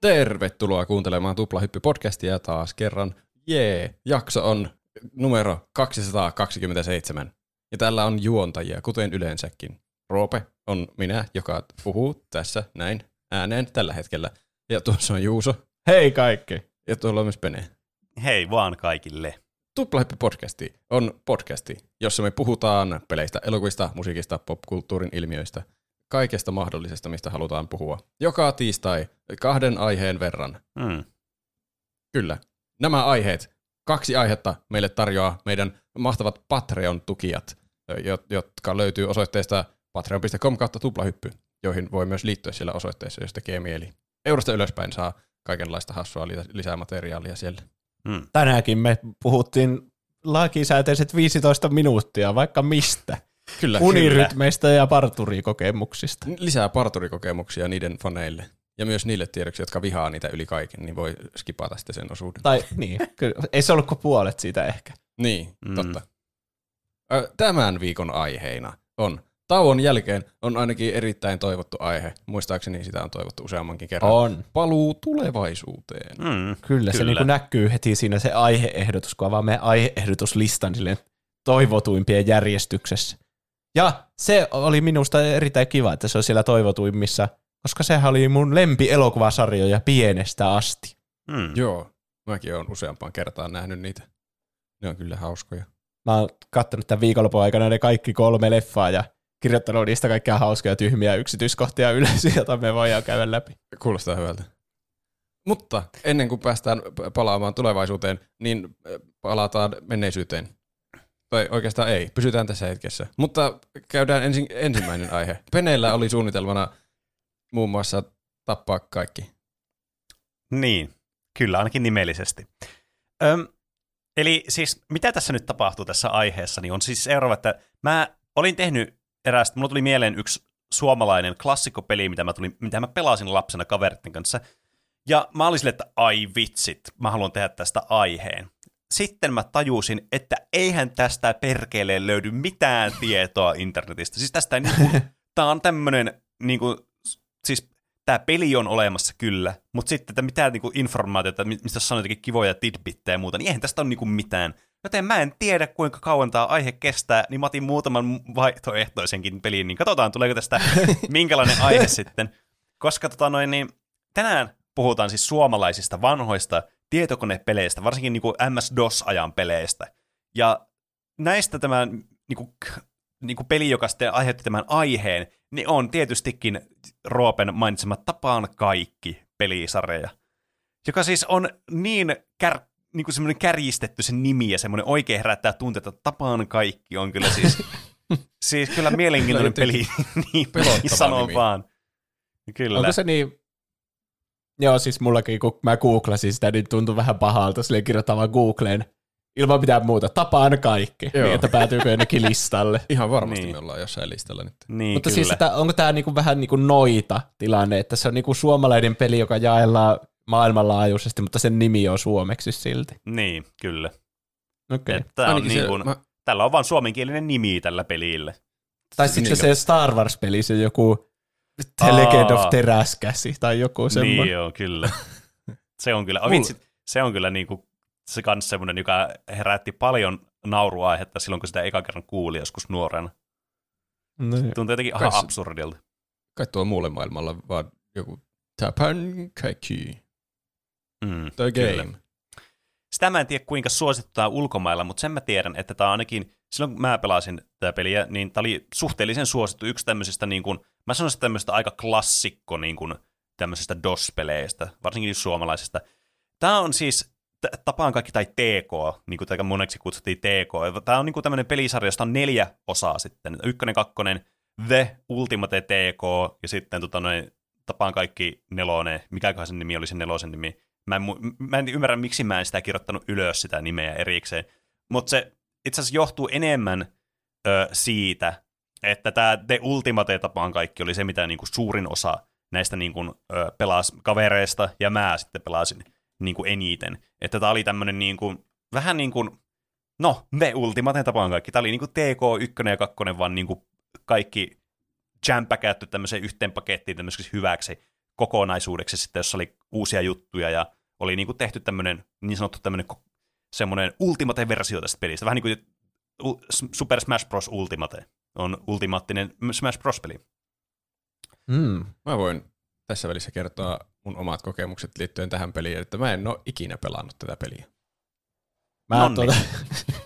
Tervetuloa kuuntelemaan Tuplahyppy-podcastia taas kerran. Jee, jakso on numero 227. Ja täällä on juontajia, kuten yleensäkin. Roope on minä, joka puhuu tässä näin ääneen tällä hetkellä. Ja tuossa on Juuso. Hei kaikki. Ja tuolla on myös Pene. Hei vaan kaikille. Tuplahyppy-podcasti on podcasti, jossa me puhutaan peleistä, elokuvista, musiikista, popkulttuurin ilmiöistä – kaikesta mahdollisesta, mistä halutaan puhua. Joka tiistai kahden aiheen verran. Mm. Kyllä. Nämä aiheet, kaksi aihetta meille tarjoaa meidän mahtavat Patreon-tukijat, jotka löytyy osoitteesta patreon.com kautta tuplahyppy, joihin voi myös liittyä siellä osoitteessa, jos tekee mieli. Eurosta ylöspäin saa kaikenlaista hassua lisää materiaalia siellä. Mm. Tänäänkin me puhuttiin lakisääteiset 15 minuuttia, vaikka mistä. Kyllä, Unirytmeistä kyllä. ja parturikokemuksista. Lisää parturikokemuksia niiden faneille. Ja myös niille tiedoksi, jotka vihaa niitä yli kaiken, niin voi skipata sitten sen osuuden. Tai niin, kyllä. ei se ollut kuin puolet siitä ehkä. Niin, mm. totta. Tämän viikon aiheina on Tauon jälkeen on ainakin erittäin toivottu aihe. Muistaakseni sitä on toivottu useammankin kerran. On. Paluu tulevaisuuteen. Mm, kyllä, kyllä, se niin näkyy heti siinä se aiheehdotus, kun avaa meidän aiheehdotuslistan silleen toivotuimpien järjestyksessä. Ja se oli minusta erittäin kiva, että se on siellä toivotuimmissa, koska sehän oli mun lempi-elokuvasarjoja pienestä asti. Mm. Joo, mäkin olen useampaan kertaan nähnyt niitä. Ne on kyllä hauskoja. Mä oon katsonut tämän viikonlopun aikana ne kaikki kolme leffaa ja kirjoittanut niistä kaikkia hauskoja tyhmiä yksityiskohtia ylös, joita me voidaan käydä läpi. Kuulostaa hyvältä. Mutta ennen kuin päästään palaamaan tulevaisuuteen, niin palataan menneisyyteen. Tai oikeastaan ei, pysytään tässä hetkessä. Mutta käydään ensin, ensimmäinen aihe. Peneillä oli suunnitelmana muun muassa tappaa kaikki. Niin, kyllä ainakin nimellisesti. Öm, eli siis mitä tässä nyt tapahtuu tässä aiheessa, niin on siis seuraava, että mä olin tehnyt eräästä, mulla tuli mieleen yksi suomalainen klassikkopeli, mitä mä, tulin, mitä mä pelasin lapsena kaveritten kanssa. Ja mä olin silleen, että ai vitsit, mä haluan tehdä tästä aiheen sitten mä tajusin, että eihän tästä perkeelle löydy mitään tietoa internetistä. Siis tästä niinku, tää on tämmönen niinku, siis tämä peli on olemassa kyllä, mutta sitten että mitään niinku informaatiota, mistä on jotenkin kivoja tidbittejä ja muuta, niin eihän tästä ole niinku mitään. Joten mä en tiedä, kuinka kauan tämä aihe kestää, niin mä otin muutaman vaihtoehtoisenkin peliin, niin katsotaan, tuleeko tästä minkälainen aihe sitten. Koska tota noin, niin tänään puhutaan siis suomalaisista vanhoista tietokonepeleistä, varsinkin niin kuin MS-DOS-ajan peleistä. Ja näistä tämä niin kuin, niin kuin peli, joka sitten aiheutti tämän aiheen, niin on tietystikin Roopen mainitsema Tapaan kaikki pelisarja, joka siis on niin, kär, niin kuin semmoinen kärjistetty se nimi ja semmoinen oikein herättää tunteita, että Tapaan kaikki on kyllä siis, siis kyllä mielenkiintoinen peli, niin sanon nimi. vaan. Kyllä. Onko se niin Joo, siis mullakin, kun mä googlasin sitä, niin tuntui vähän pahalta silleen kirjoittamaan Googleen ilman mitään muuta. Tapaan kaikki, Joo. niin että päätyykö jonnekin listalle. Ihan varmasti niin. me ollaan jossain listalla nyt. Niin, Mutta siis, kyllä. siis, että onko tämä niinku vähän niinku noita tilanne, että se on niinku suomalainen peli, joka jaellaan maailmanlaajuisesti, mutta sen nimi on suomeksi silti. Niin, kyllä. Okay. Että on niin kuin, mä... Tällä on vain suomenkielinen nimi tällä pelille. Tai sitten se Star Wars-peli, se joku The Legend of Teräskäsi tai joku semmoinen. Niin joo, kyllä. Se on kyllä, oh, vitsi, se on kyllä niinku, se kans semmoinen, joka herätti paljon nauruaihetta silloin, kun sitä eka kerran kuuli joskus nuorena. Niin. Tuntuu jotenkin ihan absurdilta. Kai tuo muulle maailmalle vaan joku Tapan kaikki. Mm, The Game. Sitä mä en tiedä, kuinka suosittua ulkomailla, mutta sen mä tiedän, että tämä ainakin, silloin kun mä pelasin tätä peliä, niin tämä oli suhteellisen suosittu yksi tämmöisistä niin kuin, mä sanoisin tämmöistä aika klassikko niin kuin, tämmöisestä DOS-peleistä, varsinkin suomalaisesta. Tämä on siis tapaan kaikki tai TK, niin kuin tätä moneksi kutsuttiin TK. Tämä on niin kuin tämmöinen pelisarja, josta on neljä osaa sitten. Ykkönen, kakkonen, The Ultimate TK ja sitten tota noin, tapaan kaikki nelonen. Mikäköhän sen nimi oli sen nelosen nimi? Mä en, mä en ymmärrä, miksi mä en sitä kirjoittanut ylös sitä nimeä erikseen. Mutta se itse asiassa johtuu enemmän ö, siitä, että tämä The Ultimate tapaan kaikki oli se, mitä niinku suurin osa näistä niinku, ö, pelas kavereista, ja mä sitten pelasin niinku eniten. Että tämä oli tämmöinen niinku, vähän niin kuin, no, The Ultimate tapaan kaikki. Tämä oli niinku TK 1 ja 2, vaan niinku kaikki jämppäkätty tämmöiseen yhteen pakettiin tämmöiseksi hyväksi kokonaisuudeksi sitten, jossa oli uusia juttuja ja oli niin kuin tehty tämmöinen niin sanottu tämmöinen semmoinen ultimate-versio tästä pelistä. Vähän niin kuin Super Smash Bros. Ultimate on ultimaattinen Smash Bros-peli. Mm. Mä voin tässä välissä kertoa mun omat kokemukset liittyen tähän peliin, että mä en ole ikinä pelannut tätä peliä. Mä, tuota,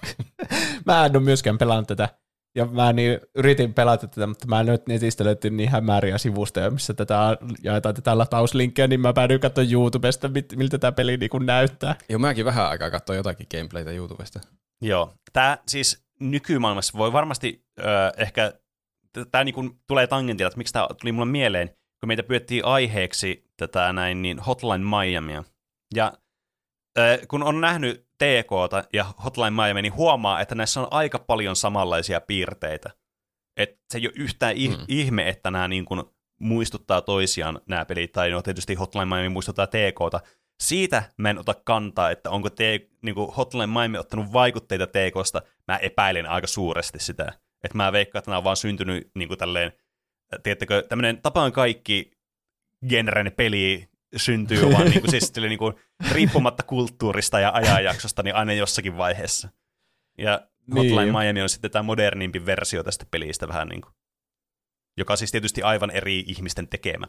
mä en ole myöskään pelannut tätä. Ja mä niin yritin pelata tätä, mutta mä nyt netistä löytyy niin hämäriä sivustoja, missä tätä jaetaan tätä latauslinkkiä, niin mä päädyin katsoa YouTubesta, miltä tämä peli niin näyttää. Joo, mäkin vähän aikaa katsoin jotakin gameplaytä YouTubesta. Joo, tämä siis nykymaailmassa voi varmasti ö, ehkä, tämä niin tulee tangentilla, että miksi tämä tuli mulle mieleen, kun meitä pyöttiin aiheeksi tätä näin, niin Hotline Miamia. Ja ö, kun on nähnyt TKta ja Hotline Miami, niin huomaa, että näissä on aika paljon samanlaisia piirteitä. Et se ei ole yhtään mm. ihme, että nämä niin kuin muistuttaa toisiaan nämä pelit, tai no tietysti Hotline Miami muistuttaa TKta. Siitä mä en ota kantaa, että onko te, niin kuin Hotline Miami ottanut vaikutteita TKsta. Mä epäilen aika suuresti sitä. Että mä veikkaan, että nämä on vaan syntynyt niin kuin tälleen, tiedättekö, tämmöinen tapaan kaikki genren peli syntyy, vaan niin kuin, siis niin kuin, riippumatta kulttuurista ja ajanjaksosta, niin aina jossakin vaiheessa. Ja Hotline niin. Miami on sitten tämä modernimpi versio tästä pelistä vähän niin kuin, joka siis tietysti aivan eri ihmisten tekemä.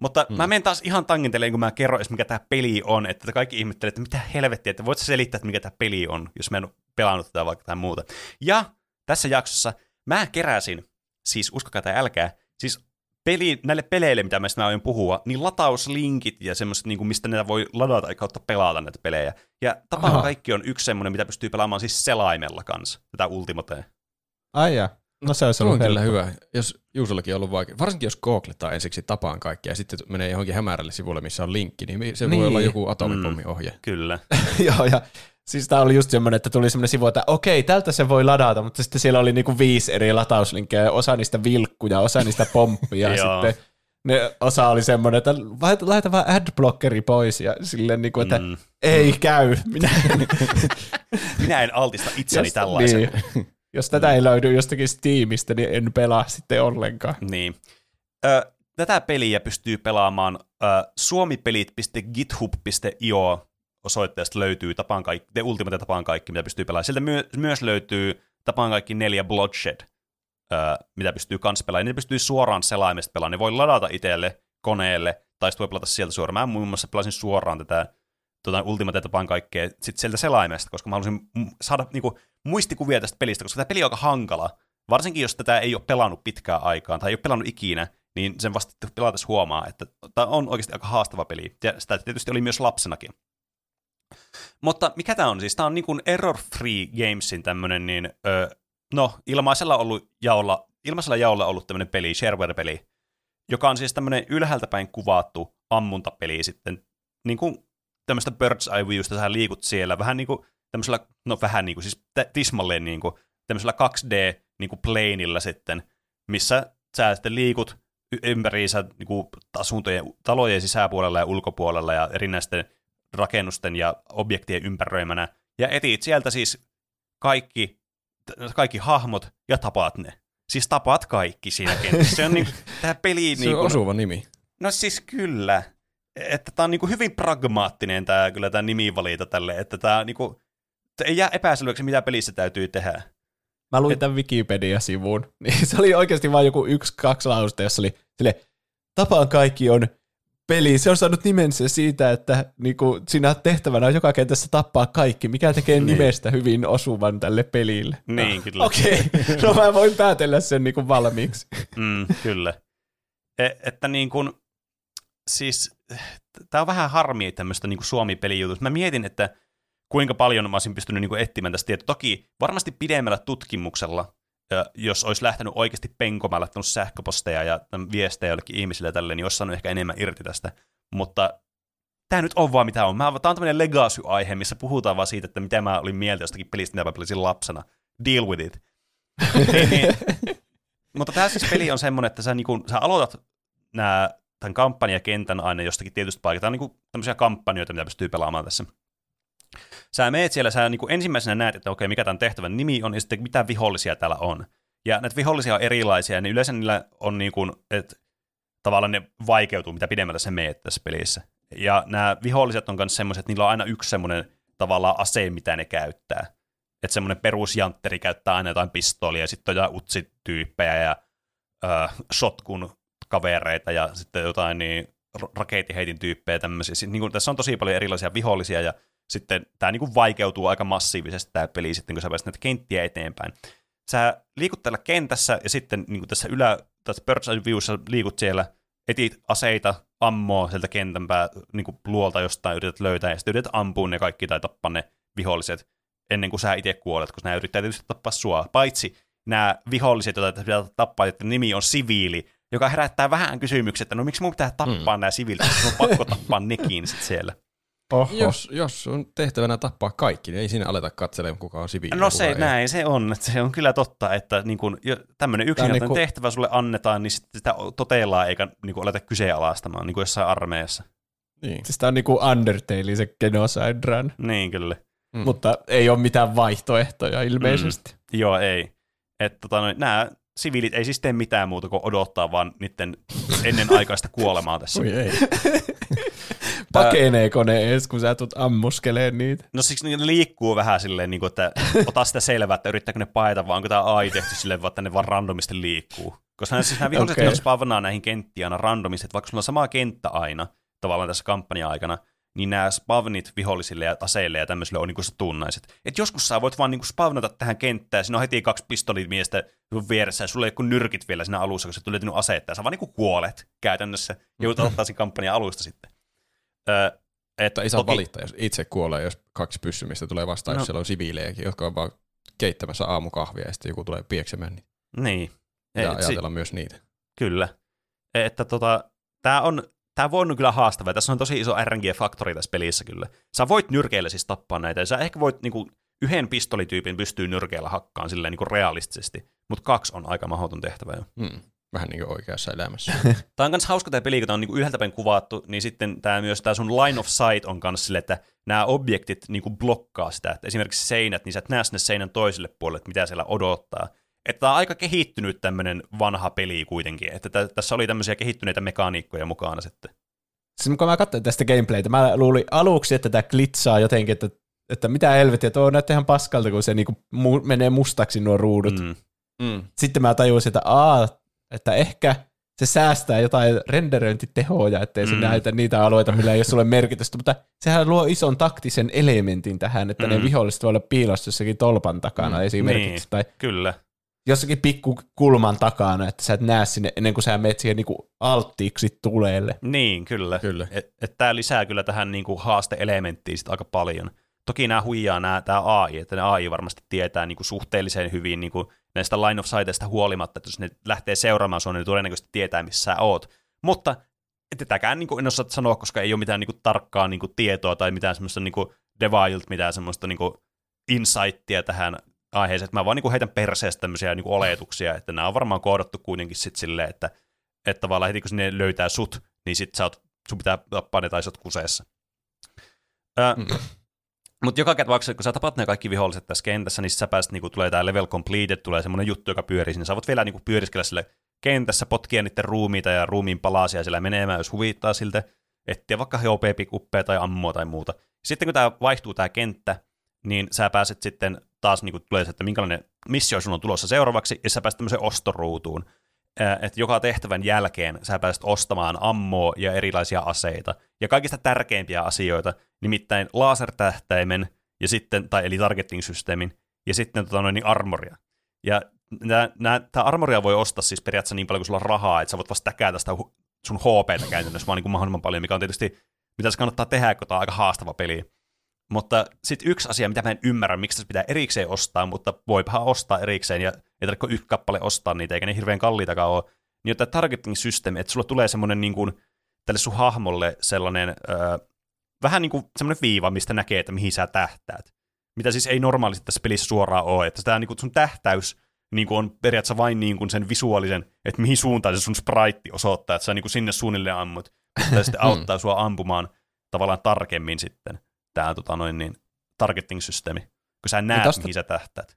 Mutta hmm. mä menen taas ihan tangenteleen, kun mä kerron mikä tämä peli on, että kaikki ihmettelee, että mitä helvettiä, että voit selittää, että mikä tämä peli on, jos mä en ole pelannut tätä vaikka tai muuta. Ja tässä jaksossa mä keräsin, siis uskokaa tai älkää, siis peli, näille peleille, mitä mä aion puhua, niin latauslinkit ja semmoiset, niin kuin mistä näitä voi ladata kautta pelata näitä pelejä. Ja tapaan Aha. kaikki on yksi semmoinen, mitä pystyy pelaamaan siis selaimella kanssa, tätä Ultimatea. Ai ja. No se olisi ollut kyllä hyvä, jos Juusollakin on ollut vaikea. Varsinkin jos googlettaa ensiksi tapaan kaikkea ja sitten menee johonkin hämärälle sivulle, missä on linkki, niin se niin. voi olla joku atomipommiohje. Mm, kyllä. Joo, ja Siis tämä oli just semmoinen, että tuli semmoinen sivu, että okei, tältä se voi ladata, mutta sitten siellä oli niinku viisi eri latauslinkkejä, osa niistä vilkkuja, osa niistä pomppia, ja sitten ne osa oli semmoinen, että laita vaan adblockeri pois, ja silleen niinku, että mm. ei käy. Minä, Minä en altista itseni tällaisen. Niin. Jos tätä ei löydy jostakin Steamista, niin en pelaa sitten ollenkaan. Niin. Ö, tätä peliä pystyy pelaamaan ö, suomipelit.github.io osoitteesta löytyy tapaan kaikki, The Ultimate tapaan kaikki, mitä pystyy pelaamaan. Sieltä my- myös löytyy tapaan kaikki neljä Bloodshed, öö, mitä pystyy kans pelaamaan. Ne pystyy suoraan selaimesta pelaamaan. Ne voi ladata itselle koneelle, tai sitten voi pelata sieltä suoraan. Mä muun muassa pelasin suoraan tätä tuota, Ultimate tapaan kaikkea sit sieltä selaimesta, koska mä halusin saada niinku, muistikuvia tästä pelistä, koska tämä peli on aika hankala. Varsinkin jos tätä ei ole pelannut pitkään aikaan, tai ei ole pelannut ikinä, niin sen vasta pelatessa huomaa, että tämä on oikeasti aika haastava peli. Ja sitä tietysti oli myös lapsenakin. Mutta mikä tämä on? Siis tämä on niin kuin Error Free Gamesin tämmöinen, niin, ö, no, ilmaisella, ollut jaolla, ilmaisella jaolla ollut tämmöinen peli, shareware-peli, joka on siis tämmöinen ylhäältä päin kuvattu ammuntapeli sitten, niin kuin tämmöistä bird's eye viewstä, sä liikut siellä, vähän niin kuin tämmöisellä, no vähän niin kuin, siis tismalleen niin kuin, tämmöisellä 2D niin kuin planeilla sitten, missä sä sitten liikut ympäriinsä niin asuntojen, talojen sisäpuolella ja ulkopuolella ja erinäisten rakennusten ja objektien ympäröimänä, ja etit sieltä siis kaikki, kaikki hahmot ja tapaat ne. Siis tapaat kaikki siinä kentässä. Se on niin, tämä peli... Se niin on kuin, osuva nimi. No siis kyllä. Että tämä on niin kuin hyvin pragmaattinen tämä, kyllä tämä nimivalita tälle, että tämä niin kuin, ei jää epäselväksi, mitä pelissä täytyy tehdä. Mä luin tämän Wikipedia-sivun, niin se oli oikeasti vain joku yksi, kaksi lausta, jossa oli sille, tapaan kaikki on peli, se on saanut nimensä siitä, että niinku, siinä tehtävänä on joka kentässä tappaa kaikki, mikä tekee niin. nimestä hyvin osuvan tälle pelille. Niin, kyllä. Okei, okay. no mä voin päätellä sen niinku valmiiksi. Mm, kyllä. E, että niin kuin, siis, tämä on vähän harmi tämmöistä niin Suomi-pelijutusta. Mä mietin, että kuinka paljon mä olisin pystynyt niin kuin etsimään tästä tietoa. Toki varmasti pidemmällä tutkimuksella jos olisi lähtenyt oikeasti penkomaan, laittanut sähköposteja ja viestejä jollekin ihmisille tälle, niin olisi saanut ehkä enemmän irti tästä. Mutta tämä nyt on vaan mitä on. Mä, tämä on tämmöinen legacy-aihe, missä puhutaan vaan siitä, että mitä mä olin mieltä jostakin pelistä, mitä mä lapsena. Deal with it. mutta tämä siis peli on semmoinen, että sä, niinku, sä aloitat nää, tämän kampanjakentän aina jostakin tietystä paikasta. Tämä on niinku tämmöisiä kampanjoita, mitä pystyy pelaamaan tässä. Sä meet siellä, sä niin kuin ensimmäisenä näet, että okei, mikä tämän tehtävän nimi on, ja sitten mitä vihollisia täällä on. Ja näitä vihollisia on erilaisia, niin yleensä niillä on niin kuin, että tavallaan ne vaikeutuu, mitä pidemmälle se meet tässä pelissä. Ja nämä viholliset on myös semmoiset, että niillä on aina yksi semmoinen tavallaan ase, mitä ne käyttää. Että semmoinen perusjantteri käyttää aina jotain pistoolia, ja sitten on jotain utsityyppejä ja äh, shotkun kavereita ja sitten jotain niin rakettiheitin tyyppejä tämmöisiä. Niin kuin, tässä on tosi paljon erilaisia vihollisia ja sitten tämä niin kuin vaikeutuu aika massiivisesti tämä peli sitten, kun sä pääset näitä kenttiä eteenpäin. Sä liikut täällä kentässä ja sitten niin kuin tässä ylä, tässä Bird's Eye Viewssa liikut siellä, etit aseita, ammoa sieltä kentän pää, niin kuin luolta jostain yrität löytää ja sitten yrität ampua ne kaikki tai tappaa ne viholliset ennen kuin sä itse kuolet, koska nämä yrittää tietysti tappaa sua. Paitsi nämä viholliset, joita pitää tappaa, että nimi on siviili, joka herättää vähän kysymyksiä, että no miksi mun pitää tappaa mm. nämä siviilit, on pakko tappaa nekin sit siellä. Oho. Jos, jos on tehtävänä tappaa kaikki, niin ei siinä aleta katselemaan, kuka on siviili. No se, näin se on. Se on kyllä totta, että niin kun, tämmöinen yksinkertainen niin kun... tehtävä sulle annetaan, niin sitten sitä toteillaan eikä niin kun, aleta kyseenalaistamaan, niin kuin jossain armeijassa. Niin. Siis tämä on niin kuin Undertale, se Genocide Run. Niin, kyllä. Mm. Mutta ei ole mitään vaihtoehtoja ilmeisesti. Mm. Joo, ei. Että tota, no, nämä siviilit ei siis tee mitään muuta kuin odottaa vaan niiden ennenaikaista kuolemaa tässä. Oi ei. Pakeneeko ne edes, kun sä tulet ammuskeleen niitä? No siksi ne liikkuu vähän silleen, niin kuin, että ota sitä selvää, että yrittääkö ne paeta, vaan onko tämä AI tehty silleen, että ne vaan randomisti liikkuu. Koska siis nämä viholliset, okay. jos spavnaa näihin kenttiin aina randomisti, että vaikka sulla on sama kenttä aina, tavallaan tässä kampanja-aikana, niin nämä spavnit vihollisille ja aseille ja tämmöisille on niin tunnaiset. Et joskus sä voit vaan niin spavnata tähän kenttään, siinä on heti kaksi pistolimiestä vieressä, ja sulla ei ole nyrkit vielä siinä alussa, kun sä tulee aseetta, ja sä vaan niin kuolet käytännössä, ja joudut ottaa sen kampanjan alusta sitten. Öö, että ei saa toki... valittaa, jos itse kuolee, jos kaksi pyssymistä tulee vastaan, no. jos siellä on siviilejäkin, jotka on vaan keittämässä aamukahvia, ja sitten joku tulee pieksemään. Niin, niin. Ja ajatella si- myös niitä. Kyllä. Että tota, tämä on tämä voi kyllä haastava. Tässä on tosi iso RNG-faktori tässä pelissä kyllä. Sä voit nyrkeillä siis tappaa näitä, ja sä ehkä voit niinku, yhden pistolityypin pystyy nyrkeillä hakkaan silleen niinku realistisesti, mutta kaksi on aika mahdoton tehtävä jo. Hmm. Vähän niin kuin oikeassa elämässä. tämä on myös hauska tämä peli, kun tämä on niinku yhdeltä päin kuvattu, niin sitten tämä myös tämä sun line of sight on myös sille, että nämä objektit niinku blokkaa sitä. Että esimerkiksi seinät, niin sä et näe sinne seinän toiselle puolelle, että mitä siellä odottaa. Että tämä on aika kehittynyt tämmöinen vanha peli kuitenkin, että t- tässä oli tämmöisiä kehittyneitä mekaniikkoja mukana sitten. Siis kun mä katsoin tästä gameplaytä, mä luulin aluksi, että tämä klitsaa jotenkin, että, että mitä helvettiä, tuo näyttää ihan paskalta, kun se niinku mu- menee mustaksi nuo ruudut. Mm. Mm. Sitten mä tajusin, että aa, että ehkä se säästää jotain renderöintitehoja, ettei mm. se näytä niitä alueita, millä ei ole sulle merkitystä, mutta sehän luo ison taktisen elementin tähän, että mm. ne viholliset voi olla piilossa jossakin tolpan takana mm. esimerkiksi. Niin, tai kyllä jossakin pikku kulman takana, että sä et näe sinne ennen kuin sä menet siihen niinku alttiiksi tuleelle. Niin, kyllä. kyllä. Et, et tämä lisää kyllä tähän niinku haaste-elementtiin sit aika paljon. Toki nämä huijaa nämä, tämä AI, että ne AI varmasti tietää niinku suhteellisen hyvin niinku näistä line of sightista huolimatta, että jos ne lähtee seuraamaan sinua, niin todennäköisesti tietää, missä sä oot. Mutta tätäkään niin en osaa sanoa, koska ei ole mitään niin kuin, tarkkaa niin kuin, tietoa tai mitään semmoista niin kuin, Devilt, mitään semmoista niin kuin, insightia tähän aiheeseen, mä vaan niin heitän perseestä tämmöisiä niin oletuksia, että nämä on varmaan koodattu kuitenkin sitten silleen, että, että tavallaan heti kun sinne löytää sut, niin sit sä oot, sun pitää tappaa ne tai sä oot kuseessa. mm. Mutta joka tapauksessa, kun sä tapat ne kaikki viholliset tässä kentässä, niin sä pääset, niin tulee tämä level completed, tulee semmoinen juttu, joka pyörii sinne. Sä voit vielä niin pyöriskellä sille kentässä, potkia niiden ruumiita ja ruumiin palasia sillä menemään, jos huvittaa siltä, etsiä vaikka HP-pikuppeja tai ammua tai muuta. Sitten kun tämä vaihtuu tämä kenttä, niin sä pääset sitten taas niin kuin tulee se, että minkälainen missio sun on tulossa seuraavaksi, ja sä pääset tämmöiseen ostoruutuun, että joka tehtävän jälkeen sä pääset ostamaan ammoa ja erilaisia aseita. Ja kaikista tärkeimpiä asioita, nimittäin lasertähtäimen, ja sitten, tai eli targeting-systeemin, ja sitten tota noin, niin armoria. Ja tämä armoria voi ostaa siis periaatteessa niin paljon kuin sulla on rahaa, että sä voit vasta täkätä sitä sun HPtä käytännössä vaan niin kuin mahdollisimman paljon, mikä on tietysti, mitä se kannattaa tehdä, kun tämä on aika haastava peli. Mutta sitten yksi asia, mitä mä en ymmärrä, miksi se pitää erikseen ostaa, mutta voipahan ostaa erikseen, ja ei tarvitse yksi kappale ostaa niitä, eikä ne hirveän kalliitakaan ole, niin jotta targeting-systeemi, että sulla tulee semmoinen niin kuin, tälle sun hahmolle sellainen, öö, vähän niin kuin semmoinen viiva, mistä näkee, että mihin sä tähtäät. Mitä siis ei normaalisti tässä pelissä suoraan ole, että tämä niin kuin sun tähtäys niin kuin on periaatteessa vain niin kuin sen visuaalisen, että mihin suuntaan se sun sprite osoittaa, että sä niin kuin sinne suunnilleen ammut, mutta sitten auttaa sua ampumaan tavallaan tarkemmin sitten tämä tota noin, niin, targeting-systeemi, kun sä näet, tosta, mihin sä tähtäät.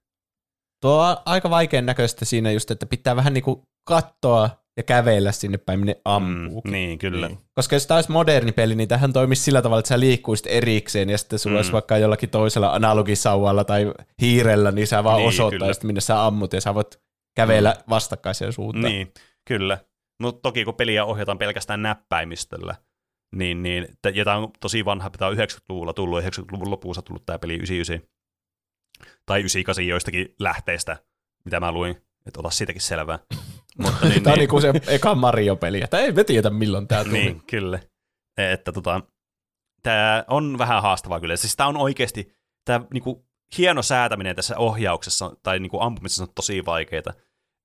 Tuo on aika vaikean näköistä siinä just, että pitää vähän niinku katsoa ja kävellä sinne päin, minne ampuu. Mm, niin, kyllä. Niin. Koska jos tämä olisi moderni peli, niin tähän toimisi sillä tavalla, että sä liikkuisit erikseen ja sitten sulla mm. olisi vaikka jollakin toisella analogisauvalla tai hiirellä, niin sä vaan niin, osoittaisit, minne sä ammut ja sä voit kävellä mm. vastakkaiseen suuntaan. Niin, kyllä. Mutta toki kun peliä ohjataan pelkästään näppäimistöllä, niin, niin ja tämä on tosi vanha, tämä on 90-luvulla tullut, 90-luvun lopussa tullut tämä peli 99, tai 98 joistakin lähteistä, mitä mä luin, että ota siitäkin selvää. Mutta niin, tämä niin, on niin se eka Mario-peli, että ei me tiedä milloin tämä tuli. Niin, kyllä. Että tota, tämä on vähän haastavaa kyllä. Siis tämä on oikeasti, tämä niinku, hieno säätäminen tässä ohjauksessa tai niinku, ampumisessa on tosi vaikeaa.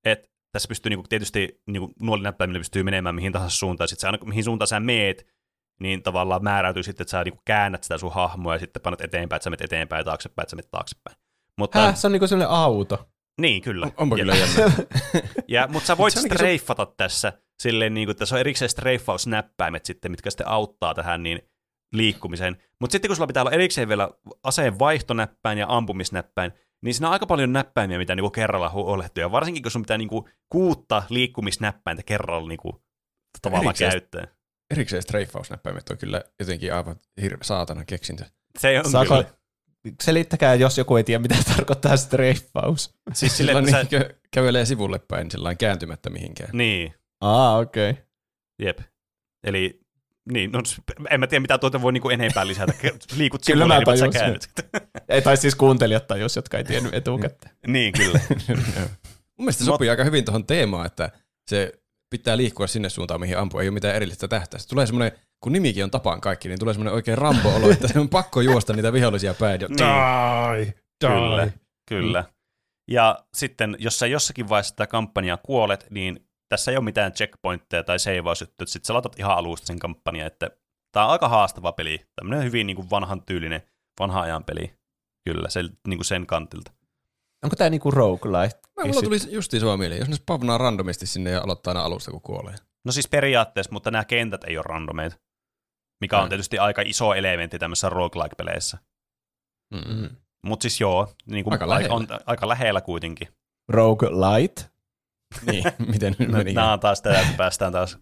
Et tässä pystyy niinku, tietysti niinku, nuolinäppäimillä pystyy menemään mihin tahansa suuntaan. Sitten se aina, mihin suuntaan sä meet, niin tavallaan määräytyy sitten, että sä niinku käännät sitä sun hahmoa ja sitten panat eteenpäin, että sä menet eteenpäin ja taaksepäin, että sä menet taaksepäin. Mutta, Häh, se on niinku sellainen auto. Niin, kyllä. On, onpa kyllä jännä. ja, mutta sä voit streifata se... tässä silleen, niin kuin, että tässä on erikseen streiffausnäppäimet sitten, mitkä sitten auttaa tähän niin liikkumiseen. Mutta sitten kun sulla pitää olla erikseen vielä aseen vaihtonäppäin ja ampumisnäppäin, niin siinä on aika paljon näppäimiä, mitä niinku kerralla huolehdittu. Ja varsinkin, kun sun pitää niinku kuutta liikkumisnäppäintä kerralla niinku tavallaan erikseen, käyttää. Erikseen streiffausnäppäimet on kyllä jotenkin aivan hirveä saatana keksintö. Se on Saako, kyllä selittäkää, jos joku ei tiedä, mitä tarkoittaa streifaus. Siis sillä niin sä... kävelee sivulle päin sillä kääntymättä mihinkään. Niin. Aa, okei. Okay. Jep. Eli niin, no, en mä tiedä, mitä tuota voi niinku enempää lisätä. Liikut sivulle, kyllä niin sä käännyt. ei, tai siis kuuntelijat tajus, jotka ei tiennyt etukäteen. niin, kyllä. Mun mielestä se sopii aika hyvin tuohon teemaan, että se pitää liikkua sinne suuntaan, mihin ampuu. Ei ole mitään erillistä tähtäistä. Tulee semmoinen kun nimikin on tapaan kaikki, niin tulee semmoinen oikein rambo-olo, että se on pakko juosta niitä vihollisia päin. Ja, niin. Die, die. Kyllä, kyllä. Ja sitten, jos sä jossakin vaiheessa sitä kampanjaa kuolet, niin tässä ei ole mitään checkpointteja tai seivausjuttuja, että sitten sä laitat ihan alusta sen kampanjan, että tämä on aika haastava peli. Tämmöinen hyvin niin kuin vanhan tyylinen, vanha ajan peli. Kyllä, se, niin kuin sen kantilta. Onko tämä niinku roguelite? Mulla tuli justiin sua mieli, jos ne spavnaa randomisti sinne ja aloittaa aina alusta, kun kuolee. No siis periaatteessa, mutta nämä kentät ei ole randomeita mikä on tietysti aika iso elementti tämmöisessä roguelike-peleissä. Mm-hmm. Mutta siis joo, niin kuin aika, lähellä. on aika lähellä kuitenkin. Roguelite? niin, miten nyt meni? Nämä on taas tätä, että päästään taas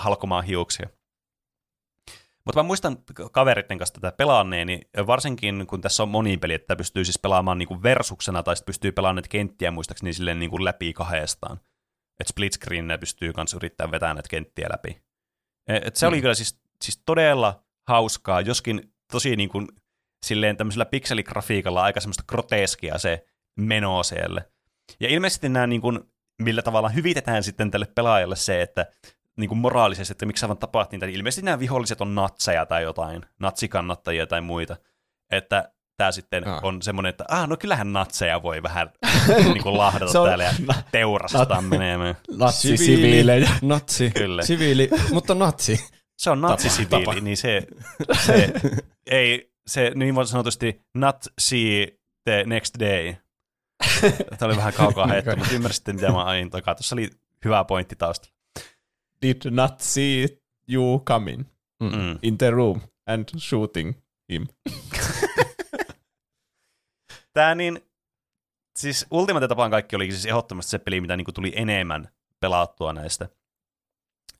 halkomaan hiuksia. Mutta mä muistan kaveritten kanssa tätä pelaanneeni, varsinkin kun tässä on monipeli, että pystyy siis pelaamaan niinku versuksena, tai sitten pystyy pelaamaan näitä kenttiä muistaakseni silleen niinku läpi kahdestaan. Että split screen pystyy myös yrittämään vetää näitä kenttiä läpi. Et se mm. oli kyllä siis siis todella hauskaa, joskin tosi niin kuin, silleen tämmöisellä pikseligrafiikalla aika semmoista groteskia se meno siellä. Ja ilmeisesti nämä, niin kuin, millä tavalla hyvitetään sitten tälle pelaajalle se, että niin kuin moraalisesti, että miksi aivan tapahtuu niin ilmeisesti nämä viholliset on natseja tai jotain, natsikannattajia tai muita. Että tämä sitten ah. on semmoinen, että ah, no kyllähän natseja voi vähän niin kuin lahdata täällä ja teurastaa menemään. Natsi, siviili, natsi, Kyllä. siviili, mutta natsi se on natsisiviili, niin se, se ei, se niin sanotusti not see the next day. Tämä oli vähän kaukaa heitto, mutta ymmärsitte, mitä mä ain takaa. Tuossa oli hyvä pointti taustalla. Did not see you coming mm. in the room and shooting him. Tämä niin, siis Ultimate tapaan kaikki oli siis ehdottomasti se peli, mitä niin tuli enemmän pelattua näistä.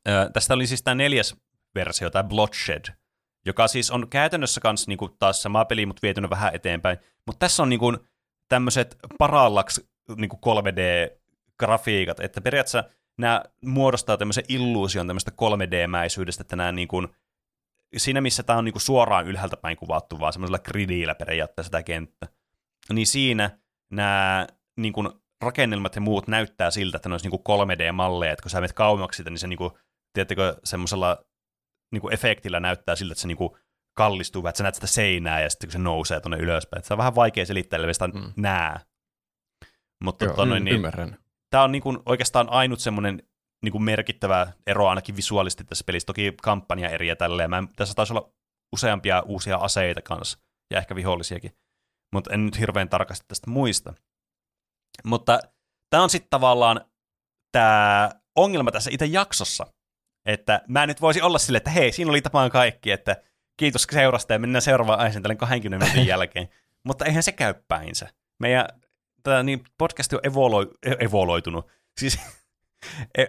Ö, tästä oli siis tämä neljäs versio, tai Bloodshed, joka siis on käytännössä kanssa niin kuin taas sama peli, mutta vietynä vähän eteenpäin. Mutta tässä on niin kuin tämmöiset parallaksi niin kuin 3D-grafiikat, että periaatteessa nämä muodostaa tämmöisen illuusion tämmöistä 3D-mäisyydestä, että nämä niin kuin, siinä missä tämä on niin kuin suoraan ylhäältä päin kuvattu, vaan semmoisella gridillä periaatteessa tämä kenttä, niin siinä nämä niin kuin rakennelmat ja muut näyttää siltä, että ne olisi niin kuin 3D-malleja, että kun sä menet kauemmaksi sitä, niin se niin kuin, tiedättekö, semmoisella niin kuin efektillä näyttää siltä, että se niin kuin kallistuu, että sä näet sitä seinää ja sitten kun se nousee tuonne ylöspäin. Että se on vähän vaikea selittää, eli sitä mm. nää. Mutta Joo, tota, niin, ymmärrän. Tämä on niin kuin oikeastaan ainut semmoinen niin kuin merkittävä ero ainakin visuaalisesti tässä pelissä. Toki kampanja eri ja tälleen. Mä, tässä taisi olla useampia uusia aseita kanssa ja ehkä vihollisiakin. Mutta en nyt hirveän tarkasti tästä muista. Mutta tämä on sitten tavallaan tämä ongelma tässä itse jaksossa, että mä nyt voisin olla silleen, että hei, siinä oli tapaan kaikki, että kiitos seurasta ja mennään seuraavaan aiheeseen tällä 20 minuutin jälkeen. Mutta eihän se käy päinsä. Meidän tämä, niin, podcast on evoloi, e-, evoloitunut. Siis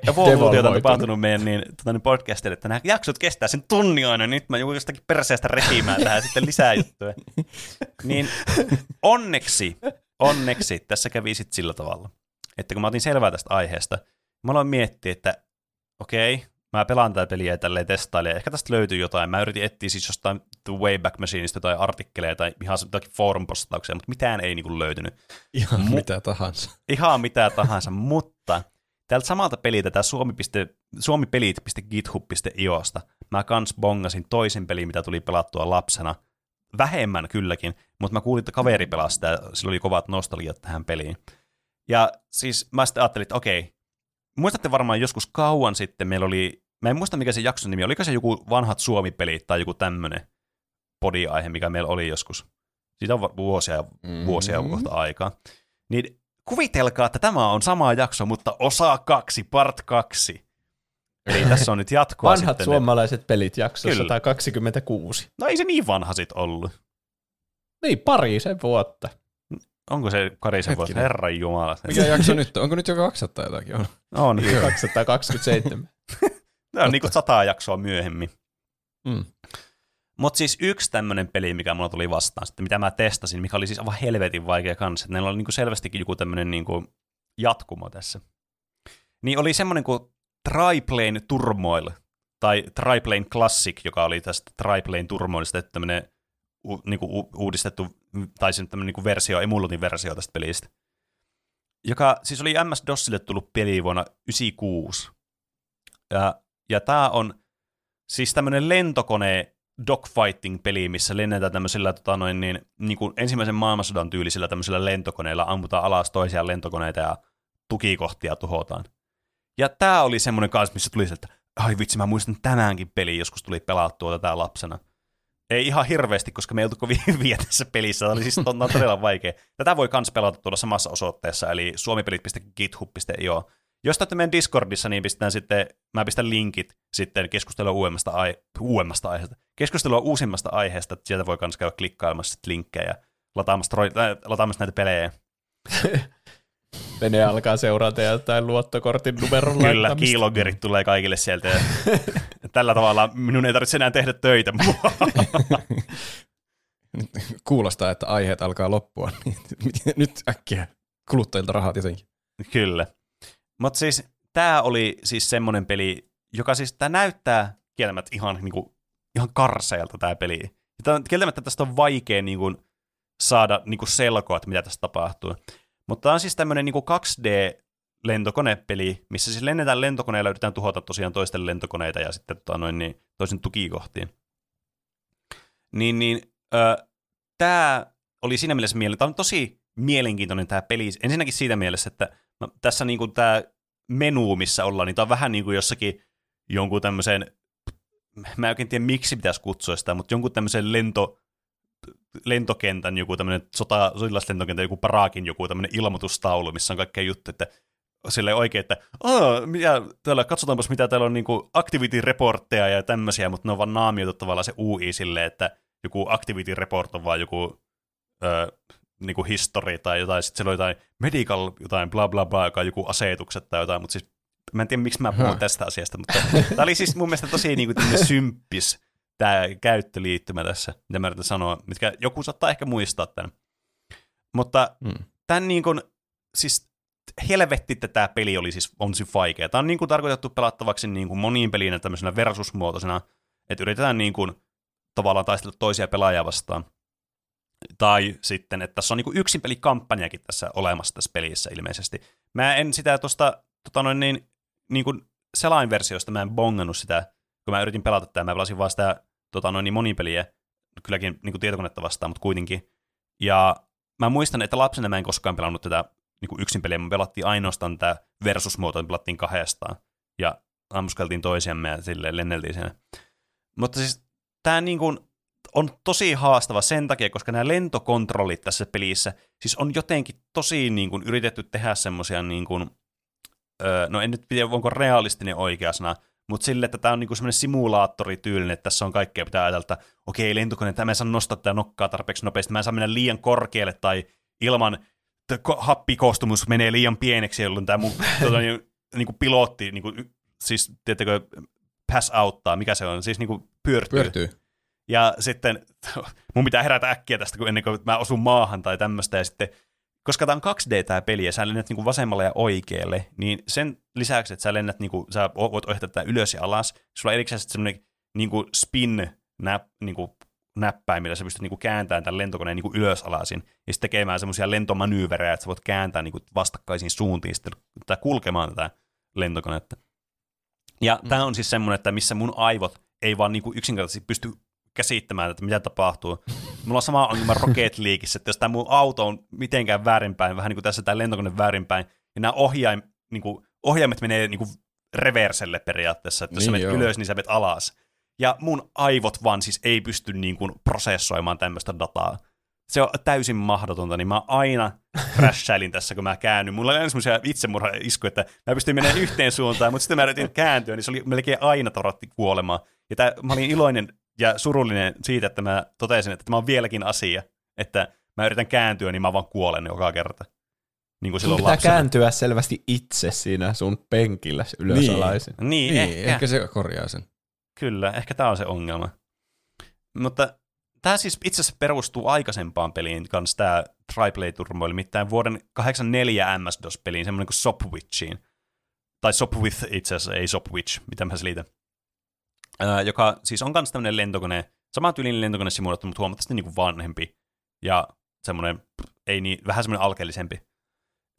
evoluutiota on tapahtunut meidän niin, tota, niin podcastille, että nämä jaksot kestää sen tunnin aina, nyt mä joudun jostakin perseestä repimään tähän sitten lisää juttuja. niin onneksi, onneksi tässä kävi sitten sillä tavalla, että kun mä otin selvää tästä aiheesta, mä aloin miettiä, että okei, mä pelaan tätä peliä tälleen testailen, ehkä tästä löytyy jotain. Mä yritin etsiä siis jostain The Wayback Machineista tai artikkeleja tai ihan jotakin forum-postauksia, mutta mitään ei niinku löytynyt. Ihan Mu- mitä tahansa. Ihan mitä tahansa, mutta Täältä samalta peliltä, tämä suomipelit.github.iosta, mä kans bongasin toisen pelin, mitä tuli pelattua lapsena. Vähemmän kylläkin, mutta mä kuulin, että kaveri pelasi sitä, sillä oli kovat nostalgiat tähän peliin. Ja siis mä sitten ajattelin, että okei, muistatte varmaan joskus kauan sitten meillä oli, mä en muista mikä se jakson nimi, oliko se joku vanhat suomipelit tai joku tämmönen podiaihe, mikä meillä oli joskus. Siitä on vuosia ja vuosia mm-hmm. kohta aikaa. Niin kuvitelkaa, että tämä on sama jakso, mutta osa kaksi, part kaksi. Eli tässä on nyt jatkoa Vanhat sitten suomalaiset ne... pelit jakso Kyllä. 126. No ei se niin vanha sit ollut. Niin, pari sen vuotta. Onko se sen vuotta? Herran Jumala. Mikä jakso nyt? Onko nyt jo 200 jotakin? On, on 227. Tämä on niin kuin sata jaksoa myöhemmin. Mm. Mutta siis yksi tämmöinen peli, mikä mulla tuli vastaan, sitten, mitä mä testasin, mikä oli siis aivan helvetin vaikea kanssa, että neillä oli niinku selvästikin joku tämmöinen niinku jatkumo tässä. Niin oli semmoinen kuin Triplane Turmoil, tai Triplane Classic, joka oli tästä Triplane Turmoilista tämmöinen u, niinku u, uudistettu, tai sen tämmöinen niinku versio, emulutin versio tästä pelistä. Joka siis oli MS-DOSille tullut peli vuonna 1996. Ja, ja tämä on siis tämmöinen lentokone dogfighting-peli, missä lennetään tämmöisillä tota noin, niin, niin kuin ensimmäisen maailmansodan tyylisillä tämmöisillä lentokoneilla, ammutaan alas toisia lentokoneita ja tukikohtia tuhotaan. Ja tämä oli semmoinen kanssa, missä tuli se, että ai vitsi, mä muistan tämänkin peli joskus tuli pelattua tätä lapsena. Ei ihan hirveästi, koska me ei oltu kovin hyviä tässä pelissä. Tämä oli siis todella vaikea. Tätä voi myös pelata tuolla samassa osoitteessa, eli suomipelit.github.io. Jos tätä meidän Discordissa, niin pistetään sitten, mä pistän linkit sitten keskustelua uudemmasta, ai, uudemmasta aiheesta. Keskustelua uusimmasta aiheesta, että sieltä voi myös käydä klikkailemassa linkkejä ja lataamassa, äh, lataamassa näitä pelejä. Vene alkaa seurata jotain luottokortin numeron Kyllä, kiilogerit tulee kaikille sieltä. Ja tällä tavalla minun ei tarvitse enää tehdä töitä. Kuulostaa, että aiheet alkaa loppua. Nyt äkkiä kuluttajilta rahat jotenkin. Kyllä. Mutta siis tämä oli siis semmoinen peli, joka siis tämä näyttää kieltämättä ihan, niinku, ihan karseelta tämä peli. Ja kieltämättä tästä on vaikea niinku, saada niinku selkoa, että mitä tässä tapahtuu. Mutta tämä on siis tämmöinen niinku 2D-lentokonepeli, missä siis lennetään lentokoneella ja yritetään tuhota tosiaan toisten lentokoneita ja sitten tota, noin, niin, toisen tukikohtiin. Niin, niin tämä oli siinä mielessä mielenkiintoinen. Tämä on tosi mielenkiintoinen tämä peli. Ensinnäkin siitä mielessä, että no, tässä niin kuin tämä menu, missä ollaan, niin tämä on vähän niin kuin jossakin jonkun tämmöisen, mä en oikein tiedä miksi pitäisi kutsua sitä, mutta jonkun tämmöisen lento, lentokentän, joku tämmöinen sota, sotilaslentokentän, joku paraakin joku tämmöinen ilmoitustaulu, missä on kaikkea juttu, että sille oikein, että mitä, täällä, katsotaanpas mitä täällä on niinku activity reportteja ja tämmöisiä, mutta ne on vaan naamioitu tavallaan se UI silleen, että joku activity report on vaan joku öö, niin kuin history tai jotain, sitten siellä on jotain medical, jotain bla bla bla, joka on joku asetukset tai jotain, mutta siis mä en tiedä, miksi mä puhun tästä asiasta, mutta tämä oli siis mun mielestä tosi niin kuin symppis tämä käyttöliittymä tässä, mitä mä yritän sanoa, mitkä joku saattaa ehkä muistaa tämän. Mutta hmm. tämän niin kuin, siis helvetti, että tämä peli oli siis, on siis vaikea. Tämä on niin kuin tarkoitettu pelattavaksi niin kuin moniin pelinä tämmöisenä versusmuotoisena, että yritetään niin kuin, tavallaan taistella toisia pelaajia vastaan. Tai sitten, että tässä on niin yksin pelikampanjakin tässä olemassa tässä pelissä ilmeisesti. Mä en sitä tuosta tota noin niin, niin kuin selainversiosta, mä en bongannut sitä, kun mä yritin pelata tätä, mä pelasin vaan sitä tota noin niin monipeliä, kylläkin niin kuin tietokonetta vastaan, mutta kuitenkin. Ja mä muistan, että lapsena mä en koskaan pelannut tätä niin kuin yksin peliä, me pelattiin ainoastaan tätä versusmuotoa, me pelattiin kahdestaan. Ja ammuskeltiin toisiamme ja silleen lenneltiin siinä. Mutta siis tämä niin kuin, on tosi haastava sen takia, koska nämä lentokontrollit tässä pelissä, siis on jotenkin tosi niin kuin, yritetty tehdä semmoisia, niin kuin, öö, no en nyt tiedä, onko realistinen oikea sana, mutta sille, että tämä on niin semmoinen simulaattorityylinen, että tässä on kaikkea, pitää ajatella, että okei, lentokone, tämä ei saa nostaa tätä nokkaa tarpeeksi nopeasti, mä en saa mennä liian korkealle tai ilman happikoostumus menee liian pieneksi, jolloin tämä mun tuota, niin, niin kuin pilotti, niin kuin, siis tiedättekö, pass outtaa, mikä se on, siis niin kuin pyörtyy. Pyörtyy. Ja sitten mun pitää herätä äkkiä tästä, kun ennen kuin mä osun maahan tai tämmöistä, ja sitten koska tämä on 2D tämä peli ja sä lennät niinku vasemmalle ja oikealle, niin sen lisäksi, että sä lennät, niinku, sä voit ohjata tätä ylös ja alas, sulla on erikseen semmoinen niinku spin näp, niinku, näppäin, millä sä pystyt niinku kääntämään tämän lentokoneen niinku ylös alasin, ja sitten tekemään semmoisia lentomanyyverejä, että sä voit kääntää niinku vastakkaisiin suuntiin sitten, tai kulkemaan tätä lentokonetta. Ja mm. tämä on siis semmoinen, että missä mun aivot ei vaan niinku yksinkertaisesti pysty käsittämään, että mitä tapahtuu. Mulla on sama ongelma Rocket Leagueissä, että jos tämä mun auto on mitenkään väärinpäin, vähän niin kuin tässä tämä lentokone väärinpäin, niin nämä ohjaim, niin kuin, ohjaimet menee niin kuin reverselle periaatteessa, että jos niin, sä menet ylös, niin sä menet alas. Ja mun aivot vaan siis ei pysty niin kuin prosessoimaan tämmöistä dataa. Se on täysin mahdotonta, niin mä aina crashailin tässä, kun mä käännyin. Mulla oli semmoisia itsemurha-iskuja, että mä pystyin menemään yhteen suuntaan, mutta sitten mä yritin kääntyä, niin se oli melkein aina toratti kuolemaan. Ja tää, mä olin iloinen ja surullinen siitä, että mä totesin, että tämä on vieläkin asia, että mä yritän kääntyä, niin mä vaan kuolen joka kerta. Niin kuin silloin pitää lapsena. kääntyä selvästi itse siinä sun penkillä ylös niin. alaisin. Niin, niin ehkä. ehkä se korjaa sen. Kyllä, ehkä tämä on se ongelma. Mutta tämä siis itse asiassa perustuu aikaisempaan peliin kanssa, tämä Triplay-turmoil, mitään vuoden 84 MS-DOS-peliin, semmoinen kuin Sopwitchiin. Tai Sopwith itse asiassa, ei Sopwitch, mitä mä selitän joka siis on myös tämmöinen lentokone, sama tyylinen lentokone simulaattori, mutta huomattavasti niin kuin vanhempi ja semmoinen, ei niin, vähän semmoinen alkeellisempi.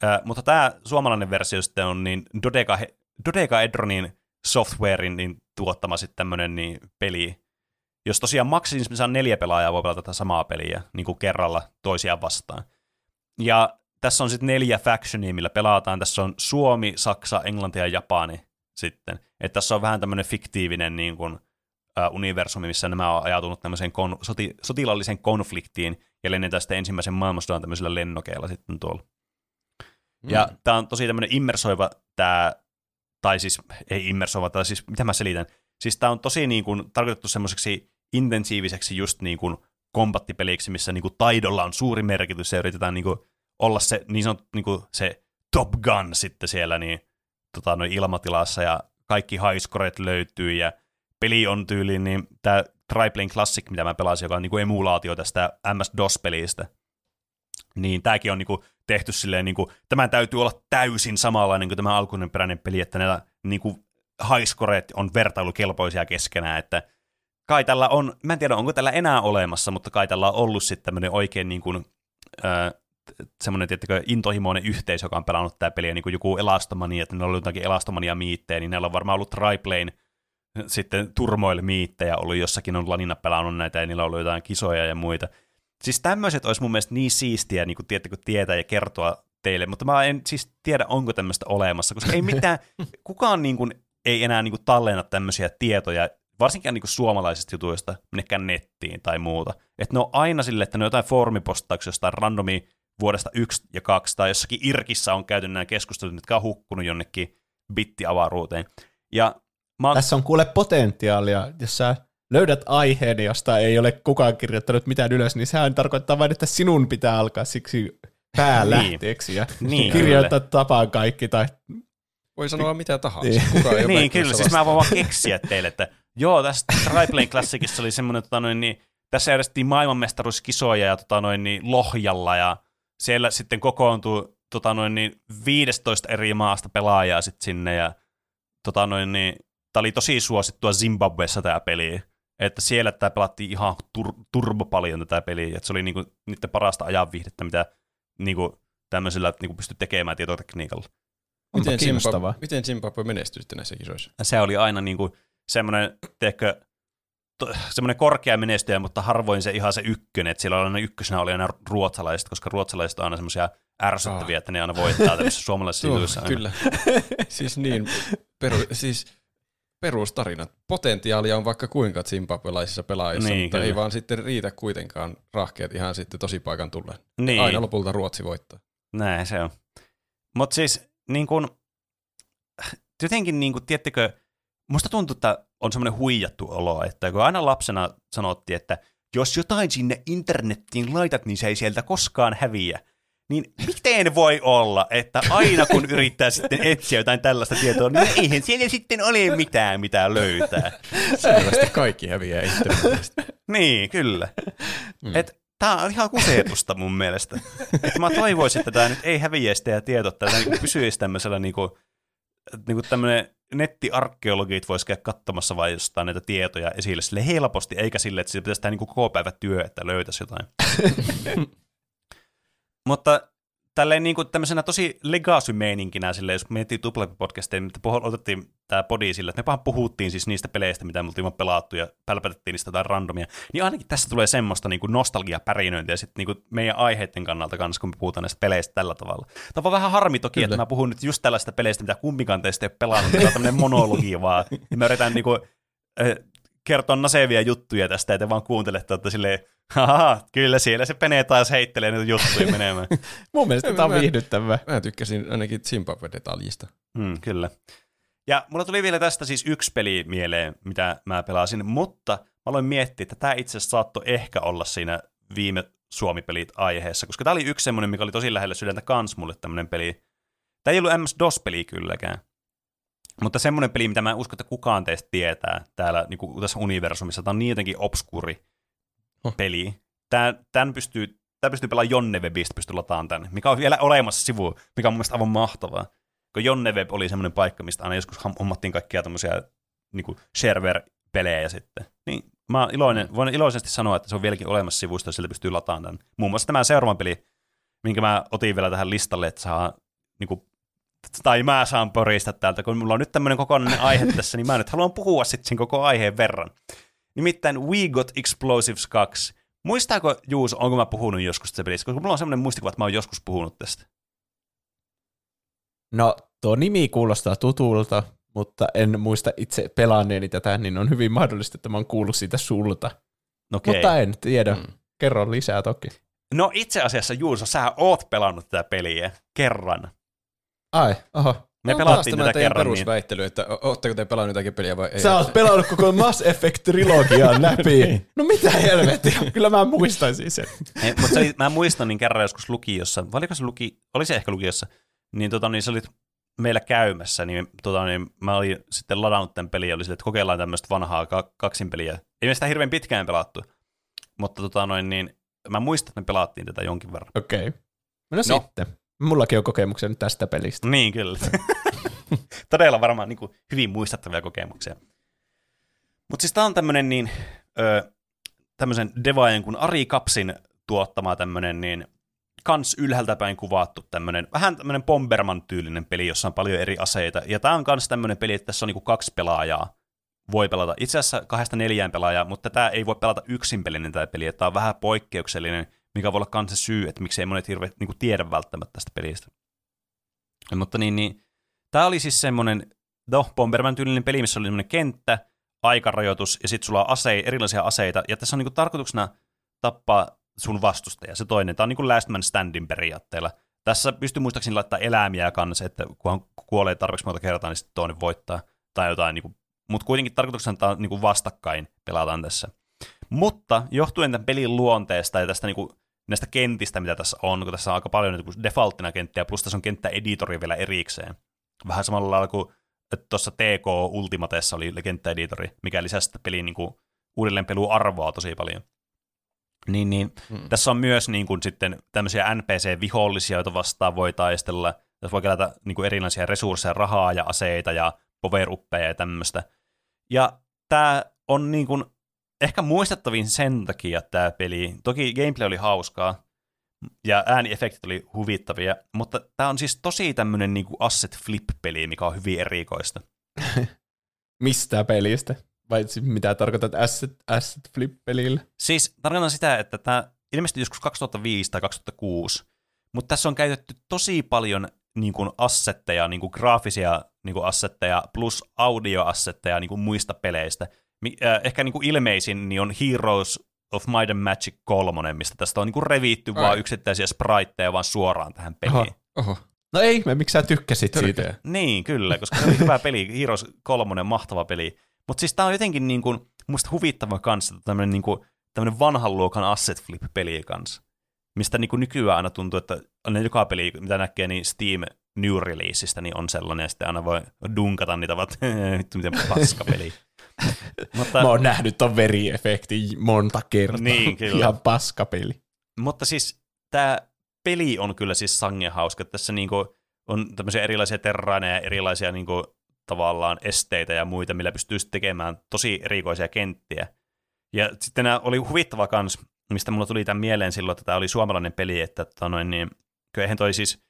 Ää, mutta tämä suomalainen versio sitten on niin Dodeka, Dodeka Edronin softwarein niin tuottama sitten tämmöinen niin peli, jos tosiaan maksimissaan niin neljä pelaajaa voi pelata tätä samaa peliä niin kuin kerralla toisiaan vastaan. Ja tässä on sitten neljä factionia, millä pelataan. Tässä on Suomi, Saksa, Englanti ja Japani sitten. Että tässä on vähän tämmöinen fiktiivinen niin kuin, uh, universumi, missä nämä on ajatunut tämmöiseen kon, soti, sotilaalliseen konfliktiin ja lennetään sitten ensimmäisen maailmansodan tämmöisellä lennokeilla sitten tuolla. Mm. Ja tämä on tosi tämmöinen immersoiva tämä, tai siis ei immersoiva, tai siis mitä mä selitän, siis tämä on tosi niin kuin, tarkoitettu semmoiseksi intensiiviseksi just niin kuin kombattipeliksi, missä niin kuin taidolla on suuri merkitys ja yritetään niin kuin olla se niin sanottu niin kuin se Top Gun sitten siellä niin tota, noin ilmatilassa ja kaikki highscoret löytyy ja peli on tyyliin, niin tämä Triplane Classic, mitä mä pelasin, joka on niin kuin emulaatio tästä MS-DOS-pelistä, niin tämäkin on niin tehty silleen, niin tämän täytyy olla täysin samanlainen kuin tämä alkuperäinen peli, että nämä niin kuin on vertailukelpoisia keskenään, että kai tällä on, mä en tiedä onko tällä enää olemassa, mutta kai tällä on ollut sitten tämmöinen oikein niin kuin, semmoinen tiettäkö, intohimoinen yhteisö, joka on pelannut tämä peliä, niin kuin joku Elastomania, että ne on ollut jotakin Elastomania-miittejä, niin neillä on varmaan ollut Triplane sitten turmoil-miittejä ollut, jossakin on Lanina pelannut näitä, ja niillä on ollut jotain kisoja ja muita. Siis tämmöiset olisi mun mielestä niin siistiä, niin kuin tiettäkö, tietää ja kertoa teille, mutta mä en siis tiedä, onko tämmöistä olemassa, koska ei mitään, kukaan niin kuin, ei enää niin kuin tallenna tämmöisiä tietoja, varsinkin niin kuin suomalaisista jutuista, minnekään nettiin tai muuta. Että ne on aina sille, että ne on jotain foorumipostauksia jostain randomia vuodesta 1 ja 2, tai jossakin Irkissä on käyty nämä keskustelut, jotka on hukkunut jonnekin bittiavaruuteen. Ja mä. Tässä on kuule potentiaalia, jos sä löydät aiheen, josta ei ole kukaan kirjoittanut mitään ylös, niin sehän tarkoittaa vain, että sinun pitää alkaa siksi päälähteeksi ja niin, kirjoittaa kyllä. tapaan kaikki. Tai... Voi sanoa mitä tahansa. Niin, Kukaan ei niin kyllä, siis mä voin vaan keksiä teille, että joo, tässä Triplane Classicissa oli semmoinen, tota noin, niin, tässä järjestettiin maailmanmestaruuskisoja ja tota noin, niin, Lohjalla ja siellä sitten kokoontuu tota noin, niin 15 eri maasta pelaajaa sitten sinne ja tota noin, niin, tämä oli tosi suosittua Zimbabwessa tämä peli. Että siellä tämä pelattiin ihan tur- turbo paljon tätä peliä, että se oli niinku niiden parasta ajan viihdettä, mitä niinku tämmöisellä niinku pystyi tekemään tietotekniikalla. Miten Zimbabwe, miten Zimbabwe menestyi sitten näissä kisoissa? Se oli aina niinku semmoinen, teekö, semmoinen korkea menestyjä, mutta harvoin se ihan se ykkönen, että siellä aina ykkösenä oli aina ruotsalaiset, koska ruotsalaiset on aina semmoisia ärsyttäviä, oh. että ne aina voittaa tämmöisissä suomalaisissa jutuissa. Kyllä, siis niin, peru, siis perustarinat. Potentiaalia on vaikka kuinka zimbabwelaisissa pelaajissa, niin, mutta kyllä. ei vaan sitten riitä kuitenkaan rahkeet ihan sitten tosi paikan tulleen. Niin. Aina lopulta Ruotsi voittaa. Näin se on. Mutta siis niin kun, jotenkin niin kun, tiettekö, musta tuntuu, että on semmoinen huijattu olo, että kun aina lapsena sanottiin, että jos jotain sinne internettiin laitat, niin se ei sieltä koskaan häviä. niin miten voi olla, että aina kun yrittää sitten etsiä jotain tällaista tietoa, niin eihän siellä sitten ole mitään, mitä löytää. Selvästi kaikki häviää internetistä. Niin, kyllä. Mm. Et Tämä on ihan kusetusta mun mielestä. Et mä toivoisin, että tämä nyt ei häviäisi ja tieto, että tämä niinku pysyisi tämmöisellä niinku, niinku tämmöinen nettiarkeologit voisi käydä katsomassa vai jostain näitä tietoja esille sille helposti, eikä sille, että sille pitäisi tehdä niinku koko päivä työ, että löytäisi jotain. Mutta tälleen niin kuin tämmöisenä tosi legacy-meininkinä, silleen, jos miettii tuplapi-podcasteja, mitä otettiin tämä podi sille, että me puhuttiin siis niistä peleistä, mitä me oltiin pelattu ja pälpätettiin niistä jotain randomia, niin ainakin tässä tulee semmoista niin kuin nostalgia-pärinöintiä sitten niin kuin meidän aiheiden kannalta kanssa, kun me puhutaan näistä peleistä tällä tavalla. Tämä on vähän harmi toki, Kyllä. että mä puhun nyt just tällaista peleistä, mitä kumpikaan teistä ei ole pelannut, tämä on tämmöinen monologi vaan, ja mä yritän niin kuin, kertoa nasevia juttuja tästä, ja te vaan kuuntelette, että silleen, haha, kyllä siellä se penee taas heittelee niitä juttuja menemään. Mun mielestä tämä on viihdyttävää. Mä tykkäsin ainakin Zimbabwe-detaljista. Mm, kyllä. Ja mulla tuli vielä tästä siis yksi peli mieleen, mitä mä pelasin, mutta mä aloin miettiä, että tämä itse asiassa saattoi ehkä olla siinä viime Suomi-pelit aiheessa, koska tämä oli yksi semmoinen, mikä oli tosi lähellä sydäntä kans mulle tämmöinen peli. Tämä ei ollut MS-DOS-peli kylläkään, mutta semmoinen peli, mitä mä en usko, että kukaan teistä tietää täällä niin kuin tässä universumissa, tämä on niin jotenkin obskuri oh. peli. Tämä, tämän pystyy, tämä pystyy pelaamaan Jonnewebistä, pystyy lataamaan tänne, mikä on vielä olemassa sivu, mikä on mun mielestä aivan mahtavaa. Kun Jonneweb oli semmoinen paikka, mistä aina joskus hommattiin kaikkia tämmöisiä niin server-pelejä sitten. Niin mä iloinen, voin iloisesti sanoa, että se on vieläkin olemassa sivuista, ja sillä pystyy lataamaan tämän. Muun muassa tämä seuraava peli, minkä mä otin vielä tähän listalle, että saa niin kuin, tai mä saan porista täältä, kun mulla on nyt tämmöinen kokonainen aihe tässä, niin mä nyt haluan puhua sitten sen koko aiheen verran. Nimittäin We Got Explosives 2. Muistaako Juus, onko mä puhunut joskus tästä pelistä? Koska mulla on semmoinen muistikuva, että mä oon joskus puhunut tästä. No, tuo nimi kuulostaa tutulta, mutta en muista itse pelanneeni tätä, niin on hyvin mahdollista, että mä oon kuullut siitä sulta. Okay. Mutta en tiedä. Mm. Kerro lisää toki. No itse asiassa Juuso, sä oot pelannut tätä peliä kerran. Ai, oho. Me no, pelattiin tätä kerran. Niin- perusväittely, niin... että ootteko te pelannut jotakin peliä vai ei? Sä oot pelannut koko Mass Effect-trilogiaa läpi. No mitä helvettiä, kyllä mä muistaisin sen. Ei, mutta oli, mä muistan niin kerran joskus lukiossa, oliko se luki, oli se ehkä lukiossa, niin, tota, niin sä olit meillä käymässä, niin, tota, niin mä olin sitten ladannut tämän pelin ja oli sille, että kokeillaan tämmöistä vanhaa kaksinpeliä. Ei me sitä hirveän pitkään pelattu, mutta tota, noin, niin, mä muistan, että me pelattiin tätä jonkin verran. Okei. Okay. No, no sitten. Mullakin on kokemuksia nyt tästä pelistä. Niin, kyllä. Todella varmaan niin kuin, hyvin muistettavia kokemuksia. Mutta siis tämä on tämmöinen niin, ö, tämmöisen devaajan kuin Ari Kapsin tuottama tämmöinen niin, kans ylhäältä päin kuvattu tämmöinen, vähän tämmöinen Bomberman-tyylinen peli, jossa on paljon eri aseita. Ja tämä on kans tämmöinen peli, että tässä on niinku kaksi pelaajaa voi pelata. Itse asiassa kahdesta neljään pelaajaa, mutta tämä ei voi pelata yksin pelinen tämä peli, että tämä on vähän poikkeuksellinen – mikä voi olla myös se syy, että miksei monet hirveät niin tiedä välttämättä tästä pelistä. Mutta niin, niin tämä oli siis semmoinen, no, Bomberman tyylinen peli, missä oli semmoinen kenttä, aikarajoitus, ja sitten sulla on ase, erilaisia aseita, ja tässä on niin tarkoituksena tappaa sun vastustaja, se toinen. Tämä on niin last man standing periaatteella. Tässä pystyy muistaakseni laittaa eläimiä kanssa, että kun kuolee tarpeeksi monta kertaa, niin sitten toinen voittaa. Tai jotain, niin mutta kuitenkin tarkoituksena tämä niin kuin vastakkain pelataan tässä. Mutta johtuen tämän pelin luonteesta ja tästä niin näistä kentistä, mitä tässä on, kun tässä on aika paljon niin defaulttina kenttiä, plus tässä on kenttäeditori vielä erikseen. Vähän samalla lailla kuin tuossa TK Ultimateessa oli kenttäeditori, mikä lisäsi sitä pelin niin kuin, arvoa tosi paljon. Niin, niin hmm. tässä on myös niin kuin, sitten tämmöisiä NPC-vihollisia, joita vastaan voi taistella. Tässä voi kerätä niin kuin erilaisia resursseja, rahaa ja aseita ja power ja tämmöistä. Ja tämä on niin kuin, ehkä muistettavin sen takia tämä peli. Toki gameplay oli hauskaa ja ääniefektit oli huvittavia, mutta tämä on siis tosi tämmöinen niinku asset flip-peli, mikä on hyvin erikoista. Mistä pelistä? Vai mitä tarkoitat asset, asset flip-pelillä? Siis tarkoitan sitä, että tämä ilmeisesti joskus 2005 tai 2006, mutta tässä on käytetty tosi paljon niin kuin assetteja, niin kuin graafisia niin kuin assetteja plus audioassetteja niin kuin muista peleistä – ehkä niin kuin ilmeisin niin on Heroes of Might and Magic 3, mistä tästä on niin kuin revitty Ai. vaan yksittäisiä spriteja vaan suoraan tähän peliin. Oho, oho. No ei, me miksi sä tykkäsit siitä? Niin, kyllä, koska se oli hyvä peli, Heroes 3, mahtava peli. Mutta siis tää on jotenkin niin kuin, musta huvittava kanssa, tämmöinen niin kuin, tämmöinen vanhan luokan asset flip-peli kanssa. Mistä niin kuin nykyään aina tuntuu, että ne joka peli, mitä näkee, niin Steam New Releaseista, niin on sellainen, ja sitten aina voi dunkata niitä, vaan vittu miten paska peli. mutta, Mä oon nähnyt ton veriefektin monta kertaa. Niin, kyllä. Ihan paska peli. Mutta siis tämä peli on kyllä siis sangen hauska. Tässä niinku on tämmöisiä erilaisia terraaneja ja erilaisia niinku tavallaan esteitä ja muita, millä pystyy tekemään tosi erikoisia kenttiä. Ja sitten nämä oli huvittava kans, mistä mulla tuli tämän mieleen silloin, että tämä oli suomalainen peli, että tota noin, niin, kyllä toi siis,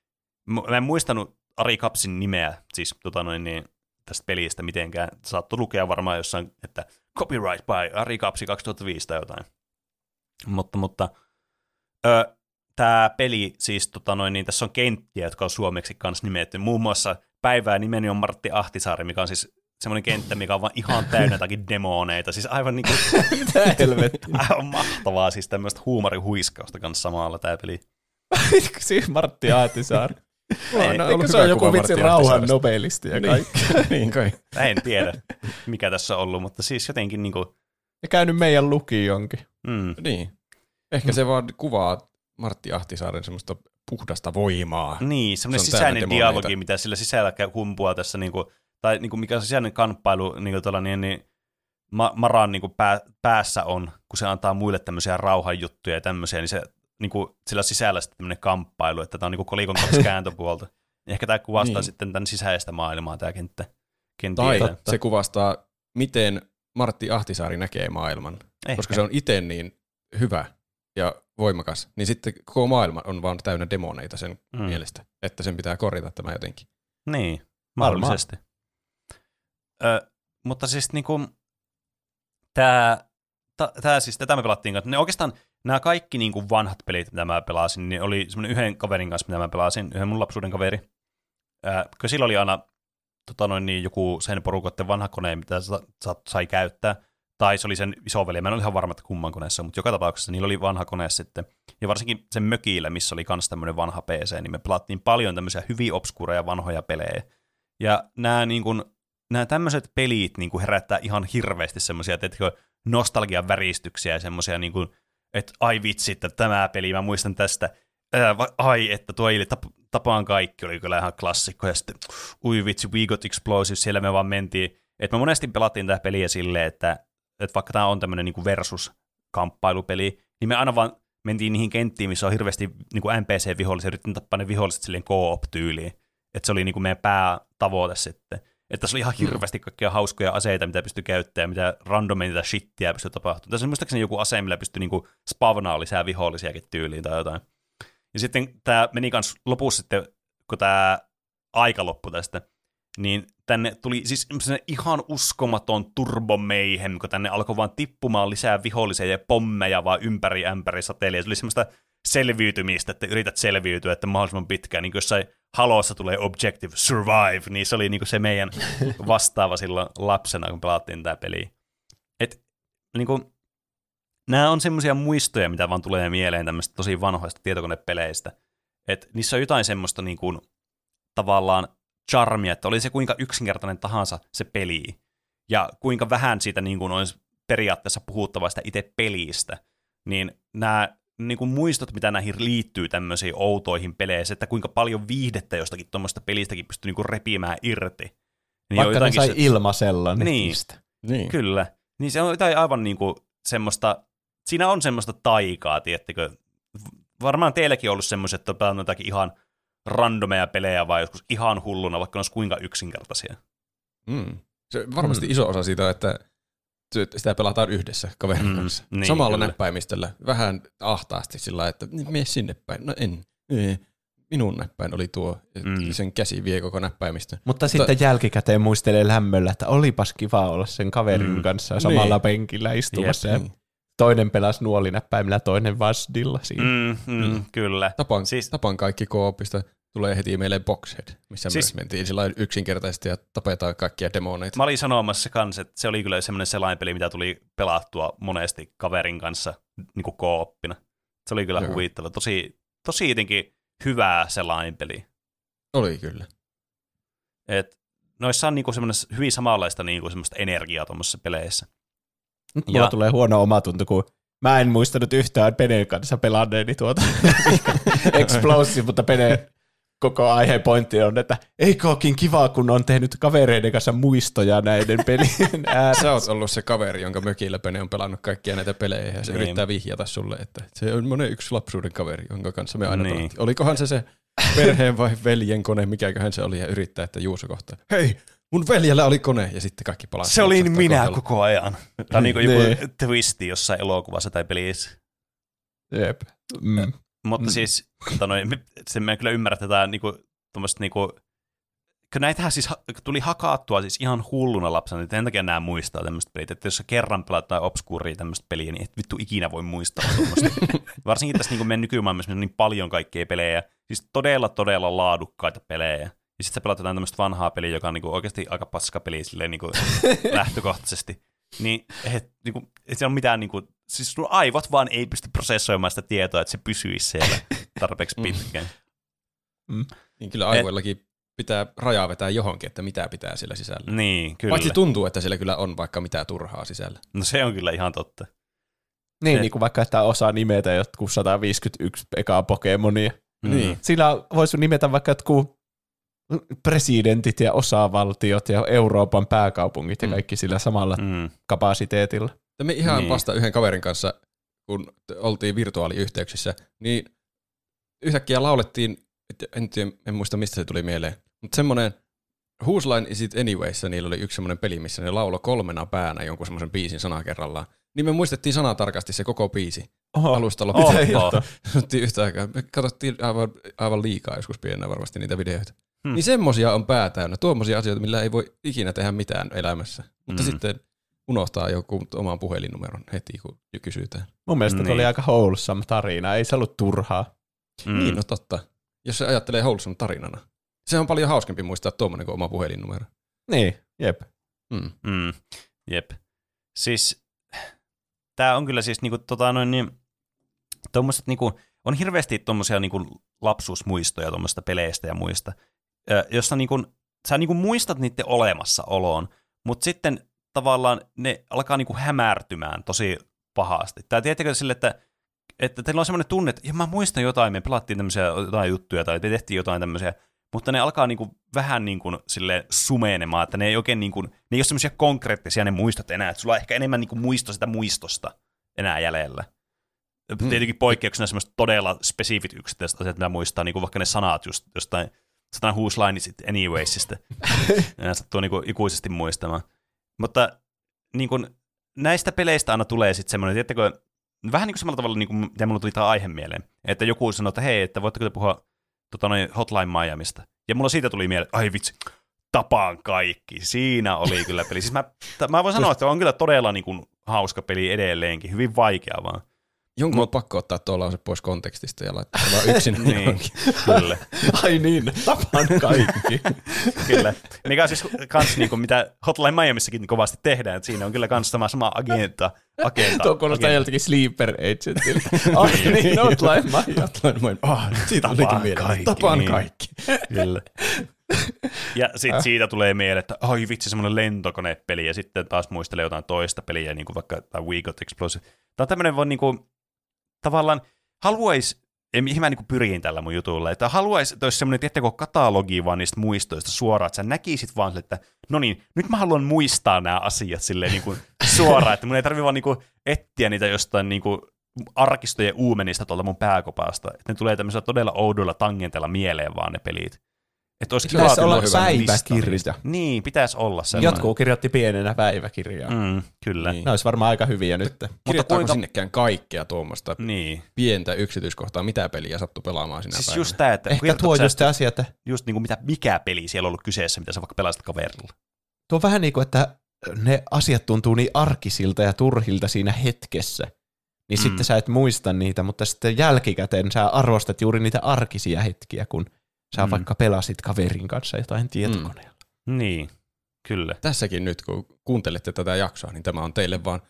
mä en muistanut Ari Kapsin nimeä siis tota noin, niin, tästä pelistä mitenkään. Saattoi lukea varmaan jossain, että copyright by Ari Kapsi 2005 tai jotain. Mutta, mutta ö, tämä peli, siis tota noin, niin tässä on kenttiä, jotka on suomeksi kanssa nimetty. Muun muassa päivää nimeni on Martti Ahtisaari, mikä on siis semmoinen kenttä, mikä on vaan ihan täynnä jotakin demoneita. Siis aivan niinku... Mitä helvettiä? Aivan mahtavaa, siis tämmöistä huumorihuiskausta kanssa samalla tämä peli. siis Martti Ahtisaari. Ei, no, Eikö se on joku vitsi rauhan nobelisti ja niin. kaikki? niin kai. En tiedä, mikä tässä on ollut, mutta siis jotenkin niinku... Ja käynyt meidän lukionkin. Mm. Niin. Ehkä se vaan kuvaa Martti Ahtisaaren semmoista puhdasta voimaa. Niin, semmoinen se sisäinen dialogi, mitä sillä sisällä kumpua tässä, niinku, tai niinku, mikä on sisäinen kamppailu niinku niin, niin Maran niinku pää, päässä on, kun se antaa muille tämmöisiä rauhanjuttuja ja tämmöisiä, niin se niinku, sillä sisällä sitten tämmöinen kamppailu, että tämä on niinku kolikon kaksi kääntöpuolta. Ehkä tämä kuvastaa niin. sitten tämän sisäistä maailmaa, tämä kenttä. Kenttiä. Tai Totta. se kuvastaa, miten Martti Ahtisaari näkee maailman. Ehkä. Koska se on itse niin hyvä ja voimakas, niin sitten koko maailma on vaan täynnä demoneita sen mm. mielestä, että sen pitää korjata tämä jotenkin. Niin, mahdollisesti. Ö, mutta siis niinku, tämä, tää, siis, tätä me pelattiin. Ne oikeastaan nämä kaikki niinku vanhat pelit, mitä mä pelasin, niin oli semmoinen yhden kaverin kanssa, mitä mä pelasin, yhden mun lapsuuden kaveri. Kun sillä oli aina tota noin, niin joku sen porukotten vanha kone, mitä sa, sa, sai käyttää. Tai se oli sen isoveli, mä en ole ihan varma, että kumman koneessa, mutta joka tapauksessa niillä oli vanha kone sitten, ja varsinkin sen mökillä, missä oli myös tämmöinen vanha PC, niin me pelattiin paljon tämmöisiä hyvin obskureja vanhoja pelejä, ja nämä, niin kuin, nämä tämmöiset pelit niin kuin herättää ihan hirveästi semmoisia, nostalgian väristyksiä ja semmoisia, niin kuin, että ai vitsi, että tämä peli, mä muistan tästä, ää, ai, että tuo ei tap, tapaan kaikki oli kyllä ihan klassikko, ja sitten ui vitsi, We Got Explosive, siellä me vaan mentiin, että me monesti pelattiin tätä peliä silleen, että että vaikka tämä on tämmöinen niin versus-kamppailupeli, niin me aina vaan mentiin niihin kenttiin, missä on hirveästi niin kuin NPC-vihollisia, yritettiin tappaa ne viholliset silleen co-op-tyyliin. Että se oli niin kuin meidän päätavoite sitten. Että tässä oli ihan mm. hirveästi kaikkia hauskoja aseita, mitä pystyi käyttämään, mitä randomeita shittiä pystyi tapahtumaan. Tässä on muistaakseni joku ase, millä pystyi niin spavnaa lisää vihollisiakin tyyliin tai jotain. Ja sitten tämä meni kans lopussa sitten, kun tämä aika loppui tästä, niin tänne tuli siis ihan uskomaton turbomeihem, kun tänne alkoi vaan tippumaan lisää vihollisia ja pommeja vaan ympäri ämpäri satelia. Tuli semmoista selviytymistä, että yrität selviytyä, että mahdollisimman pitkään, niin kuin jossain halossa tulee Objective Survive, niin se oli niin kuin se meidän vastaava silloin lapsena, kun pelattiin tämä peli. Et, niin kuin, nämä on semmoisia muistoja, mitä vaan tulee mieleen tämmöistä tosi vanhoista tietokonepeleistä. Et niissä on jotain semmoista niin kuin, tavallaan charmia, että oli se kuinka yksinkertainen tahansa se peli, ja kuinka vähän siitä niin kuin olisi periaatteessa puhuttava sitä itse pelistä, niin nämä niin kuin muistot, mitä näihin liittyy tämmöisiin outoihin peleihin, että kuinka paljon viihdettä jostakin tuommoista pelistäkin pystyy niin kuin repimään irti. Niin Vaikka ne sai se... ilmaisella niin, niin, kyllä. Niin se on jotain aivan niin kuin semmoista, siinä on semmoista taikaa, tiettikö. Varmaan teilläkin on ollut semmoiset, että on pelannut jotakin ihan randomeja pelejä vai joskus ihan hulluna, vaikka ne olisi kuinka yksinkertaisia. Mm. Se varmasti mm. iso osa siitä, että sitä pelataan yhdessä kaverin mm, kanssa. Niin, Samalla kyllä. näppäimistöllä. Vähän ahtaasti sillä että mene sinne päin. No en. Minun näppäin oli tuo. Mm. Sen käsi vie koko näppäimistö. Mutta, Mutta sitten jälkikäteen muistelee lämmöllä, että olipas kiva olla sen kaverin mm. kanssa samalla niin. penkillä istumassa. Jep. Ja toinen pelasi nuolinäppäimillä, toinen vasdilla siinä. Mm, mm, mm. Kyllä. Tapan, siis, tapan kaikki koopista tulee heti meille Boxhead, missä siis, me mentiin sillä yksinkertaisesti ja tapetaan kaikkia demoneita. Mä olin sanomassa kanssa, että se oli kyllä semmoinen selainpeli, mitä tuli pelattua monesti kaverin kanssa niin kuin kooppina. Se oli kyllä Joo. huvittava. Tosi, tosi jotenkin hyvää selainpeli. Oli kyllä. Et noissa on niinku semmoinen hyvin samanlaista niinku semmoista energiaa tuommoisissa peleissä. Nyt mulla ja... tulee huono omatunto, kun Mä en muistanut yhtään Peneen kanssa pelanneeni tuota Explosive, mutta Pene koko aiheen pointti on, että eikö olekin kiva, kun on tehnyt kavereiden kanssa muistoja näiden pelien ääressä. Sä oot ollut se kaveri, jonka mökillä Pene on pelannut kaikkia näitä pelejä ja se Niin. yrittää vihjata sulle, että se on monen yksi lapsuuden kaveri, jonka kanssa me aina Niin. Olikohan se se perheen vai veljen kone, mikäköhän se oli ja yrittää, että Juuso kohtaa. Hei, mun veljellä oli kone ja sitten kaikki palaa. Se oli minä koko ajan. Tämä on niin kuin joku twisti jossain elokuvassa tai pelissä. Jep. Mm. Mutta Mm. siis, tota noin, me- se me kyllä ymmärrä tätä niinku, niinku, kun näitähän siis tuli hakattua siis ihan hulluna lapsena, niin sen takia nämä muistaa tämmöistä pelit, että jos sä kerran pelaat jotain obskuuria tämmöistä peliä, niin et vittu ikinä voi muistaa tuommoista. Varsinkin tässä niinku meidän nykymaailmassa missä on niin paljon kaikkea pelejä, siis todella todella laadukkaita pelejä. Ja sitten sä pelaat jotain tämmöistä vanhaa peliä, joka on niinku oikeasti aika paska peli silleen niinku lähtökohtaisesti. Niin, et, niinku, et siellä on mitään, niinku, siis sun aivot vaan ei pysty prosessoimaan sitä tietoa, että se pysyisi siellä tarpeeksi Mm. pitkään. Niin kyllä aivoillakin pitää rajaa vetää johonkin, että mitä pitää sillä sisällä. Niin, kyllä. Paitsi tuntuu, että siellä kyllä on vaikka mitä turhaa sisällä. no se on kyllä ihan totta. Niin, Et- niin kuin vaikka, että osaa nimetä jotkut 151 ekaa Pokemonia. Mm. Niin. Sillä voisi nimetä vaikka jotkut presidentit ja osavaltiot ja Euroopan pääkaupungit ja Mm. kaikki sillä samalla Mm. kapasiteetilla. Ja me ihan Niin. vasta yhden kaverin kanssa, kun oltiin virtuaaliyhteyksissä, niin yhtäkkiä laulettiin, et en, tiedä, en muista mistä se tuli mieleen, mutta semmoinen Whose Line Is It Anyways, niillä oli yksi semmoinen peli, missä ne laulo kolmena päänä jonkun semmoisen biisin sana kerrallaan. Niin me muistettiin sanatarkasti se koko biisi Oho. alusta loppuun. Oho. Sanottiin yhtä aikaa. Me katsottiin aivan, aivan liikaa joskus pienenä varmasti niitä videoita. Hmm. Hmm. Niin semmosia on pää täynnä. Tuommoisia asioita, millä ei voi ikinä tehdä mitään elämässä. Mutta Hmm. hmm. sitten unohtaa joku oman puhelinnumeron heti, kun kysytään. Mun mielestä niin. Niin. oli aika wholesome tarina, ei se ollut turhaa. Mm. Mm. Niin, no totta. Jos se ajattelee Wholesome tarinana. Se on paljon hauskempi muistaa tuommoinen kuin oma puhelinnumero. Niin, jep. Mm. Mm. Jep. Siis tämä on kyllä siis niinku tota noin niin, tommoset niinku, on hirveästi tommosia niinku lapsuusmuistoja tuommoista peleistä ja muista, ö, jossa niinku, sä niinku muistat niiden olemassaoloon, mutta sitten tavallaan ne alkaa niinku hämärtymään tosi pahasti. Tai tiedättekö sille, että, että teillä on semmoinen tunne, että ja mä muistan jotain, me pelattiin tämmöisiä jotain juttuja tai me tehtiin jotain tämmöisiä, mutta ne alkaa niinku vähän niinku sille sumeenemaan, että ne ei oikein niinku, ne ei ole semmoisia konkreettisia ne muistot enää, että sulla on ehkä enemmän niinku muisto sitä muistosta enää jäljellä. Mm. Tietenkin poikkeuksena semmoiset todella spesifit yksittäiset asiat, mitä muistaa, niinku vaikka ne sanat just jostain, jostain whose line is it anywaysista. Nämä sattuu niinku ikuisesti muistamaan. Mutta niin kun, näistä peleistä aina tulee sitten semmoinen, tiedättekö, vähän niin kuin samalla tavalla, niin kuin, mitä mulla tuli tämä aihe mieleen, että joku sanoo, että hei, että voitteko te puhua tota, noin Hotline Miamista. Ja mulla siitä tuli mieleen, ai vitsi, tapaan kaikki. Siinä oli kyllä peli. Siis mä, t- mä voin sanoa, että on kyllä todella niin kuin, hauska peli edelleenkin, hyvin vaikea vaan. Jonkun on pakko ottaa tuo lause pois kontekstista ja laittaa vaan yksin Niin. Kyllä, Ai niin, tapaan kaikki. kyllä. Mikä on siis kans niin kuin, mitä Hotline Miamissakin kovasti tehdään, että siinä on kyllä kans sama, sama agenta. agenta Tuo kuulostaa agenta. joltakin Sleeper Agentilta. Ai niin, Hotline Miami. Hotline Ah, siitä Tapaan kaikki, Tapaan niin. kaikki. Kyllä. Ja sitten siitä tulee mieleen, että ai vitsi, semmoinen lentokonepeli, ja sitten taas muistelee jotain toista peliä, niin kuin vaikka tai We Got Explosive. Tämä on tämmöinen vaan niin kuin, tavallaan, haluais, ei, mihin mä niin pyrin tällä mun jutulla, että haluais, että olisi semmoinen, tiettäkö, katalogi vaan niistä muistoista suoraan, että sä näkisit vaan sille, että no niin, nyt mä haluan muistaa nämä asiat silleen niin kuin suoraan, että mun ei tarvi vaan niin kuin etsiä niitä jostain niin kuin arkistojen uumenista tuolta mun pääkopasta, että ne tulee tämmöisellä todella oudoilla tangenteilla mieleen vaan ne pelit. Että olisi Pitäisi kiva olla päiväkirja. Niin, pitäisi olla semmoinen. Jotkut kirjoitti pienenä päiväkirjaa. Mm. Kyllä. Niin. Ne olisi varmaan aika hyviä nyt. Kirjoittaako kuinka- sinnekään kaikkea tuommoista Niin. pientä yksityiskohtaa, mitä peliä sattuu pelaamaan sinä Siis päivänä? just tämä, että Ehkä tuo just se asia, että just niin kuin mitä, mikä peli siellä on ollut kyseessä, mitä sä vaikka pelasit kaverilla. tuo on vähän niin kuin, että ne asiat tuntuu niin arkisilta ja turhilta siinä hetkessä. Niin mm. sitten sä et muista niitä, mutta sitten jälkikäteen sä arvostat juuri niitä arkisia hetkiä, kun sä Mm. mm. vaikka pelasit kaverin kanssa jotain tietokoneella. Niin, kyllä. Tässäkin nyt, kun kuuntelette tätä jaksoa, niin tämä on teille vaan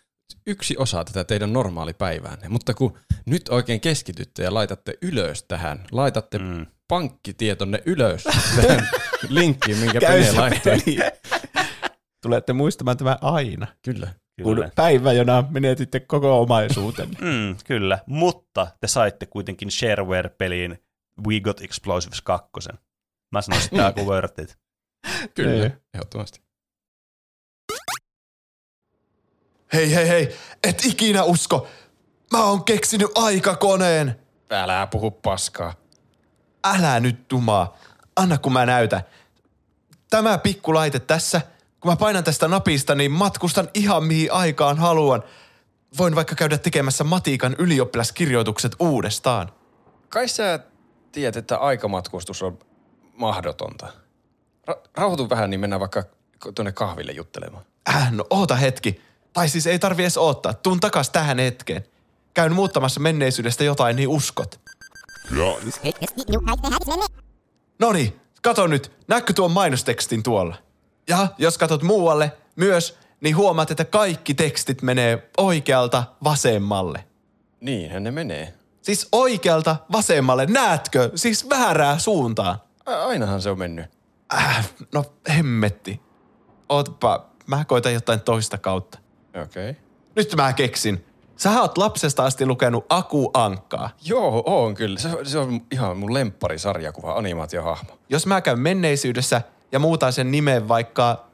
yksi osa tätä teidän normaalipäiväänne. Mutta kun nyt oikein keskitytte ja laitatte ylös tähän, laitatte mm. Mm. pankkitietonne ylös tähän linkkiin, minkä Pene laittoi. Tulette muistamaan tämä aina. Kyllä. kun Kyllä. päivä, jona menetitte koko omaisuuten. Mm, kyllä, mutta te saitte kuitenkin shareware-peliin We Got Explosives 2. Mä sanoin sitä kuin worth it. Kyllä, Niin. ehdottomasti. Hei hei hei, et ikinä usko. Mä oon keksinyt aikakoneen. Älä puhu paskaa. Älä nyt tumaa. Anna kun mä näytän. Tämä pikku laite tässä, kun mä painan tästä napista, niin matkustan ihan mihin aikaan haluan. Voin vaikka käydä tekemässä matiikan ylioppilaskirjoitukset uudestaan. Kai sä tiedät, että aikamatkustus on mahdotonta. Ra- rauhoitu vähän, niin mennään vaikka tuonne kahville juttelemaan. Äh, no oota hetki. Tai siis ei tarvi edes odottaa. Tuun takas tähän hetkeen. Käyn muuttamassa menneisyydestä jotain, niin uskot. Noni, kato nyt. Näkö tuon mainostekstin tuolla? Ja jos katot muualle myös, niin huomaat, että kaikki tekstit menee oikealta vasemmalle. Niinhän ne menee. Siis oikealta vasemmalle, näetkö? Siis väärää suuntaan. A- ainahan se on mennyt. Äh, no hemmetti. Ootapa, mä koitan jotain toista kautta. Okei. Okay. Nyt mä keksin. Sä oot lapsesta asti lukenut Aku Ankkaa. Joo, on kyllä. Se, se on ihan mun lempparisarjakuva, animaatiohahmo. Jos mä käyn menneisyydessä ja muutan sen nimen vaikka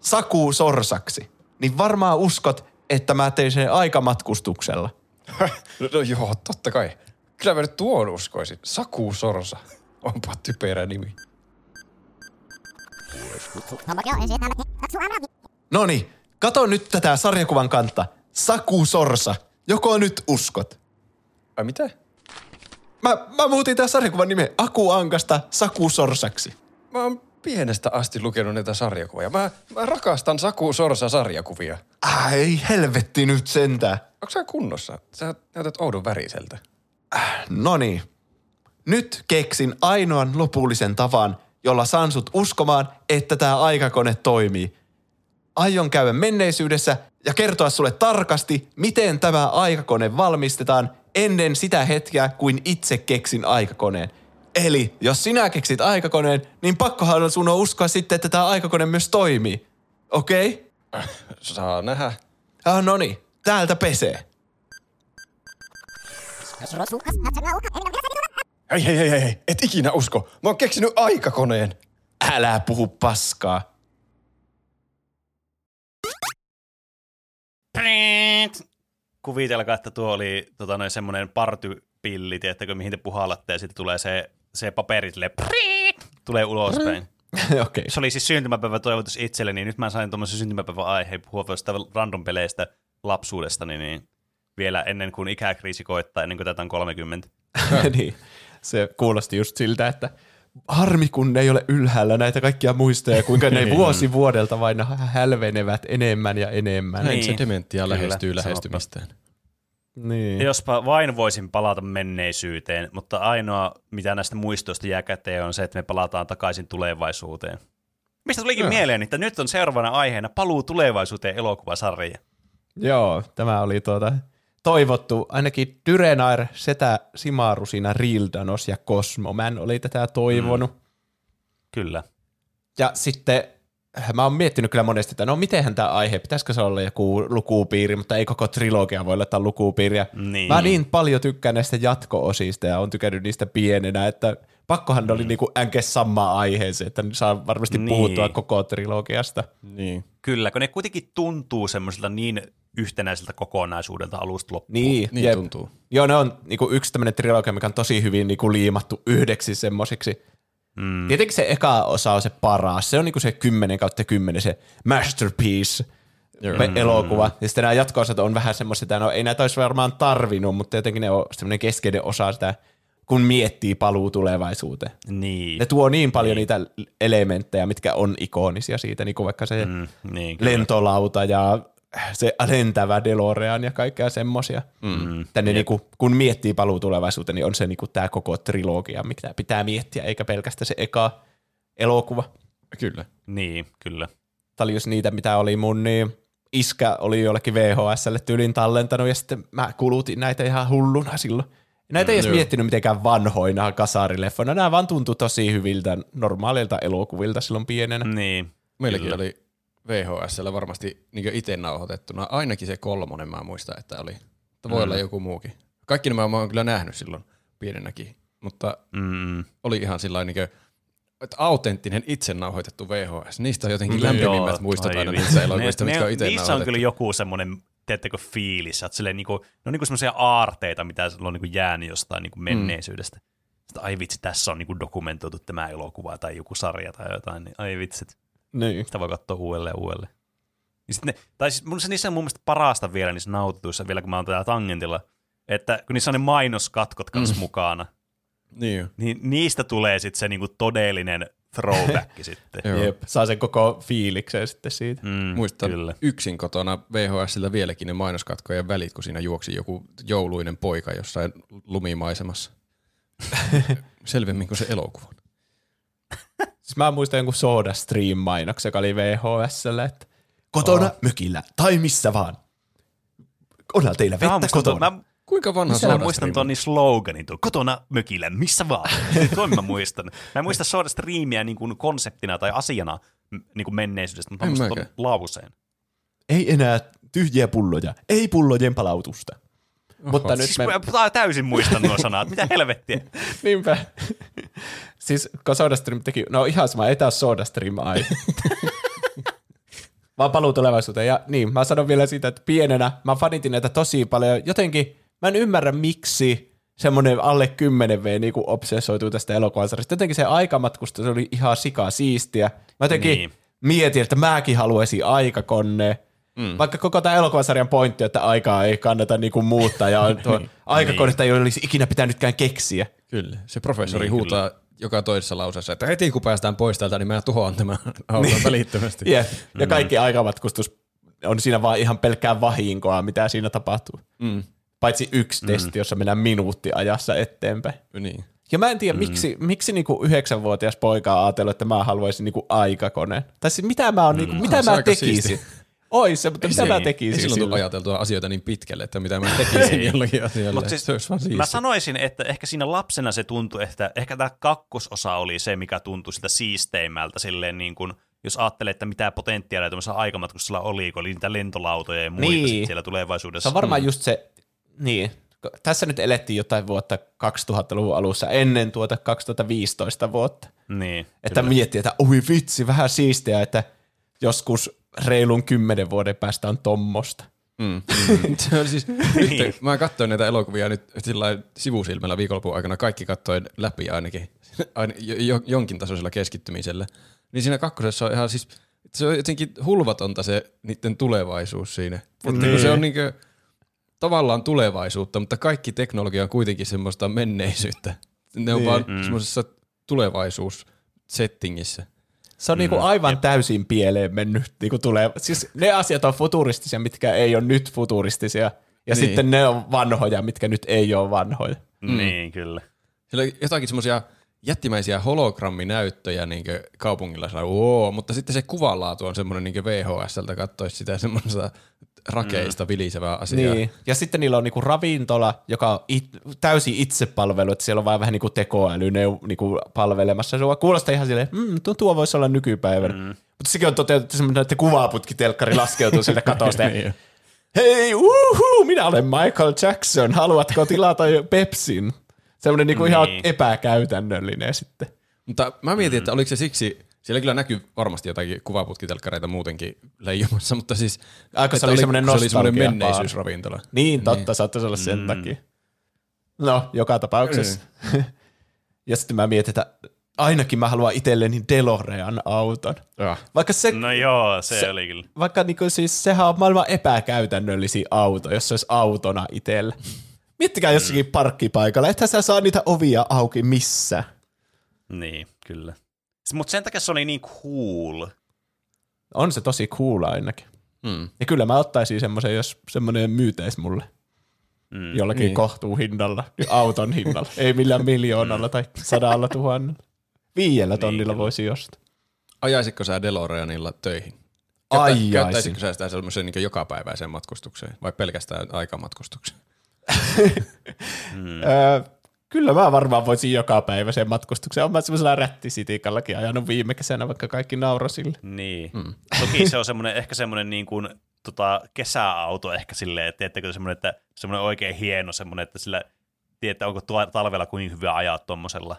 Saku Sorsaksi, niin varmaan uskot, että mä tein sen aikamatkustuksella. no, no joo, totta kai. Kyllä mä nyt tuon uskoisin. Saku Sorsa. Onpa typerä nimi. Noni, kato nyt tätä sarjakuvan kantta. Saku Sorsa. Joko nyt uskot? Ai mitä? Mä, mä muutin tää sarjakuvan nimen Aku Ankasta Saku Sorsaksi. Mä oon pienestä asti lukenut näitä sarjakuvia. Mä, mä rakastan Saku Sorsa-sarjakuvia. Äh, ei helvetti nyt sentään. Onko sä kunnossa? Sä näytät oudon väriseltä. No niin. Nyt keksin ainoan lopullisen tavan, jolla saan sut uskomaan, että tämä aikakone toimii. Aion käydä menneisyydessä ja kertoa sulle tarkasti, miten tämä aikakone valmistetaan ennen sitä hetkeä, kuin itse keksin aikakoneen. Eli jos sinä keksit aikakoneen, niin pakkohan sun on uskoa sitten, että tämä aikakone myös toimii. Okei? Okay? Saa nähdä. Ah, no niin, täältä pesee. Hei, hei, hei, hei, et ikinä usko. Mä oon keksinyt aikakoneen. Älä puhu paskaa. Kuvitelkaa, että tuo oli tota, noin semmoinen partypilli, tiedättekö, mihin te puhallatte, ja sitten tulee se, se paperi silleen, tulee ulospäin. Okei. Okay. Se oli siis syntymäpäivä toivotus itselleni, niin nyt mä sain tuommoisen syntymäpäivän aiheen puhua random peleistä lapsuudestani, niin vielä ennen kuin ikäkriisi koittaa, ennen kuin tätä on 30. niin. Se kuulosti just siltä, että harmi kun ne ei ole ylhäällä näitä kaikkia muistoja, kuinka ne vuosi vuodelta vain hälvenevät enemmän ja enemmän. Näin Niin. se dementia lähestyy sanottu. lähestymistään. Niin. Jospa vain voisin palata menneisyyteen, mutta ainoa, mitä näistä muistoista jää käteen, on se, että me palataan takaisin tulevaisuuteen. Mistä tulikin Joo. mieleen, että nyt on seuraavana aiheena paluu tulevaisuuteen elokuvasarja. Joo, tämä oli tuota toivottu, ainakin Dyrenair, Setä, Simarusina, Rildanos ja Cosmo Man oli tätä toivonut. Mm. Kyllä. Ja sitten mä oon miettinyt kyllä monesti, että no mitenhän tämä aihe, pitäisikö se olla joku lukupiiri, mutta ei koko trilogia voi olla lukupiiriä. Niin. Mä niin paljon tykkään näistä jatko-osista ja on tykännyt niistä pienenä, että pakkohan ne oli niinku änkes samaan aiheeseen, että saa varmasti Niin. puhuttua koko trilogiasta. Niin. Kyllä, kun ne kuitenkin tuntuu semmoiselta niin yhtenäiseltä kokonaisuudelta alusta loppuun. Niin, Niin jep. tuntuu. Joo, ne on niinku yksi tämmöinen trilogia, mikä on tosi hyvin niinku liimattu yhdeksi semmosiksi. Mm. Tietenkin se eka osa on se paras. Se on niinku se 10 kautta 10, se masterpiece pe- elokuva. Ja sitten nämä jatko-osat on vähän semmoisia, että no ei näitä olisi varmaan tarvinnut, mutta jotenkin ne on semmoinen keskeinen osa sitä, kun miettii paluu tulevaisuuteen. Niin. Ne tuo niin paljon niitä elementtejä, mitkä on ikonisia siitä, niin kuin vaikka se Mm, niin kyllä. lentolauta ja se lentävä DeLorean ja kaikkea semmosia. Mm. Tänne niinku, kun miettii paluu tulevaisuuteen, niin on se niinku tämä koko trilogia, mitä pitää miettiä, eikä pelkästään se eka elokuva. Kyllä. Niin, kyllä. Tämä oli just niitä, mitä oli mun niin iskä oli jollekin VHSlle tyylin tallentanut ja sitten mä kulutin näitä ihan hulluna silloin. Näitä ei edes joo. miettinyt mitenkään vanhoina kasarileffoina, nämä vaan tuntui tosi hyviltä normaalilta elokuvilta silloin pienenä. Niin. Meilläkin Kyllä. oli VHSllä varmasti niin itse nauhoitettuna. Ainakin se kolmonen mä muistan, että oli. Mutta voi mm. olla joku muukin. Kaikki nämä mä oon kyllä nähnyt silloin pienenäkin, mutta Mm. oli ihan sillä niin että autenttinen itse nauhoitettu VHS. Niistä on jotenkin No lämpimimmät joo, muistot ai aina niistä elokuvista, mitkä on itse Niissä on kyllä joku semmoinen, teettekö fiilis, että silleen niinku, ne on niinku semmoisia aarteita, mitä on niinku jäänyt jostain niinku menneisyydestä. Sitten, ai vitsi, tässä on niinku dokumentoitu tämä elokuva tai joku sarja tai jotain, niin ai vitsi, Niin. sitä voi katsoa uudelleen ja uudelleen. Ja sit ne, tai siis mun, se niissä on mun mielestä parasta vielä niissä naututuissa, vielä kun mä oon täällä tangentilla, että kun niissä on ne mainoskatkot kanssa mm. mukana, Niin niin niistä tulee sitten se niinku todellinen throwback sitten. Joo. Jep, saa sen koko fiiliksen sitten siitä. Mm, Muistan Kyllä. yksin kotona VHSillä vieläkin ne mainoskatkojen välit, kun siinä juoksi joku jouluinen poika jossain lumimaisemassa. Selvemmin kuin se elokuva. Siis mä muistan jonkun Soda Stream-mainoksen, joka oli VHSllä, että kotona, oh. mökillä tai missä vaan. Onhan teillä Mä vettä muistan, kotona. ton, mä, Kuinka vanha mä Soda muistan Stream on? Toni sloganin, tuo kotona mökillä, missä vaan. Tuon mä muistan. Mä en muista Soda Streamia niin kuin konseptina tai asiana niin kuin menneisyydestä, mutta mä muistan ton lauseen. Ei enää tyhjiä pulloja, ei pullojen palautusta. Oho. Mutta nyt Siis me... mä täysin muistan nuo sanat. Mitä helvettiä? Niinpä. siis kun SodaStream teki, no ihan sama, ei tää SodaStream ai. Vaan paluu tulevaisuuteen. Ja niin, mä sanon vielä siitä, että pienenä mä fanitin näitä tosi paljon. Jotenkin mä en ymmärrä, miksi semmoinen alle 10 V niin obsessoituu tästä elokuvasarjasta. Jotenkin se aikamatkusta, se oli ihan sika siistiä. Mä jotenkin Niin. mietin, että mäkin haluaisin aikakone. Mm. Vaikka koko tämä elokuvasarjan pointti, on, että aikaa ei kannata niinku muuttaa ja on tuo aikakonetta ei olisi ikinä pitänytkään keksiä. Kyllä. Se professori Niin, niin, huutaa joka toisessa lauseessa, että heti kun päästään pois täältä, niin mä tuhoan tämän auton niin. välittömästi. Yeah. Ja kaikki aikamatkustus on siinä vaan ihan pelkkää vahinkoa, mitä siinä tapahtuu. Mm. Paitsi yksi testi, jossa mennään minuutti ajassa eteenpäin. Niin. Ja mä en tiedä, mm. miksi, miksi niinku yhdeksänvuotias poika on ajatellut, että mä haluaisin niinku aikakoneen. Tai siis mitä mä, on, niinku, mitä On mä tekisin. siisti. Ois se, mutta mitä mä niin. tekisin Ei silloin tule ajateltua asioita niin pitkälle, että mitä mä tekisin jollakin asialle. Mut siis se olisi vaan. Mä sanoisin, että ehkä siinä lapsena se tuntui, että ehkä tämä kakkososa oli se, mikä tuntui sitä siisteimmältä silleen niin kuin, jos ajattelee, että mitä potentiaalia tuollaisella aikamatkustusella oli, kun oli niitä lentolautoja ja muita Niin. siellä tulevaisuudessa. Se on varmaan just se, niin, tässä nyt elettiin jotain vuotta 2000-luvun alussa, ennen tuota 2015 vuotta. Niin, Että kyllä. miettii, että oi vitsi, vähän siistiä, että joskus reilun kymmenen vuoden päästä on tommosta. Mm. se oli siis, nyt, mä katsoin näitä elokuvia nyt sillä sivusilmällä viikonlopun aikana, kaikki katsoin läpi ainakin, aina, jo, jonkin tasoisella keskittymisellä. Niin siinä kakkosessa on ihan siis, se on jotenkin hulvatonta se niiden tulevaisuus siinä. Että kun se on niinkö, tavallaan tulevaisuutta, mutta kaikki teknologia on kuitenkin semmoista menneisyyttä. Ne on Niin. vaan semmoisessa tulevaisuussettingissä. Se on niinku aivan täysin pieleen mennyt. Niinku tulee, siis ne asiat on futuristisia, mitkä ei ole nyt futuristisia. Ja Niin. sitten ne on vanhoja, mitkä nyt ei ole vanhoja. Niin, kyllä. Siellä oli jotakin semmoisia jättimäisiä hologramminäyttöjä niin kaupungilla, sillä, oo, mutta sitten se kuvanlaatu on semmoinen niin VHSltä katsoisi sitä semmoista rakeista mm. vilisevää asiaa. Niin. Ja sitten niillä on niinku ravintola, joka on it, täysin itsepalvelu, että siellä on vaan vähän niinku tekoäly ne, niinku palvelemassa. Se kuulostaa ihan silleen, mm, tuo, tuo voisi olla nykypäivänä. Mm. Mutta sekin on toteutettu semmoinen, että kuvaputkitelkkari laskeutuu sieltä katosta. Niin. Hei, uhu, minä olen Michael Jackson, haluatko tilata Pepsin? Semmoinen niinku ihan Niin. epäkäytännöllinen sitten. Mutta mä mietin, että oliko se siksi, siellä kyllä näkyy varmasti jotakin kuvaputkitelkkareita muutenkin leijumassa, mutta siis... Aika se oli semmoinen se oli semmoinen menneisyysravintola. Niin, totta, niin. saattaisi olla sen mm. takia. No, joka tapauksessa. ja sitten mä mietin, että ainakin mä haluan itselleni DeLorean auton. Ah. Vaikka se, No joo, se, se oli kyllä. vaikka niinku siis sehän on maailman epäkäytännöllisin auto, jos se olisi autona itsellä. Miettikää jossakin parkkipaikalla, että sä saa niitä ovia auki missä. Niin, kyllä. Mutta sen takia se oli niin cool. On se tosi cool ainakin. Mm. Ja kyllä mä ottaisin semmoisen, jos semmoinen myyteisi mulle. Mm, jollakin niin. kohtuu hinnalla, auton hinnalla. Ei millään miljoonalla tai sadalla tuhannella. Viidellä tonnilla voisi jostaa. Ajaisitko sä DeLoreanilla töihin? Ajaisin. Käyttäisitkö sä sitä semmoiseen niin jokapäiväiseen matkustukseen vai pelkästään aikamatkustukseen? Mm. Öö, Kyllä mä varmaan voisin joka päivä sen matkustuksen. Olen mä semmoisella rättisitikallakin ajanut viime kesänä, vaikka kaikki nauro sille. Niin. Mm. Toki se on semmoinen, ehkä semmoinen niin kuin, tota, kesäauto ehkä silleen, että tiedättekö semmoinen, että semmoinen oikein hieno semmoinen, että sillä tiedätte, onko tuo talvella kuin hyvä ajaa tuommoisella.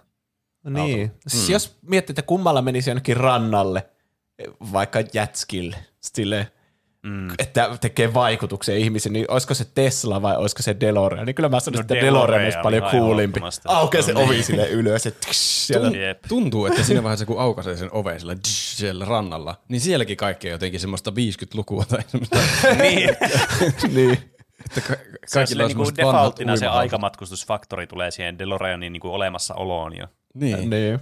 Niin. Siis mm. jos miettii, että kummalla menisi jonnekin rannalle, vaikka jätskille, silleen, mm. että tekee vaikutuksia ihmisiin, niin olisiko se Tesla vai olisiko se DeLorean? Niin kyllä mä sanoisin, No että DeLorean olisi paljon coolimpi. Aukeaa se No niin. ovi sille ylös ja tks, siellä. Jep. Tuntuu, että siinä vaiheessa kun aukaisee sen oven sillä, tsh, siellä rannalla, niin sielläkin kaikki on jotenkin semmoista 50-lukua tai semmoista, niin. niin. että ka- Se on kaikilla silleen on niin kuin semmoiset vanhat defaulttina se aikamatkustusfaktori tulee siihen DeLoreanin niin kuin olemassaoloon jo. Niin. niin.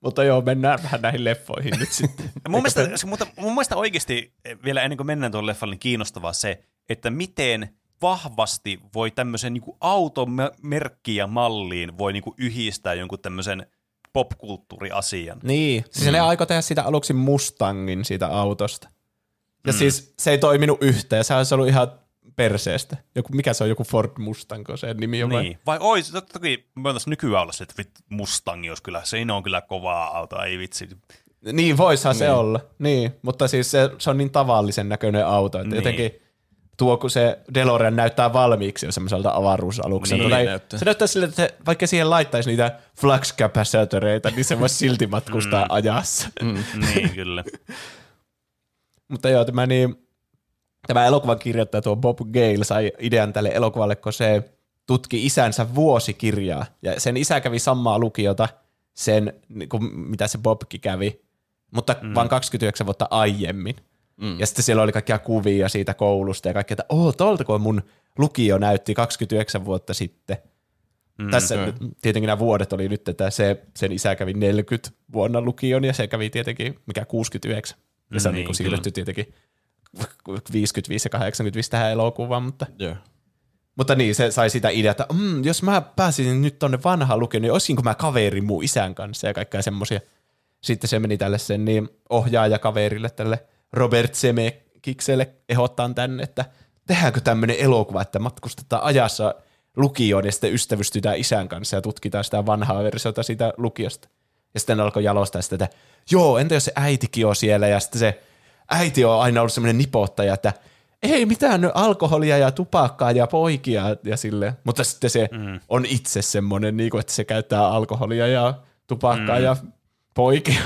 Mutta joo, mennään vähän näihin leffoihin nyt sitten. Mun mielestä, se, mutta mun mielestä oikeasti eh, vielä ennen kuin mennään tuolle leffalle, niin kiinnostavaa se, että miten vahvasti voi tämmöisen niin automerkki ja malliin voi niin kuin yhdistää jonkun tämmöisen popkulttuuriasian. Niin, siis mm. ne aikoi tehdä siitä aluksi Mustangin siitä autosta. Ja mm. siis se ei toiminut yhteen, se olisi ollut ihan perseestä. Joku, mikä se on, joku Ford Mustang, se nimi on vai? Niin. Vai ois, totta toki voitaisiin nykyään olla se, että vittu, Mustangi olisi kyllä, se on kyllä kovaa auto, ei vitsi. Niin, voisihan niin. se olla. Niin, mutta siis se, se on niin tavallisen näköinen auto, että Niin. niin. jotenkin tuo, kun se DeLorean näyttää valmiiksi jo semmoiselta avaruusalukselta. Niin tai näyttää. se näyttää sille, että se, vaikka siihen laittaisi niitä flux capacitoreita, niin se voisi silti matkustaa mm. ajassa. Mm. niin, kyllä. Mutta joo, tämä, niin, tämä elokuvan kirjoittaja tuo Bob Gale sai idean tälle elokuvalle, kun se tutki isänsä vuosikirjaa. Ja sen isä kävi samaa lukiota, sen, niin kuin, mitä se Bobkin kävi, mutta mm. vain 29 vuotta aiemmin. Mm. Ja sitten siellä oli kaikkia kuvia siitä koulusta ja kaikkea, että oh, tuolta kun mun lukio näytti 29 vuotta sitten. Mm, Tässä nyt, tietenkin nämä vuodet oli nyt, että se, sen isä kävi 40 vuonna lukion ja se kävi tietenkin, mikä 69. Ja se on niin, niin siirretty tietenkin 55 ja 85 tähän elokuvaan, mutta, Joo. mutta niin, se sai sitä ideaa, että mm, jos mä pääsisin nyt tonne vanhaan lukioon, niin olisinko mä kaveri mun isän kanssa ja kaikkea semmoisia. Sitten se meni tälle sen niin ohjaajakaverille, tälle Robert Zemekikselle ehdottaan tänne, että tehdäänkö tämmöinen elokuva, että matkustetaan ajassa lukioon ja sitten ystävystytään isän kanssa ja tutkitaan sitä vanhaa versiota siitä lukiosta. Ja sitten alkoi jalostaa sitä, että joo, entä jos se äitikin on siellä ja sitten se äiti on aina ollut semmoinen nipottaja, että ei mitään alkoholia ja tupakkaa ja poikia ja sille. Mutta sitten se mm. on itse semmoinen, niin kuin, että se käyttää alkoholia ja tupakkaa mm. ja poikia.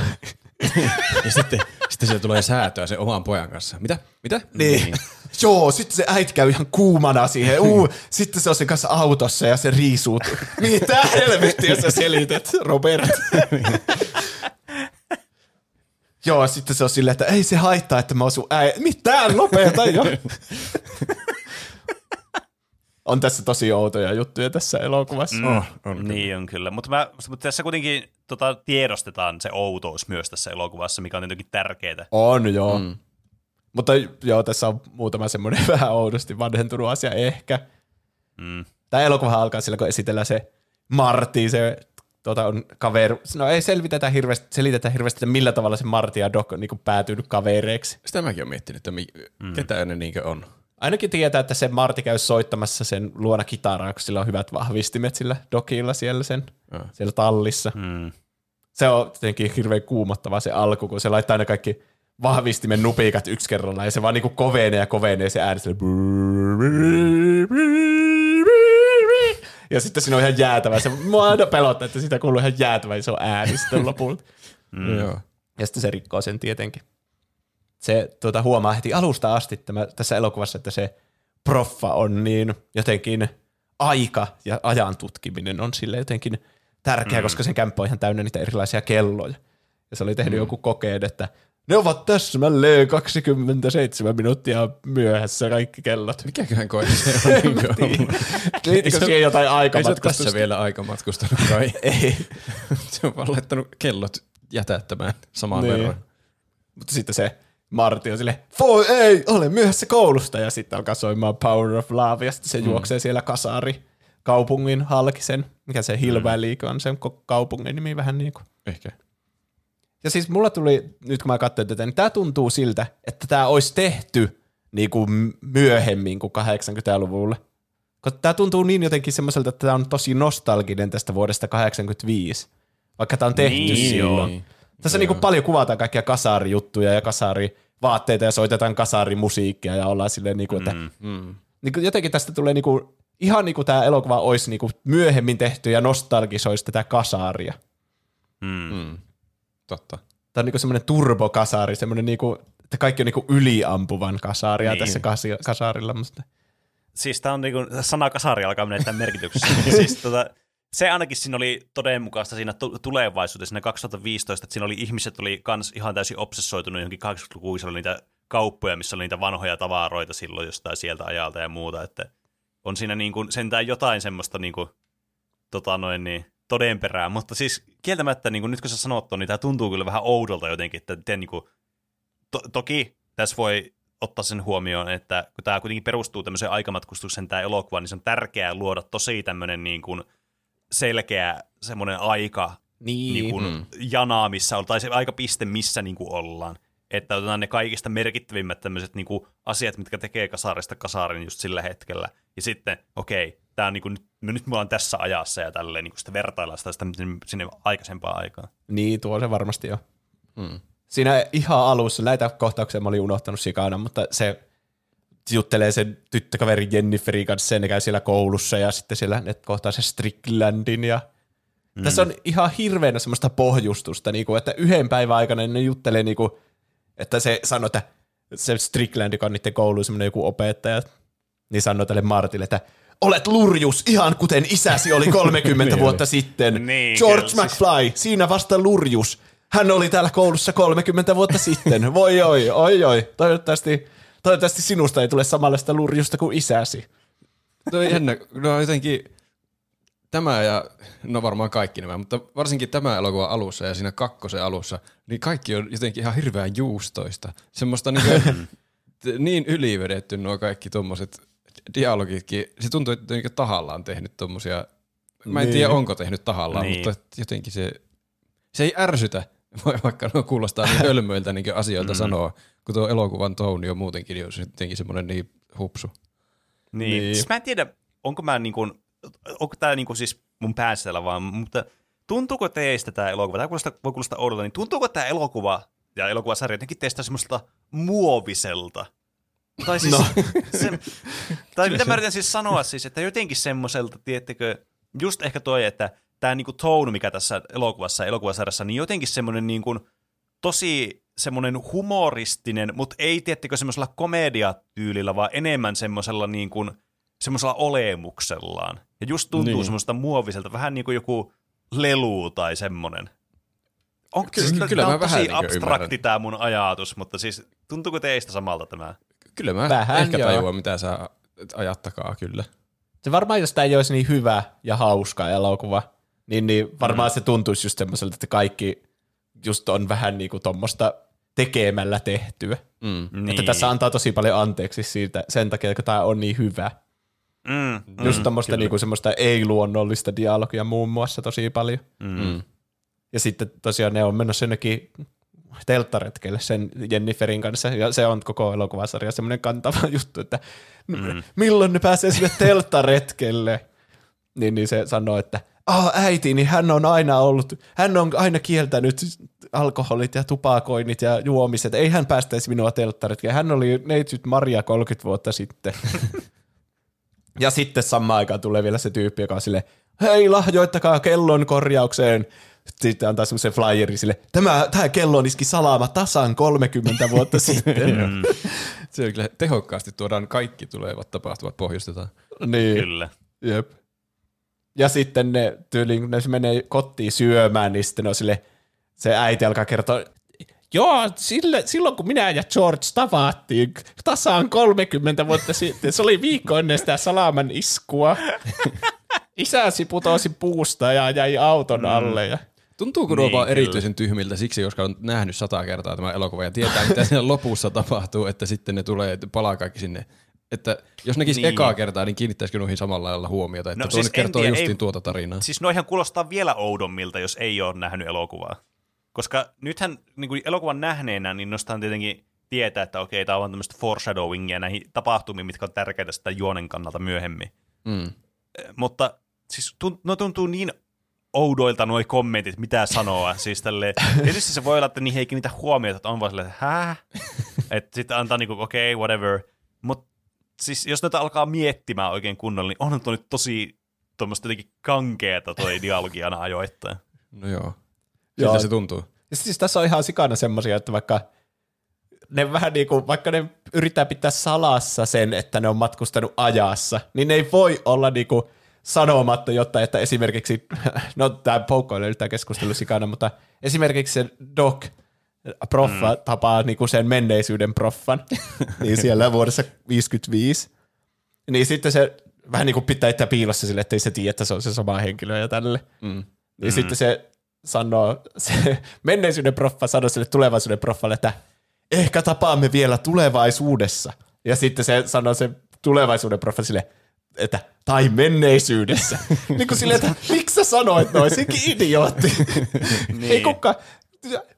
Ja sitten, sitten se tulee säätöä sen oman pojan kanssa. Mitä? Mitä? Niin. Joo, sitten se äiti käy ihan kuumana siihen. Uu, sitten se on sen kanssa autossa ja se riisuu. Mitä helvettiä sä selität, Robert? Joo, sitten se on silleen, että ei se haittaa, että mä oon sun äi... Mitään, lopeta jo. on tässä tosi outoja juttuja tässä elokuvassa. Mm, Oh, on niin on kyllä. Mutta, mä, mutta tässä kuitenkin tota, tiedostetaan se outous myös tässä elokuvassa, mikä on jotenkin tärkeää. On, joo. Mm. Mutta joo, tässä on muutama semmoinen vähän oudosti vanhentunut asia ehkä. Mm. Tämä elokuva alkaa sillä, kun esitellään se Marty, se tota, on kaveri. No ei selvitetä hirveästi, selitetä hirveästi, että millä tavalla se Marty ja Doc on niin päätynyt kavereiksi. Sitä mäkin olen miettinyt, että mi- mm. ketä ne niinkö on. Ainakin tietää, että se Marty käy soittamassa sen luona kitaraa, kun sillä on hyvät vahvistimet sillä Docilla siellä, sen, Ah. siellä tallissa. Mm. Se on tietenkin hirveän kuumottava se alku, kun se laittaa ne kaikki vahvistimen nupikat yksi kerralla ja se vaan niinku kovenee ja kovenee se ääni sille. Ja sitten siinä on ihan jäätävä. Se, mua aina pelottaa, että sitä kuuluu ihan jäätävä iso ääni sitten lopulta. Mm. Joo. Ja sitten se rikkoo sen tietenkin. Se tuota, huomaa heti alusta asti tämä, tässä elokuvassa, että se proffa on niin jotenkin aika ja ajan tutkiminen on sille jotenkin tärkeä, mm. koska sen kämppä on ihan täynnä niitä erilaisia kelloja. Ja se oli tehnyt mm. joku kokeen, että ne ovat täsmälleen 27 minuuttia myöhässä kaikki kellot. Mikäköhän koe se on? Liittikö se- siihen jotain Ei se aikamatkustusta? tässä vielä aikamatkustanut kai. Ei. se on vaan laittanut kellot jätättämään samaan Niin. verran. Mutta sitten se Martti on silleen, voi ei, olen myöhässä koulusta. Ja sitten alkaa soimaan Power of Love. Ja sitten se mm. juoksee siellä kasari kaupungin halkisen. Mikä se Hill Valley on sen kaupungin nimi vähän niin kuin. Ehkä. Ja siis mulla tuli, nyt kun mä katsoin tätä, niin tää tuntuu siltä, että tämä olisi tehty niin kuin myöhemmin kuin 80-luvulla. Tämä tuntuu niin jotenkin semmoiselta, että tämä on tosi nostalginen tästä vuodesta 85, vaikka tämä on tehty Niin, silloin. joo. Tässä niinku paljon kuvataan kaikkia kasarijuttuja ja kasarivaatteita ja soitetaan kasarimusiikkia ja ollaan silleen, niinku, että Mm. Mm. niinku jotenkin tästä tulee niinku, ihan niin kuin tämä elokuva olisi niinku myöhemmin tehty ja nostalgisoisi tätä kasaria. Mm. Mm. Totta. Tämä on niinku semmoinen turbokasari, semmoinen niinku, että kaikki on niinku yliampuvan kasaria Niin. tässä kasi- kasarilla. Musta. Siis tämä on niinku, sana kasari alkaa menettää merkityksessä. siis tota, se ainakin siinä oli todenmukaista siinä tu- tulevaisuudessa, siinä 2015, että siinä oli ihmiset oli kans ihan täysin obsessoitunut johonkin 80-lukuun, siellä oli niitä kauppoja, missä oli niitä vanhoja tavaroita silloin jostain sieltä ajalta ja muuta, että on siinä niinku sentään jotain semmoista niinku, tota noin niin, todenperää, mutta siis kieltämättä niin nyt kun sä sanot niin tämä tuntuu kyllä vähän oudolta jotenkin, että te, niin kuin, to, toki tässä voi ottaa sen huomioon, että kun tämä kuitenkin perustuu tämmöiseen aikamatkustuksen tämä elokuva, niin se on tärkeää luoda tosi tämmöinen niin kuin selkeä semmoinen aika Niin. niin kuin Mm. jana, missä on, tai se aikapiste, missä niin kuin ollaan. Että otetaan ne kaikista merkittävimmät tämmöiset niin kuin asiat, mitkä tekee kasarista kasarin just sillä hetkellä. Ja sitten, okei, tää on niin kuin, no nyt me ollaan tässä ajassa ja tälleen niin kuin sitä vertaillaan sitä, sitä sinne aikaisempaan aikaan. Niin, tuo se varmasti on. Mm. Siinä ihan alussa, näitä kohtauksia mä olin unohtanut sikana, mutta se juttelee sen tyttökaverin Jenniferin kanssa, ne käy siellä koulussa ja sitten siellä ne kohtaa se Stricklandin ja mm. tässä on ihan hirveänä semmoista pohjustusta, niin kuin, että yhden päivän aikana ne juttelee, niin kuin, että se sanoo, että se Strickland, joka on niiden kouluun semmoinen joku opettaja, niin sanoo tälle Martille, että olet lurjus ihan kuten isäsi oli 30 Niin vuotta sitten. Niin, George kyllä, McFly, siinä vasta lurjus. Hän oli täällä koulussa 30 vuotta sitten. Voi oi, oi oi. Toivottavasti, toivottavasti sinusta ei tule samanlaista lurjusta kuin isäsi. No jännä, no jotenkin tämä ja, no varmaan kaikki nämä, mutta varsinkin tämä elokuva alussa ja siinä kakkosen alussa, niin kaikki on jotenkin ihan hirveän juustoista. Semmoista niin, niin ylivedetty nuo kaikki tuommoiset dialogitkin. Se tuntuu, että jotenkin tahallaan tehnyt tuommoisia, mä en Niin. tiedä onko tehnyt tahallaan, Niin. mutta jotenkin se, se ei ärsytä, vaikka no kuulostaa niin hölmöiltä niin asioilta Mm. sanoa, kun tuo elokuvan touni on muutenkin jo jotenkin semmoinen niin hupsu. Niin. Niin. niin. Siis mä en tiedä, onko mä niin kuin, onko tämä niin kuin siis mun päässä vaan, mutta tuntuuko teistä tämä elokuva, tämä kuulostaa, voi kuulostaa oudolta, niin tuntuuko tämä elokuva ja elokuvasarja jotenkin teistä semmoista muoviselta? Tai siis, no. se, tai mitä mä yritän siis sanoa siis, että jotenkin semmoiselta, tiettekö, just ehkä toi, että tämä niinku tone, mikä tässä elokuvassa ja elokuvasarjassa, niin jotenkin semmoinen niinku, tosi semmoinen humoristinen, mutta ei tiettekö semmoisella komediatyylillä, vaan enemmän semmoisella niin kuin, semmoisella olemuksellaan. Ja just tuntuu Niin. niin. semmoista muoviselta, vähän niin kuin joku lelu tai semmoinen. On, Kyllä- siis, kyllä kyllä mä tämä on vähän tosi niinku abstrakti ymmärrän. tämä mun ajatus, mutta siis tuntuuko teistä samalta tämä? Kyllä mä Vähän ehkä joo. tajuan, mitä sä ajat takaa, kyllä. Se varmaan, jos tämä ei olisi niin hyvä ja hauska elokuva, niin, niin varmaan mm. se tuntuisi just semmoiselta, että kaikki just on vähän niin kuin tuommoista tekemällä tehtyä. Mm. Niin. Että tässä antaa tosi paljon anteeksi siitä, sen takia, kun tämä on niin hyvä. Mm, Mm, just tuommoista niinku semmoista ei-luonnollista dialogia muun muassa tosi paljon. Mm. Ja sitten tosiaan ne on menossa jonnekin telttaretkelle sen Jenniferin kanssa, ja se on koko elokuvasarja semmoinen kantava juttu, että mm. milloin ne pääsee sinne telttaretkelle? Niin, niin se sanoo, että ah, äiti, niin hän on aina ollut, hän on aina kieltänyt alkoholit ja tupakoinnit ja juomiset. Ei hän päästäisi minua telttaretkelle. Hän oli neitsyt Maria 30 vuotta sitten. ja sitten samaan aikaan tulee vielä se tyyppi, joka on sille, hei lahjoittakaa kellon korjaukseen. Sitten antaa semmoisen flyerin sille, tämä, tämä kello iski salama tasan 30 vuotta sitten. mm, Se on kyllä tehokkaasti tuodaan kaikki tulevat tapahtumat pohjustetaan. niin. kyllä. Jep. Ja sitten ne tyyliin, kun ne menee kotiin syömään, niin sitten on sille, se äiti alkaa kertoa, Joo, sille, silloin kun minä ja George tavattiin tasaan 30 vuotta sitten, se oli viikko ennen sitä salaman iskua. Isäsi putosi puusta ja jäi auton alle. Ja... Tuntuuko nuo Niin, vaan erityisen tyhmiltä siksi, koska on nähnyt sata kertaa tämä elokuva ja tietää, mitä siinä lopussa tapahtuu, että sitten ne tulee, palaa kaikki sinne. Että jos näkisi niin. Ekaa kertaa, niin kiinnittäisikö noihin samalla lailla huomiota, että no, tuo siis nyt kertoo tiedä, justiin ei- tuota tarinaa. Siis noihan kuulostaa vielä oudommilta, jos ei ole nähnyt elokuvaa. Koska nythän niin kuin elokuvan nähneenä, niin nostaan tietenkin tietää, että okei, tämä on tämmöistä foreshadowingia näihin tapahtumiin, mitkä on tärkeitä sitä juonen kannalta myöhemmin. Mm. mutta siis tunt, no tuntuu niin oudoilta nuo kommentit, mitä sanoa. Siis tälle, tietysti se voi olla, että niin ei kiinnitä huomiota, että on vaan silleen, että hää? että sitten antaa niinku, okei, okay, whatever. Mutta siis jos näitä alkaa miettimään oikein kunnolla, niin onhan tuo nyt tosi tuommoista jotenkin kankeeta toi dialogi aina ajoittain. No joo. Siltä Joo. se tuntuu. Ja siis tässä on ihan sikana semmoisia, että vaikka ne vähän niin kuin, vaikka ne yrittää pitää salassa sen, että ne on matkustanut ajassa, niin ne ei voi olla niin kuin sanomatta, jotta että esimerkiksi, no tämä poukkoilee tämä keskustelu sikana, mutta esimerkiksi se Doc, proffa, mm. tapaa niin kuin sen menneisyyden proffan, niin siellä vuodessa 55, niin sitten se vähän niin kuin pitää itse piilossa sille, että ei se tiedä, että se on se sama henkilö ja tälle. Mm. Niin mm. sitten se sanoo, se menneisyyden proffa sanoo sille tulevaisuuden proffalle, että ehkä tapaamme vielä tulevaisuudessa. Ja sitten se sanoo se tulevaisuuden proffa sille, että tai menneisyydessä. niin kuin silleen, että miksi sä sanoit noin, sekin idiootti. niin. Ei kukaan,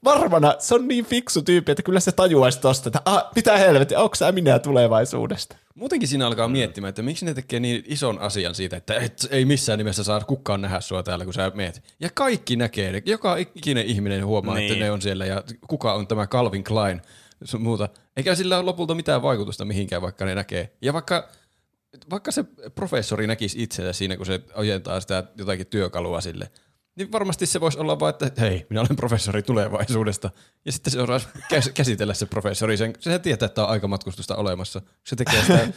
varmana, se on niin fiksu tyyppi, että kyllä se tajuaisi tosta, että ah, mitä helvettiä, onko sä minä tulevaisuudesta? Muutenkin siinä alkaa miettimään, että miksi ne tekee niin ison asian siitä, että et, ei missään nimessä saa kukaan nähdä sua täällä, kun sä meet. Ja kaikki näkee, joka ikinen ihminen huomaa, niin. että ne on siellä ja kuka on tämä Calvin Klein sun muuta. Eikä sillä ole lopulta mitään vaikutusta mihinkään, vaikka ne näkee. Ja vaikka, vaikka se professori näkisi itsensä siinä, kun se ojentaa sitä jotakin työkalua sille, niin varmasti se voisi olla vaan, että hei, minä olen professori tulevaisuudesta. Ja sitten se osaisi käs- käsitellä se professori. Sen, sehän tietää, että on aikamatkustusta olemassa. Se tekee sitä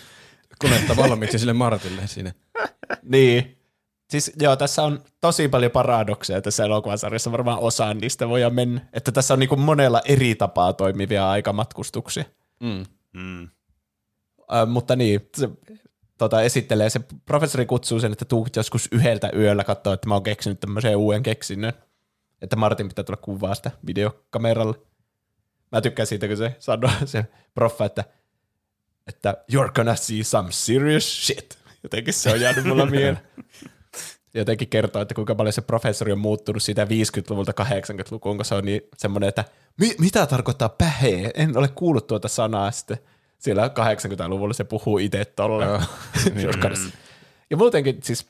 konetta valmiiksi sille Martille siinä. Niin. Siis joo, tässä on tosi paljon paradokseja tässä elokuvasarjassa, varmaan osaan niistä voi mennä. Että tässä on niinku monella eri tapaa toimivia aikamatkustuksia. Mm. Mm. Ö, mutta niin, se tota, esittelee, se professori kutsuu sen, että tuu joskus yhdeltä yöllä katsoa, että mä oon keksinyt tämmöisen uuden keksinnön. Että Martin pitää tulla kuvaa sitä videokameralla. Mä tykkään siitä, kun se sanoo se proffa, että, että you're gonna see some serious shit. Jotenkin se on jäänyt mulla mieleen. Jotenkin kertoo, että kuinka paljon se professori on muuttunut siitä 50-luvulta 80-lukuun, kun se on niin semmoinen, että mi- mitä tarkoittaa pähe? En ole kuullut tuota sanaa sitten. Siellä 80-luvulla se puhuu itse tolle. Joo. See. ja muutenkin siis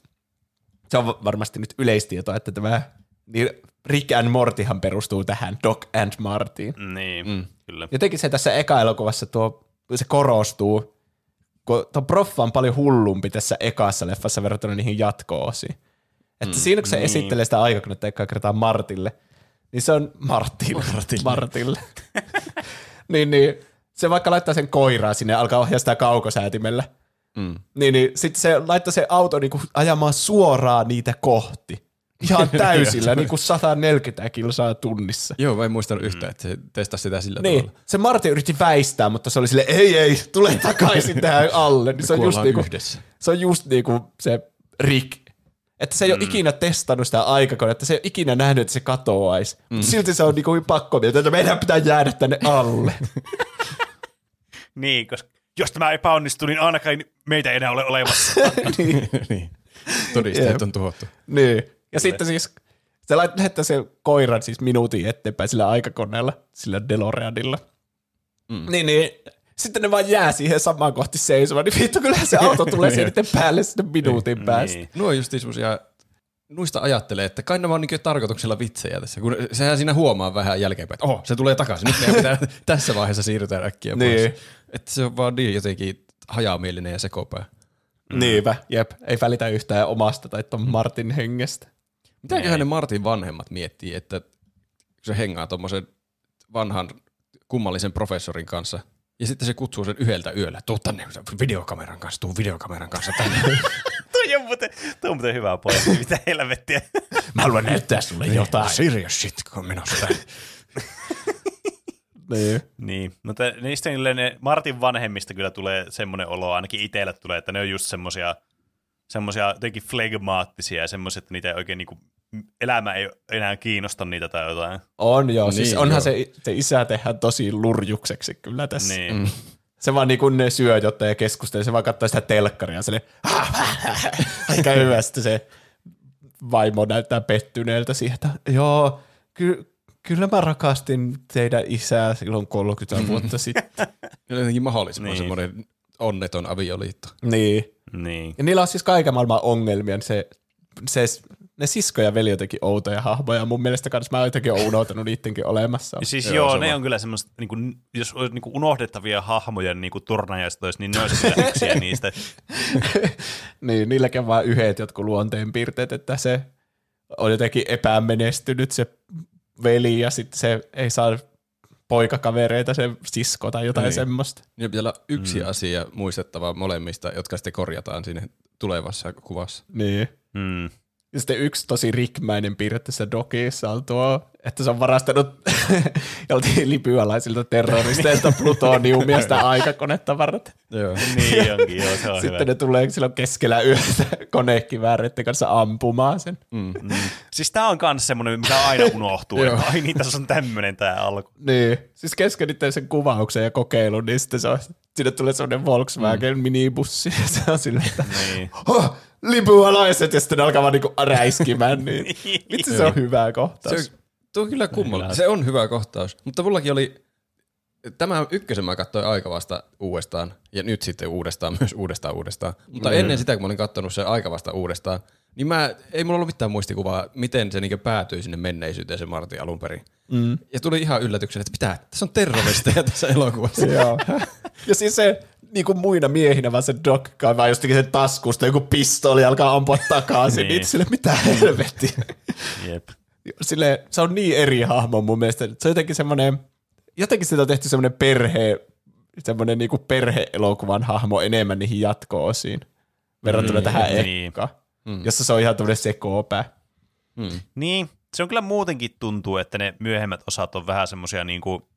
se on varmasti nyt yleistietoa, että tämä niin Rick and Mortyhan perustuu tähän Doc and Martyin. Niin, mm. kyllä. Jotenkin se tässä eka-elokuvassa tuo, se korostuu, kun tuo proffa on paljon hullumpi tässä ekassa leffassa verrattuna niihin jatko-osiin. Että mm, siinä kun se niin. esittelee sitä aikakonetta ekaa kertaa Martille, niin se on Martille. Martille. Martille. niin, niin, se vaikka laittaa sen koiraa sinne ja alkaa ohjaa sitä kaukosäätimellä, Mm. niin, niin sitten se laittaa se auto niinku ajamaan suoraan niitä kohti. Ihan täysillä, niin kuin 140 kilsaa tunnissa. Joo, mä en muistanut yhtään, että se testasi sitä sillä Niin, tavalla. se Martin yritti väistää, mutta se oli sille ei, ei, tule takaisin tähän alle. Niin se, on just niinku, yhdessä. se on just niinku se Rick. Että se ei ole ikinä testannut sitä aikakonetta, se ei ole ikinä nähnyt, että se katoaisi. Mm. Silti se on niinku pakko mieltä, että meidän pitää jäädä tänne alle. Niin, koska jos tämä epäonnistuu, niin ainakaan meitä ei enää ole olemassa. niin. Todisteet on tuhottu. niin. Ja sitten siis se lähettää sen koiran siis minuutin eteenpäin sillä aikakoneella, sillä DeLoreanilla. Mm. Niin, niin sitten ne vaan jää siihen samaan kohti seisomaan, niin vittu kyllähän se auto tulee sen niiden päälle sitten minuutin päästä. niin. Nuo on just semmosia, nuista ajattelee, että kai nämä on niin tarkoituksella vitsejä tässä, kun sehän siinä huomaa vähän jälkeenpäin, että oho, se tulee takaisin, nyt meidän pitää tässä vaiheessa siirrytään äkkiä pois. Niin. Että se on vaan niin jotenkin hajamielinen ja sekopää. Mm. Niinpä, jep, ei välitä yhtään omasta tai ton Martin hengestä. Mitäköhän ne Martin vanhemmat miettii, että se hengaa tuommoisen vanhan kummallisen professorin kanssa, ja sitten se kutsuu sen yhdeltä yöllä, tuu tänne videokameran kanssa, tuu videokameran kanssa tänne. Toi on muuten, toi on muuten hyvä pointti, mitä helvettiä. Mä haluan näyttää sulle jotain. Serious shit, kun menossa tänne. Niin. niin, mutta niistä niille ne Martin vanhemmista kyllä tulee semmoinen olo, ainakin itsellä tulee, että ne on just semmosia, semmosia jotenkin flegmaattisia ja semmoisia, että niitä ei oikein niinku, elämä ei enää kiinnosta niitä tai jotain. On joo, siis Niin, onhan joo. Se, se isä tehdään tosi lurjukseksi kyllä tässä. Niin. Mm. Se vaan niin kuin ne syö jotain ja keskustelee, se vaan katsoo sitä telkkaria silleen, aika hyvä. Sitten se vaimo näyttää pettyneeltä siihen, että joo, ky- kyllä mä rakastin teidän isää silloin 30 vuotta sitten. Ja jotenkin mahdollisimman Niin. semmoinen onneton avioliitto. niin. Niin. Ja niillä on siis kaiken maailman ongelmia. niin Se, se, ne sisko ja veli jotenkin outoja hahmoja. Mun mielestä kans mä jotenkin oon unohtanut niidenkin olemassa. Ja siis Joo, joo, sama. ne on kyllä semmoista, niin kuin, jos olisi niin kuin unohdettavia hahmoja niin kuin turnajasta olisi, niin ne olisi kyllä yksiä niistä. niin, niilläkin on vaan yhdet jotkut luonteenpiirteet, että se on jotenkin epämenestynyt se veli ja sitten se ei saa poikakavereita, se sisko tai jotain Niin. niin. semmoista. Ja vielä yksi mm. asia muistettava molemmista, jotka sitten korjataan siinä tulevassa kuvassa. Niin. Mm. Ja sitten yksi tosi rikmäinen piirre tässä dokissa on tuo, että se on varastanut joltain libyalaisilta terroristeilta plutoniumia sitä aikakonetta varten. Joo. Niin onkin, joo, se on Sitten hyvä. ne tulee silloin keskellä yötä konekivääreiden kanssa ampumaan sen. Mm. Mm. Siis tää on kans semmonen, mikä aina unohtuu, että ai niin, tässä on tämmönen tää alku. Niin, siis kesken sen kuvauksen ja kokeilun, niin sitten se on, sinne tulee semmoinen Volkswagen mm. minibussi, ja se on silleen, että Niin. oh, libyalaiset, ja sitten ne alkaa vaan niinku räiskimään, niin vitsi se on hyvä kohtaus. Se on, tuo on kyllä kummalla. Se on hyvä kohtaus. Mutta mullakin oli, tämä ykkösen mä katsoin aika vasta uudestaan, ja nyt sitten uudestaan, myös uudestaan uudestaan. Mutta ennen sitä, kun mä olin katsonut sen aika vasta uudestaan, niin mä, ei mulla ollut mitään muistikuvaa, miten se niin päätyi sinne menneisyyteen se Martin alun perin. Mm. Ja tuli ihan yllätyksenä, että pitää, tässä on terroristeja tässä elokuvassa. Joo. Ja siis se niin kuin muina miehinä, vaan se Doc kaivaa jostakin sen taskusta joku pistooli ja alkaa ampua takaisin. Niin. Sille mitä helvettiä. Jep. Sille, se on niin eri hahmo mun mielestä. Se on jotenkin semmoinen, jotenkin siitä on tehty semmoinen perhe, semmoinen niinku perhe-elokuvan hahmo enemmän niihin jatko-osiin. Verrattuna Mm, tähän niin. ekkaan, jossa se on ihan tämmöinen sekopää. Niin, se on kyllä muutenkin tuntuu, että ne myöhemmät osat on vähän semmosia niinku,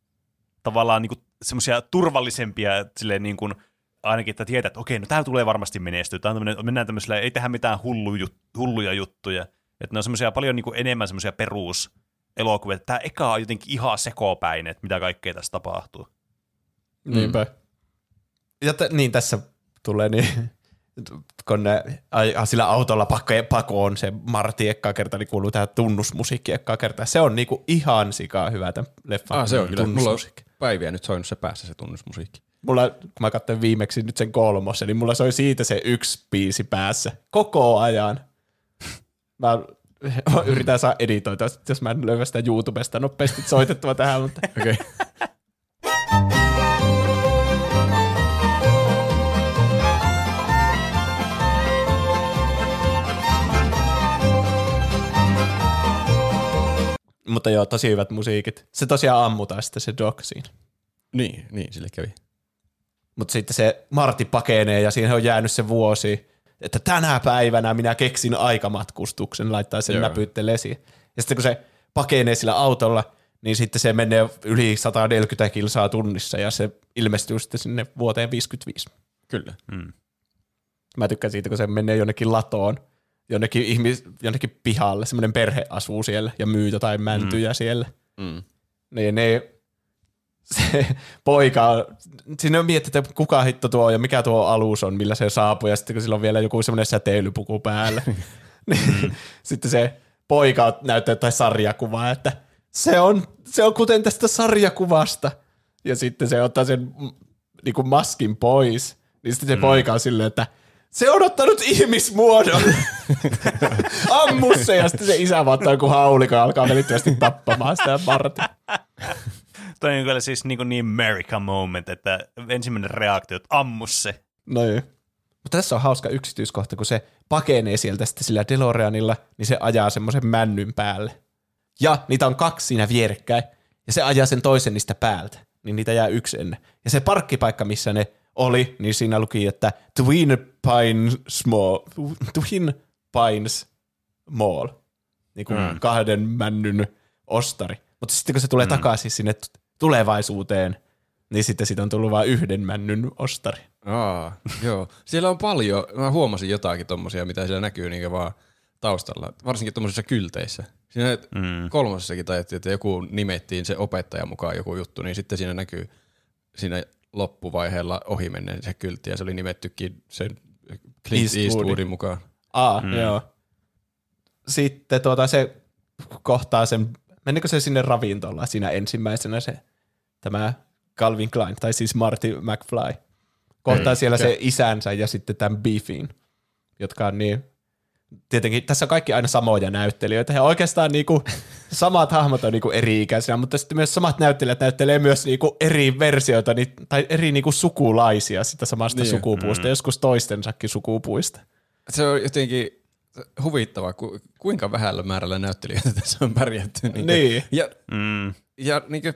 tavallaan niinku semmosia turvallisempia, että silleen niin kuin, ainakin, että tietää, että okei, no tää tulee varmasti menestyä. Tää on tämmönen, mennään tämmöisellä, ei tehdä mitään hullu, jut, hulluja juttuja. Että ne on semmosia paljon niinku enemmän semmosia perus elokuvia. Tää eka on jotenkin ihan sekopäin, että mitä kaikkea tässä tapahtuu. Niinpä. Ja t- niin tässä tulee niin, kun ne ajaa sillä autolla pakko, pakoon se Martti ekkaa kerta, niin kuuluu tähän tunnusmusiikki ekkaa kertaa. Se on niinku ihan sikaa hyvä tämän leffan Ah, se on kyllä. Mulla on tunnusmusiikki. Päiviä nyt soinut se päässä se tunnusmusiikki. Mulla, kun mä katsoin viimeksi nyt sen kolmossa, niin mulla soi siitä se yksi biisi päässä koko ajan. Mä yritän saa editoita, jos mä en löydä sitä YouTubesta nopeasti soitettua tähän, mutta Okei. Mutta joo, tosi hyvät musiikit. Se tosiaan ammutaan sitten se Doc siinä. Niin, niin, sille kävi. Mutta sitten se Martti pakenee ja siihen on jäänyt se vuosi, että tänä päivänä minä keksin aikamatkustuksen, laittaa sen näpyttelee siihen. Ja sitten kun se pakenee sillä autolla, niin sitten se menee yli 140 kilsaa tunnissa ja se ilmestyy sitten sinne vuoteen 55. Kyllä. Mä tykkään siitä, kun se menee jonnekin latoon, jonnekin, ihmis, jonnekin pihalle, semmoinen perhe asuu siellä ja myy jotain mäntyjä mm. siellä. Mm. Niin ne, se poika, sinne on mietitty, että kuka hitto tuo ja mikä tuo alus on, millä se saapuu, ja sitten kun sillä on vielä joku semmoinen säteilypuku päällä, niin sitten se poika näyttää jotain sarjakuvaa, että se on, se on kuten tästä sarjakuvasta. Ja sitten se ottaa sen mm, niin kuin maskin pois, niin sitten se mm. poika on silleen, että se on ottanut ihmismuodon. Ammu se, ja sitten se isä vaan joku haulikon ja alkaa välittömästi tappamaan sitä Martin. Toi on kyllä siis niin, niin America moment, että ensimmäinen reaktio, että ammu se. No joo. Mutta tässä on hauska yksityiskohta, kun se pakenee sieltä sitten sillä DeLoreanilla, niin se ajaa semmoisen männyn päälle. Ja niitä on kaksi siinä vierekkäin, ja se ajaa sen toisen niistä päältä, niin niitä jää yksi ennen. Ja se parkkipaikka, missä ne oli, niin siinä luki, että Twin Pines Mall. Twin Pines Mall. Niin kuin mm. kahden männyn ostari. Mutta sitten kun se tulee mm. takaisin sinne tulevaisuuteen, niin sitten siitä on tullut vain yhden männyn ostari. Aa, joo. Siellä on paljon, mä huomasin jotakin tommosia, mitä siellä näkyy niin vaan taustalla, varsinkin tommosissa kylteissä. Siinä mm. kolmosessakin taidettiin, että joku nimettiin se opettaja mukaan joku juttu, niin sitten siinä näkyy siinä loppuvaiheella ohi menneen se kyltti, ja se oli nimettykin sen Clint Eastwoodin. Eastwoodin mukaan. Aa, mm. joo. Sitten tuota se kohtaa sen, menikö se sinne ravintolaan siinä ensimmäisenä se, tämä Calvin Klein, tai siis Marty McFly. kohtaa Ei. siellä Ja- se isänsä ja sitten tämän Beefin, jotka on niin tietenkin tässä on kaikki aina samoja näyttelijöitä ja oikeastaan niinku, samat hahmot on niinku eri-ikäisinä, mutta sitten myös samat näyttelijät näyttelee myös niinku eri versioita niin, tai eri niinku sukulaisia sitä samasta Niin. sukupuusta, mm. joskus toistensakin sukupuista. Se on jotenkin huvittavaa, ku, kuinka vähällä määrällä näyttelijöitä tässä on pärjätty. Niin. Niin. Ja, Mm. ja niin kuin,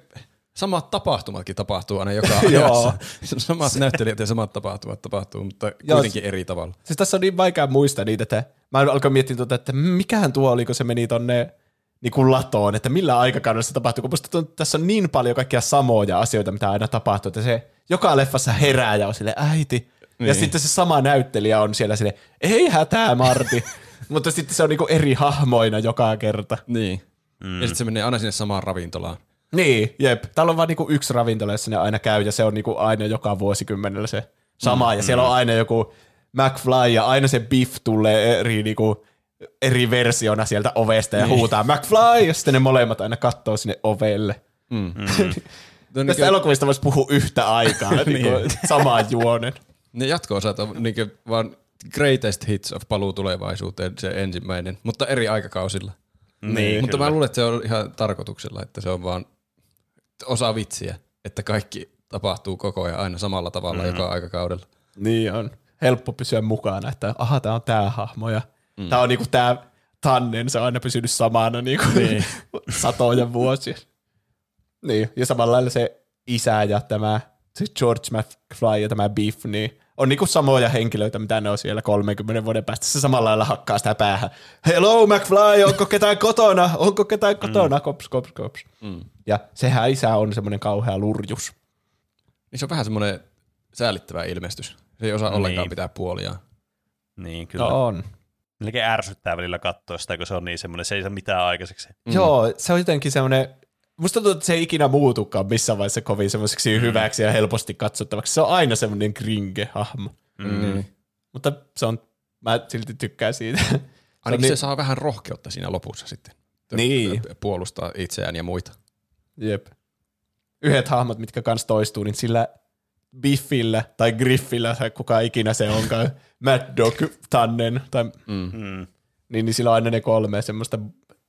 samat tapahtumatkin tapahtuu aina joka Joo. ajassa. samat näyttelijät ja samat tapahtumat tapahtuu, mutta Joo, kuitenkin eri tavalla. Siis tässä on niin vaikea muistaa niitä, että mä alkoin miettiä tuota, että mikähän tuo oli, kun se meni tonne niin kuin latoon, että millä aikakaudella se tapahtui, kun musta tuntuu, että tässä on niin paljon kaikkia samoja asioita, mitä aina tapahtuu, että se joka leffassa herää ja on sille äiti. Niin. Ja sitten se sama näyttelijä on siellä sille, ei hätää Marti, mutta sitten se on niin kuin eri hahmoina joka kerta. Niin. Mm. Ja sitten se menee aina sinne samaan ravintolaan. Niin, jep. Täällä on vaan niinku yksi ravintola, jossa ne aina käy, ja se on niinku aina joka vuosikymmenellä se sama. Mm, ja siellä on aina joku McFly, ja aina se Biff tulee eri, niinku, eri versiona sieltä ovesta, ja huutaa McFly, ja sitten ne molemmat aina kattoo sinne ovelle. Mm. No, Tästä niin, elokuvista voisi puhua yhtä aikaa, niinku, samaan juonen. ne jatko-osat on niin vaan greatest hits of paluu tulevaisuuteen, se ensimmäinen, mutta eri aikakausilla. Niin, mutta kyllä. mä luulen, että se on ihan tarkoituksella, että se on vaan osa vitsiä, että kaikki tapahtuu koko ajan aina samalla tavalla mm. joka aikakaudella. Niin on. Helppo pysyä mukana, että aha, tää on tää hahmo, ja mm. tää on niinku tää Tannen, se on aina pysynyt samana niinku niin. satoja vuosia. Niin, ja samalla lailla se isä ja tämä se George McFly ja tämä Beef, niin on niinku samoja henkilöitä, mitä ne on siellä 30 vuoden päästä. Se samalla lailla hakkaa sitä päähän. Hello McFly, onko ketään kotona? Onko ketään kotona? Kops, kops, kops. Mm. Ja sehän isä on semmoinen kauhea lurjus. Niin se on vähän semmoinen säällittävä ilmestys. Se ei osaa niin. ollenkaan pitää puoliaan. Niin, kyllä. No on. Melkein ärsyttää välillä katsoa sitä, kun se on niin semmoinen, se ei saa mitään aikaiseksi. Mm. Joo, se on jotenkin semmoinen, musta tuntuu, että se ei ikinä muutukaan missään vaiheessa kovin semmoiseksi mm. hyväksi ja helposti katsottavaksi. Se on aina semmoinen gringe-hahmo. Mm. Niin. Mutta se on, mä silti tykkään siitä. Se Ainakin niin- se saa vähän rohkeutta siinä lopussa sitten. Niin. Puolustaa itseään ja muita. Jep. Yhdet hahmot, mitkä kans toistuu, niin sillä Biffillä tai Griffillä, tai kuka ikinä se onkaan, Mad Dog Tannen, tai, Mm. Mm. niin, niin sillä on aina ne kolme semmoista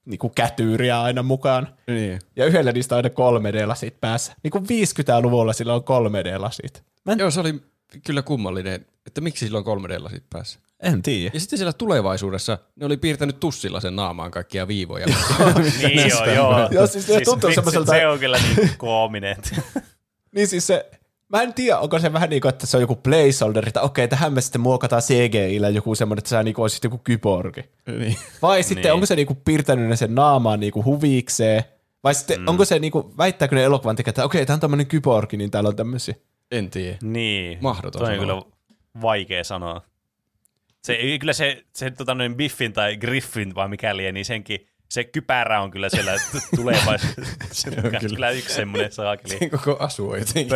niinku kätyyriä aina mukaan. Niin. Ja yhdellä niistä on aina 3D-lasit päässä. Niin kuin 50-luvulla sillä on 3D-lasit. Mä en, Joo, se oli kyllä kummallinen, että miksi sillä on 3D-lasit päässä. en tiedä. Ja sitten siellä tulevaisuudessa ne oli piirtänyt tussilla sen naamaan kaikkia viivoja. Niin joo, joo. Joo, siis se tuntuu se, semmoiselta- Se on kyllä niin koominen. Niin siis se, mä en tiedä, onko se vähän niin kuin, että se on joku placeholder, että okei, tähän me sitten muokataan CGI-llä joku semmoinen, että sä niin olisit joku kyborgi. niin. Vai sitten Niin. onko se niinku piirtänyt ne sen naamaan niinku huvikseen? Vai sitten mm. onko se niinku, väittääkö ne elokuvan tekijät, että okei, tämä on tämmöinen kyborgi, niin täällä on tämmöisiä. En tiedä. niin. Mahdoton Toi on kyllä vaikea sanoa. Se, ei- kyllä se, se tota, noin Biffin tai Griffin vai mikä liian, niin senkin se kypärä on kyllä siellä tulevaisuudessa. se on kyllä. kyllä. yksi semmoinen saakeli Sen koko asu on jotenkin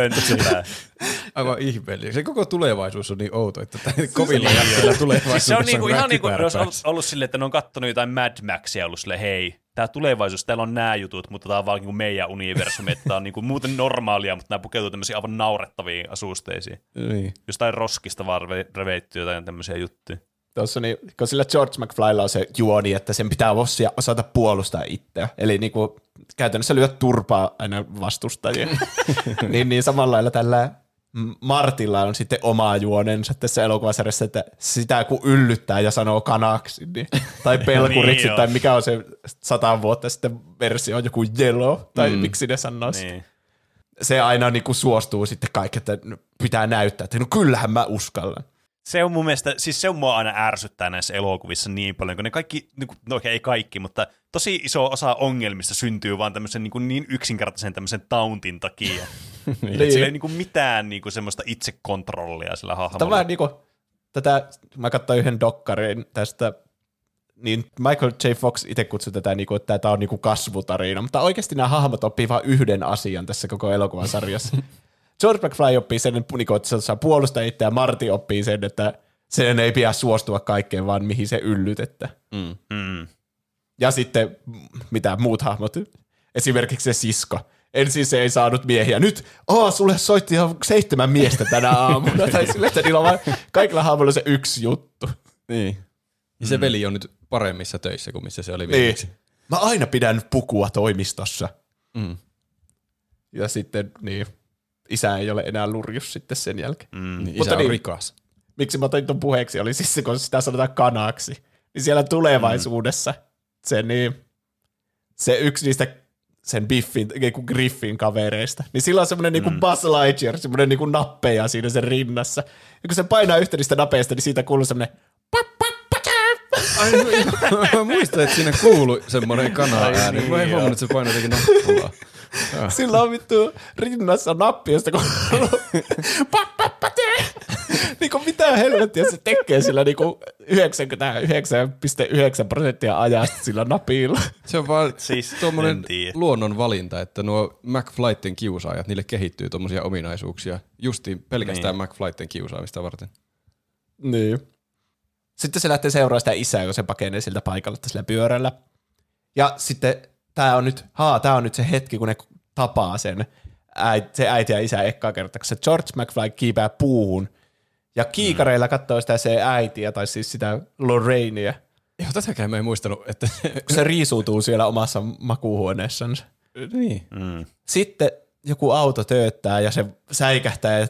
aivan ihmeellinen. Se koko tulevaisuus on niin outo, että tämä kovilla jätteillä tulevaisuudessa Siis se on niinku, ihan niin kuin olisi ollut, ollut silleen, että ne on kattonut jotain Mad Maxia ollut silleen, hei, tämä tulevaisuus, täällä on nämä jutut, mutta tämä on vaan niinku meidän universumi, että tämä on niinku muuten normaalia, mutta nämä pukeutuu tämmöisiin aivan naurettaviin asusteisiin. Niin. Jostain roskista vaan reve- reveitty jotain tämmöisiä juttuja. Tuossa niin, kun sillä George McFlylla on se juoni, että sen pitää osia, osata puolustaa itseä. Eli niinku, käytännössä lyö turpaa aina vastustajia. niin, niin samalla lailla tällä Martilla on sitten oma juonensa tässä elokuvasarjassa, että sitä kun yllyttää ja sanoo kanaksi, niin, tai pelkuriksi, Niin tai mikä on se sata vuotta sitten versio, joku yellow, tai mm. miksi ne sanoo niin. Niin. Se aina niinku suostuu sitten kaikki, että pitää näyttää, että no kyllähän mä uskallan. Se on mun mielestä, siis se on mua aina ärsyttää näissä elokuvissa niin paljon, kun ne kaikki, niin kuin, no okei, ei kaikki, mutta tosi iso osa ongelmista syntyy vaan tämmöisen niin, kuin niin yksinkertaisen tämmöisen tauntin takia. niin. Että sillä ei niin kuin mitään niin kuin semmoista itsekontrollia sillä Tämä on hahmolla. vähän niinku, tätä, mä katsoin yhden dokkarin tästä, niin Michael J. Fox itse kutsui tätä, niinku, että tämä on niinku kasvutarina, mutta oikeasti nämä hahmot oppii vain yhden asian tässä koko elokuvan sarjassa. George McFly oppii sen, että se saa puolustaa itseä, ja Marty oppii sen, että sen ei pidä suostua kaikkeen, vaan mihin se yllytettä. Mm. Ja sitten, mitä muut hahmot, esimerkiksi se sisko, ensin se ei saanut miehiä. Nyt, aa, sulle soitti jo seitsemän miestä tänä aamuna. tai sille, että niillä on vaan, kaikilla hahmoilla se yksi juttu. Niin. Ja se veli on nyt paremmissa töissä kuin missä se oli Niin. viimeksi. Mä aina pidän pukua toimistossa. Mm. Ja sitten, niin, isä ei ole enää lurjus sitten sen jälkeen. Mm. Niin, isä Mutta on niin. rikas. Miksi mä otin ton puheeksi, oli siis se, kun sitä sanotaan kanaksi. Niin siellä tulevaisuudessa se, niin, se yksi niistä sen Biffin, kun Griffin kavereista, niin sillä on semmoinen niinku Buzz Lightyear, semmoinen niinku nappeja siinä sen rinnassa. Ja kun se painaa yhtä niistä napeista, niin siitä kuuluu semmoinen Ai, mä muistan, että siinä kuului semmoinen kana ääni. niin, Mä en joo. huomannut, että se painoi jotenkin nappulaa. Sillä on vittu rinnassa nappi, josta kun niin kuin mitä helvettiä se tekee sillä niinku 99,9 prosenttia ajasta sillä napilla. Se on vaan Siis, tuommoinen luonnon valinta, että nuo McFlighten kiusaajat, niille kehittyy tuommoisia ominaisuuksia justiin pelkästään niin. McFlighten kiusaamista varten. Niin. Sitten se lähtee seuraamaan sitä isää, kun se pakenee siltä paikalta sillä pyörällä. Ja sitten tämä on nyt, haa, tää on nyt se hetki, kun ne tapaa sen, äit, se äiti ja isä ekkaa kertaa, kun se George McFly kiipää puuhun. Ja kiikareilla katsoo sitä se äitiä, tai siis sitä Lorrainea, Joo, tätäkään mä en muistanut, että kun se riisuutuu siellä omassa makuuhuoneessansa. niin. Mm. Sitten joku auto tööttää ja se säikähtää ja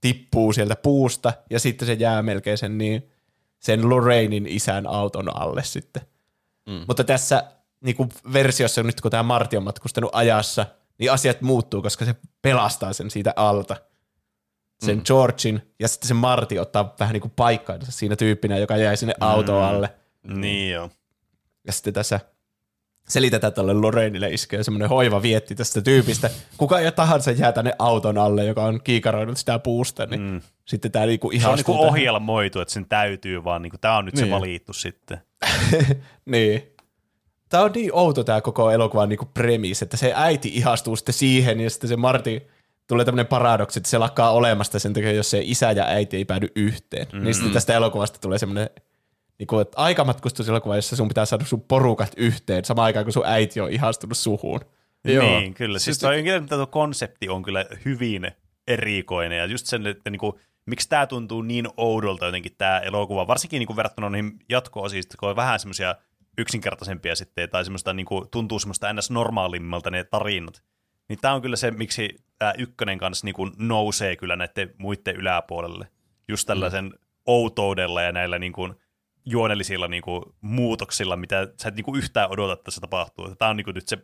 tippuu sieltä puusta ja sitten se jää melkein sen, niin, sen Lorrainin isän auton alle sitten. Mm. Mutta tässä niin kuin versiossa nyt kun tämä Marti on matkustanut ajassa, niin asiat muuttuu, koska se pelastaa sen siitä alta. Sen mm. Georgin ja sitten se Marti ottaa vähän niin kuin paikkaansa siinä tyyppinä, joka jäi sinne auton alle. Niin joo. Ja sitten tässä selitetään tälle Lorrainille iskee semmoinen hoiva vietti tästä tyypistä. Kuka ja tahansa jää tänne auton alle, joka on kiikaroinut sitä puusta, niin mm. sitten tämä niinku Se on niinku ohjelmoitu, että sen täytyy vaan, niinku, tämä on nyt se Niin. valittu sitten. niin. Tämä on niin outo tämä koko elokuvan niinku premis, että se äiti ihastuu sitten siihen ja sitten se Marti tulee tämmöinen paradoksi, että se lakkaa olemasta sen takia, jos se isä ja äiti ei päädy yhteen. Mm. Niin sitten tästä elokuvasta tulee semmoinen niin kuin, että aikamatkustuselokuva, jossa sun pitää saada sun porukat yhteen samaan aikaan, kun sun äiti on ihastunut suhuun. Joo. Niin, kyllä. Siis Siis toi, kyllä, tuo konsepti on kyllä hyvin erikoinen ja just sen, että niinku, miksi tämä tuntuu niin oudolta jotenkin tämä elokuva, varsinkin niinku verrattuna niihin jatko-osiin, kun on vähän semmoisia yksinkertaisempia sitten, tai semmoista niinku, tuntuu semmoista ns. normaalimmalta ne tarinat. Niin tämä on kyllä se, miksi tämä ykkönen kanssa niinku nousee kyllä näiden muiden yläpuolelle. Just tällaisen mm. outoudella ja näillä niinku juonellisilla niinku muutoksilla, mitä sä et niinku yhtään odota, että se tapahtuu. Tämä on niinku nyt se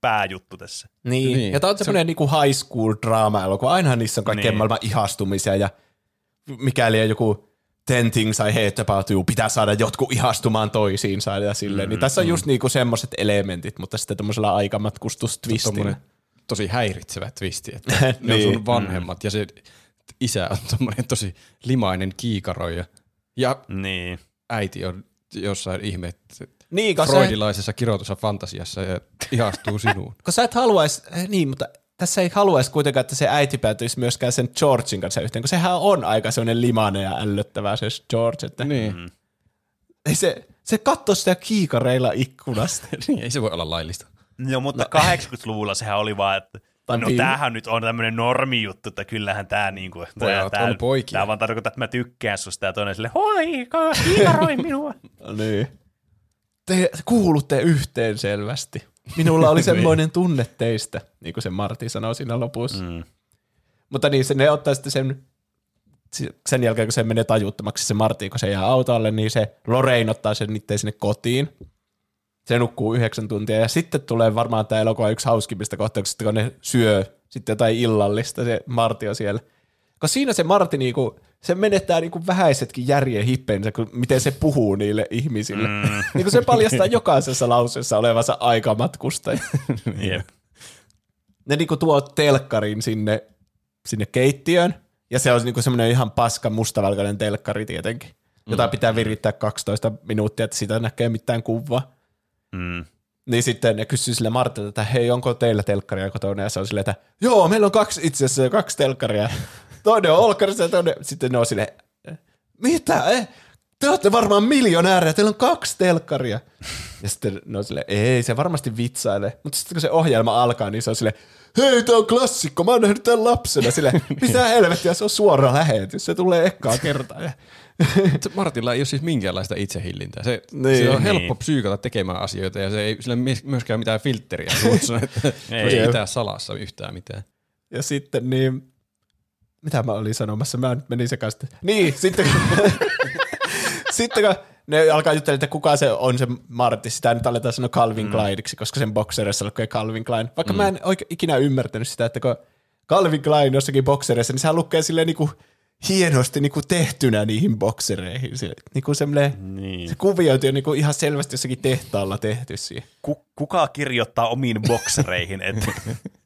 pääjuttu tässä. Niin. niin. Niin. Ja tämä on semmoinen niinku high school draama-elokuva. Ainahan niissä on kaikkien Niin. maailman ihastumisia ja mikäli on joku ten things I hate about you, pitää saada jotkut ihastumaan toisiinsa ja silleen. Mm, niin tässä on just niinku semmoiset elementit, mutta sitten tämmöisellä aikamatkustustvistillä. Tommonen tosi häiritsevä twisti, että ne on Niin. sun vanhemmat ja se isä on tommonen tosi limainen kiikaroija ja Niin. äiti on jossain ihme Niin, freudilaisessa kirotussa fantasiassa ja ihastuu sinuun. kun sä et haluaisi, eh, niin, mutta tässä ei haluaisi kuitenkaan, että se äiti päätyisi myöskään sen Georgein kanssa yhteen, kun sehän on aika semmoinen limainen ja ällöttävä se George, että niin. ei se, se katsoo sitä kiikareilla ikkunasta. niin, ei se voi olla laillista. Joo, mutta no. 80-luvulla sehän oli vaan, että Tai no viime- tämähän nyt on tämmöinen normijuttu, että kyllähän tämä niinku, tää, on poikia. Tämä vaan tarkoittaa, että mä tykkään susta ja toinen sille, hoi, kiikaroi minua. niin. Te kuulutte yhteen selvästi. Minulla oli semmoinen tunne teistä, niin kuin se Martti sanoi siinä lopussa. Mm. Mutta niin, se, ne ottaa sitten sen, sen jälkeen, kun se menee tajuttomaksi se Martti, kun se jää autolle, niin se Lorraine ottaa sen niiden sinne kotiin. Se nukkuu yhdeksän tuntia ja sitten tulee varmaan tämä elokuva yksi hauskimmista kohtauksista, kun ne syö sitten jotain illallista, se Martti on siellä. Koska siinä se Martti niinku, se menettää niinku vähäisetkin järjen hippeensä, kun miten se puhuu niille ihmisille. Mm. niinku se paljastaa jokaisessa lauseessa olevansa aikamatkustaja. Jep. ne niinku tuo telkkarin sinne, sinne keittiöön, ja se on niinku semmoinen ihan paska mustavalkoinen telkkari tietenkin, jota pitää virittää 12 minuuttia, että siitä näkee mitään kuvaa. Mm. Niin sitten ne kysyy sille Martilta, että hei, onko teillä telkkaria kotona? Ja se on silleen, että joo, meillä on kaksi itse asiassa kaksi telkkaria. Toinen on olkkarissa ja toinen, sitten ne on silleen, mitä? Eh? te olette varmaan miljonäärejä, teillä on kaksi telkkaria. Ja sitten ne on sille, ei, se varmasti vitsailee. Mutta sitten kun se ohjelma alkaa, niin se on sille, hei, tää on klassikko, mä oon nähnyt tämän lapsena. Sille, mitä helvettiä, se on suora lähetys, se tulee ekkaa kertaa. Martilla ei ole siis minkäänlaista itsehillintää. Se, Niin. se on helppo Niin. psyykata tekemään asioita ja se ei sillä myöskään mitään filtteriä suussa, että Ei. ei pitää salassa yhtään mitään. Ja sitten niin, mitä mä olin sanomassa, mä nyt menin sekaisin. Niin, sitten kun, sitten kun ne alkaa juttelemaan, että kuka se on se Martti, sitä nyt aletaan sanoa Calvin Kleiniksi, koska sen boksereissa lukee Calvin Klein. Vaikka mm. mä en oikein ikinä ymmärtänyt sitä, että kun Calvin Klein jossakin boksereissa, niin sehän lukee silleen niinku hienosti niinku tehtynä niihin boksereihin. Se, niinku semmoinen, Niin. se kuviointi on niinku ihan selvästi jossakin tehtaalla tehty siihen. Ku, kuka kirjoittaa omiin boksereihin, että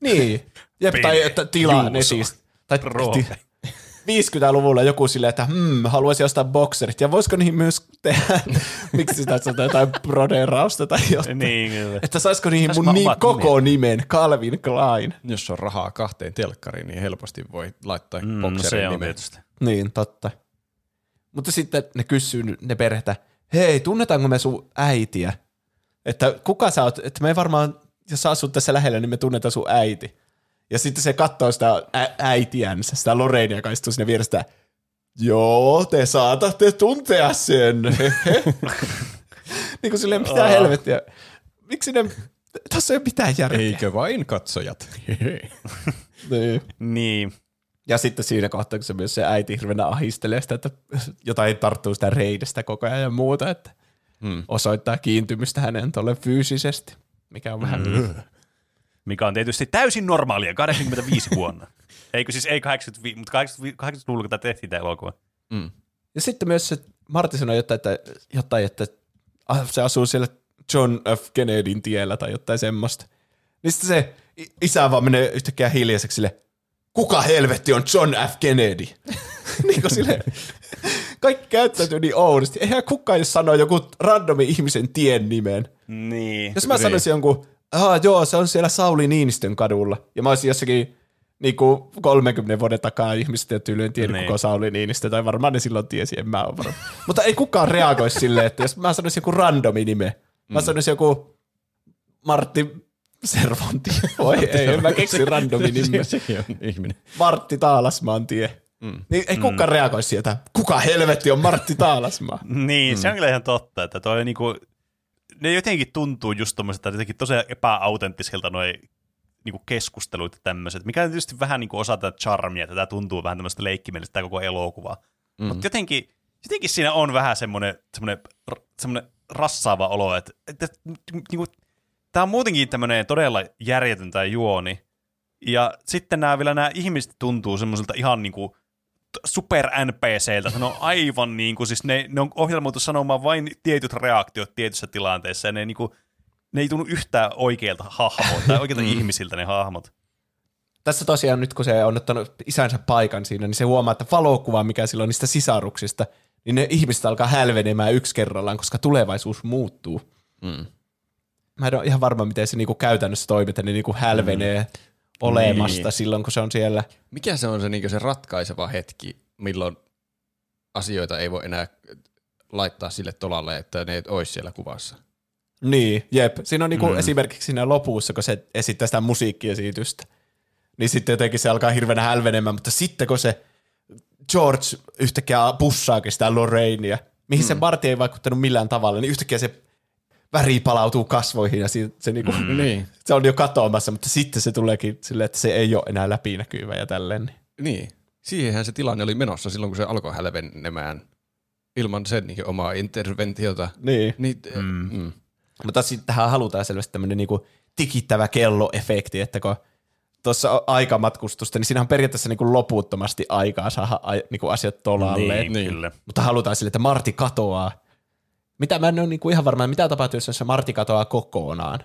Niin. Jep, tai että tilaa ne siis. Tai Roope. ti- 50-luvulla joku silleen, että hmm, haluaisi ostaa bokserit. Ja voisiko niihin myös tehdä, miksi sitä sanotaan, jotain broderausta tai jotain. niin, kyllä. Että saisiko niihin Saisiko mun ni- omat koko nimen, Calvin Klein. Jos on rahaa kahteen telkkariin, niin helposti voi laittaa Mm, no se bokserin on nimen. tietysti. Niin, totta. Mutta sitten ne kysyy ne perhettä, hei, tunnetaanko me sun äitiä? Että kuka sä oot, että me ei varmaan, jos sä asut tässä lähellä, niin me tunnetaan sun äiti. Ja sitten se katsoo sitä ä- äitiänsä, sitä Lorrainia, joka istuu sinne vierestä. Joo, te saatatte tuntea sen. niin kuin silleen, mitä helvettiä. Miksi ne, tässä ei ole mitään järkeä. Eikö vain katsojat? Niin. Niin. Ja sitten siinä kohtaa, kun se myös se äiti hirveänä ahistelee sitä, että jotain tarttuu sitä reidestä koko ajan ja muuta, että Hmm. osoittaa kiintymystä hänen tuolle fyysisesti, mikä on vähän... Mm. Mikä on tietysti täysin normaalia 85 vuonna. Eikö siis ei 85, mutta 80 80-luvulla, kun tämä tehtiin tämä elokuva. Mm. Ja sitten myös se Martti sanoi jotain, että, jotain, että se asuu siellä John F. Kennedyn tiellä tai jotain semmoista. Niin sitten se isä vaan menee yhtäkkiä hiljaiseksi sille, kuka helvetti on John F. Kennedy? niin kuin sille, kaikki käyttäytyy niin oudosti. Eihän kukaan jos sanoo joku randomi ihmisen tien nimen. Niin. Jos mä sanoisin jonkun, ah joo, se on siellä Sauli Niinistön kadulla, ja mä olisin jossakin niin kuin 30 vuoden takaa ihmiset ei tyyliin tiennyt Niin. koko Sauli Niinistö, tai varmaan ne silloin tiesi, en mä ole varma. Mutta ei kukaan reagoisi silleen, että jos mä sanoisin joku randomi nime, mä sanoisin joku Martti Servonti. Voi ei, en mä keksi randomi nimeä. Sekin on ihminen. Martti Taalasmaan tie. Mm. Niin ei kukaan mm. reagoisi sieltä. Kuka helvetti on Martti Taalasmaa? Niin, se on kyllä ihan totta, että toi niinku, ne jotenkin tuntuu just tommoset, jotenkin tosi epäautenttisilta noi niinku keskustelut ja tämmöiset, mikä on tietysti vähän niinku osa tätä charmia, että tämä tuntuu vähän tämmöistä leikkimielistä tämä koko elokuva. Mm. Mutta jotenkin, jotenkin siinä on vähän semmoinen, semmoinen, semmoinen rassaava olo, että, että niinku, tämä on muutenkin tämmöinen todella järjetön tämä juoni, ja sitten nämä vielä nämä ihmiset tuntuu semmoisilta ihan niinku super NPCiltä. Ne on aivan niin kuin, siis ne, ne on ohjelmoitu sanomaan vain tietyt reaktiot tietyissä tilanteissa, ja ne, niin kuin, ne ei tunnu yhtään oikeilta hahmoilta, tai oikeilta ihmisiltä ne hahmot. Tässä tosiaan nyt kun se on ottanut isänsä paikan siinä, niin se huomaa, että valokuva, mikä sillä on niistä sisaruksista, niin ne ihmiset alkaa hälvenemään yksi kerrallaan, koska tulevaisuus muuttuu. Mm. Mä en ole ihan varma, miten se niinku käytännössä toimii, että ne niinku hälvenee mm. Olemasta Niin. silloin, kun se on siellä. Mikä se on se, niin se ratkaiseva hetki, milloin asioita ei voi enää laittaa sille tolalle, että ne olisi siellä kuvassa? Niin, jep. Siinä on niinku mm. esimerkiksi siinä lopussa, kun se esittää sitä musiikkiesitystä, niin sitten jotenkin se alkaa hirveänä hälvenemään, mutta sitten kun se George yhtäkkiä pussaakin sitä Lorraineia, mihin mm. se Marty ei vaikuttanut millään tavalla, niin yhtäkkiä se väri palautuu kasvoihin ja se, se, niinku, mm. Niin. se on jo katoamassa, mutta sitten se tuleekin silleen, että se ei ole enää läpinäkyvä ja tälleen. niin- Niin. Siihenhän se tilanne oli menossa silloin, kun se alkoi hälvenemään ilman sen niin omaa interventiota. Niin. Niin, mm. Mm. Mutta sitten tähän halutaan selvästi tämmöinen niinku tikittävä kelloefekti, että kun tuossa on aikamatkustusta, niin siinä on periaatteessa niinku loputtomasti aikaa saada ai, niinku asiat tolalle. Niin, niin. Mutta halutaan sille, että Marti katoaa. Mitä mä en ole niinku ihan varma, mitä tapahtuu, jos se Marti katoaa kokonaan.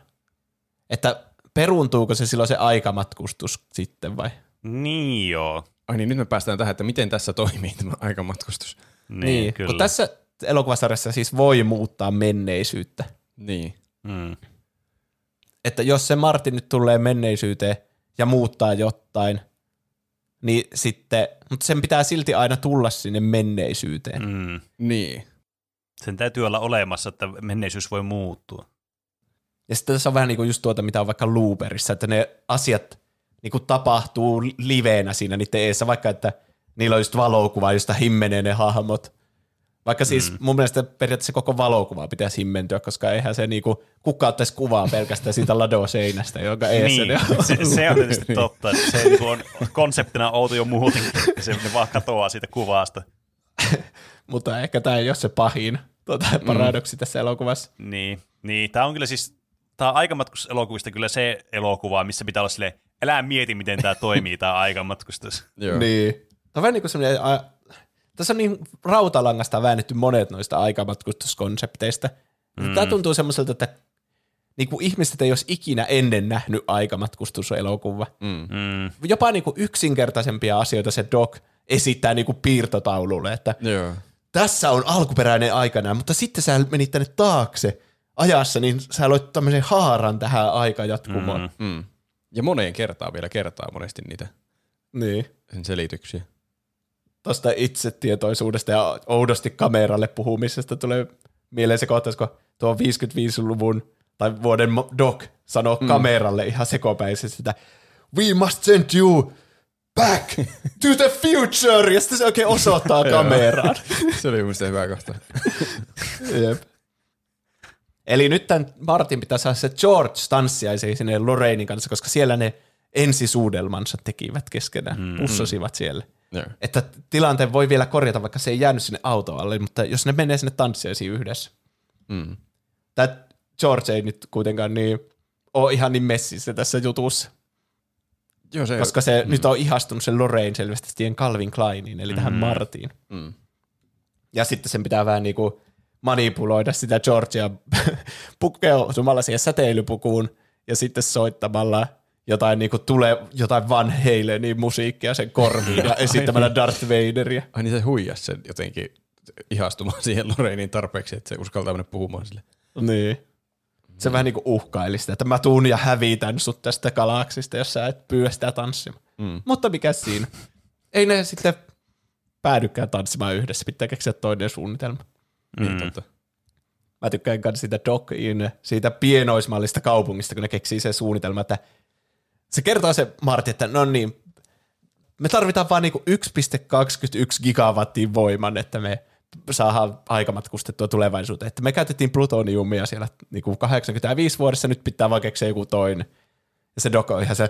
Että peruuntuuko se silloin se aikamatkustus sitten vai? Niin joo. Ai niin, nyt me päästään tähän, että miten tässä toimii tämä aikamatkustus. Niin, niin kyllä. kun tässä elokuvasarjassa siis voi muuttaa menneisyyttä. Niin. Mm. että jos se Martin nyt tulee menneisyyteen ja muuttaa jotain, niin sitten, mutta sen pitää silti aina tulla sinne menneisyyteen. Mm. Niin. Sen täytyy olla olemassa, että menneisyys voi muuttua. Ja sitten tässä on vähän niin kuin just tuota, mitä on vaikka Looperissa, että ne asiat niin kuin tapahtuu liveenä siinä niiden eessä, vaikka että niillä on just valokuva, josta himmenee ne hahmot. Vaikka siis mm. mun mielestä periaatteessa koko valokuva pitäisi himmentyä, koska eihän se niinku, kukaan ottaisi kuvaa pelkästään siitä ladoseinästä, jonka eessä niin, ne on. se, se on tietysti totta. Että se niinku on konseptina outo jo muutenkin. Se ne vaan katoaa siitä kuvasta. Mutta ehkä tämä ei ole se pahin tuota, paradoksi mm. tässä elokuvassa. Niin, niin. tämä on kyllä siis, tämä on aikamatkuselokuvista kyllä se elokuva, missä pitää olla silleen, älä mieti, miten tämä toimii, tämä aikamatkustus. Joo. Niin. Tämä on vähän niin kuin semmoinen, a, tässä on niin rautalangasta väännetty monet noista aikamatkustuskonsepteista. Mm. Tämä tuntuu semmoiselta, että niin kuin ihmiset ei olisi ikinä ennen nähnyt aikamatkustuselokuva. Mm. Mm. Jopa niin kuin yksinkertaisempia asioita se Doc esittää niin kuin piirtotaululle, että Joo. tässä on alkuperäinen aikana, mutta sitten sä menit tänne taakse ajassa, niin sä loit tämmöisen haaran tähän aikajatkumoon. Mm. Mm. Ja moneen kertaan vielä kertaa monesti niitä Niin. sen selityksiä. Tuosta itsetietoisuudesta ja oudosti kameralle puhumisesta tulee mieleen se kohtaus, kun tuo 55-luvun tai vuoden Doc sanoo mm. kameralle ihan sekopäisesti, että we must send you back to the future, ja sitten se oikein osoittaa kameraan. se oli mun hyvä kohta. Jep. Eli nyt tämän Martin pitää saada se George tanssiaisi sinne Lorrainin kanssa, koska siellä ne ensisuudelmansa tekivät keskenään, mm-hmm. pussasivat siellä. Joo. Että tilanteen voi vielä korjata, vaikka se ei jäänyt sinne autoalle, mutta jos ne menee sinne tanssiaisiin yhdessä. Mm. Tämä George ei nyt kuitenkaan niin ole ihan niin messissä tässä jutussa. Joo, se, koska se mm. nyt on ihastunut sen Lorraine selvästi siihen Calvin Kleiniin, eli mm. tähän Martiin. Mm. Ja sitten sen pitää vähän niin kuin manipuloida sitä Georgia pukeutumalla siihen säteilypukuun ja sitten soittamalla jotain, niin kuin tule, jotain Van Halenin musiikkia sen korviin ja esittämällä Darth Vaderia. Ai niin se huijas sen jotenkin ihastumaan siihen Lorrainin tarpeeksi, että se uskaltaa mennä puhumaan sille. Niin. Se mm. vähän niin kuin uhkaili sitä, että mä tuun ja hävitän sut tästä galaksista, jos sä et pyydä sitä tanssimaan. Mm. Mutta mikä siinä? Ei ne sitten päädykään tanssimaan yhdessä, pitää keksiä toinen suunnitelma. Niin, totta. Mä tykkään myös siitä Doc In, siitä pienoismallista kaupungista, kun ne keksii sen suunnitelma, että se kertoo se Martti, että no niin, me tarvitaan vain niinku 1,21 gigawattia voiman, että me saadaan aikamatkustettua tulevaisuuteen. Että me käytettiin plutoniumia siellä niinku 85 vuodessa, nyt pitää vaan keksiä joku toinen. Ja se Doc on ihan se,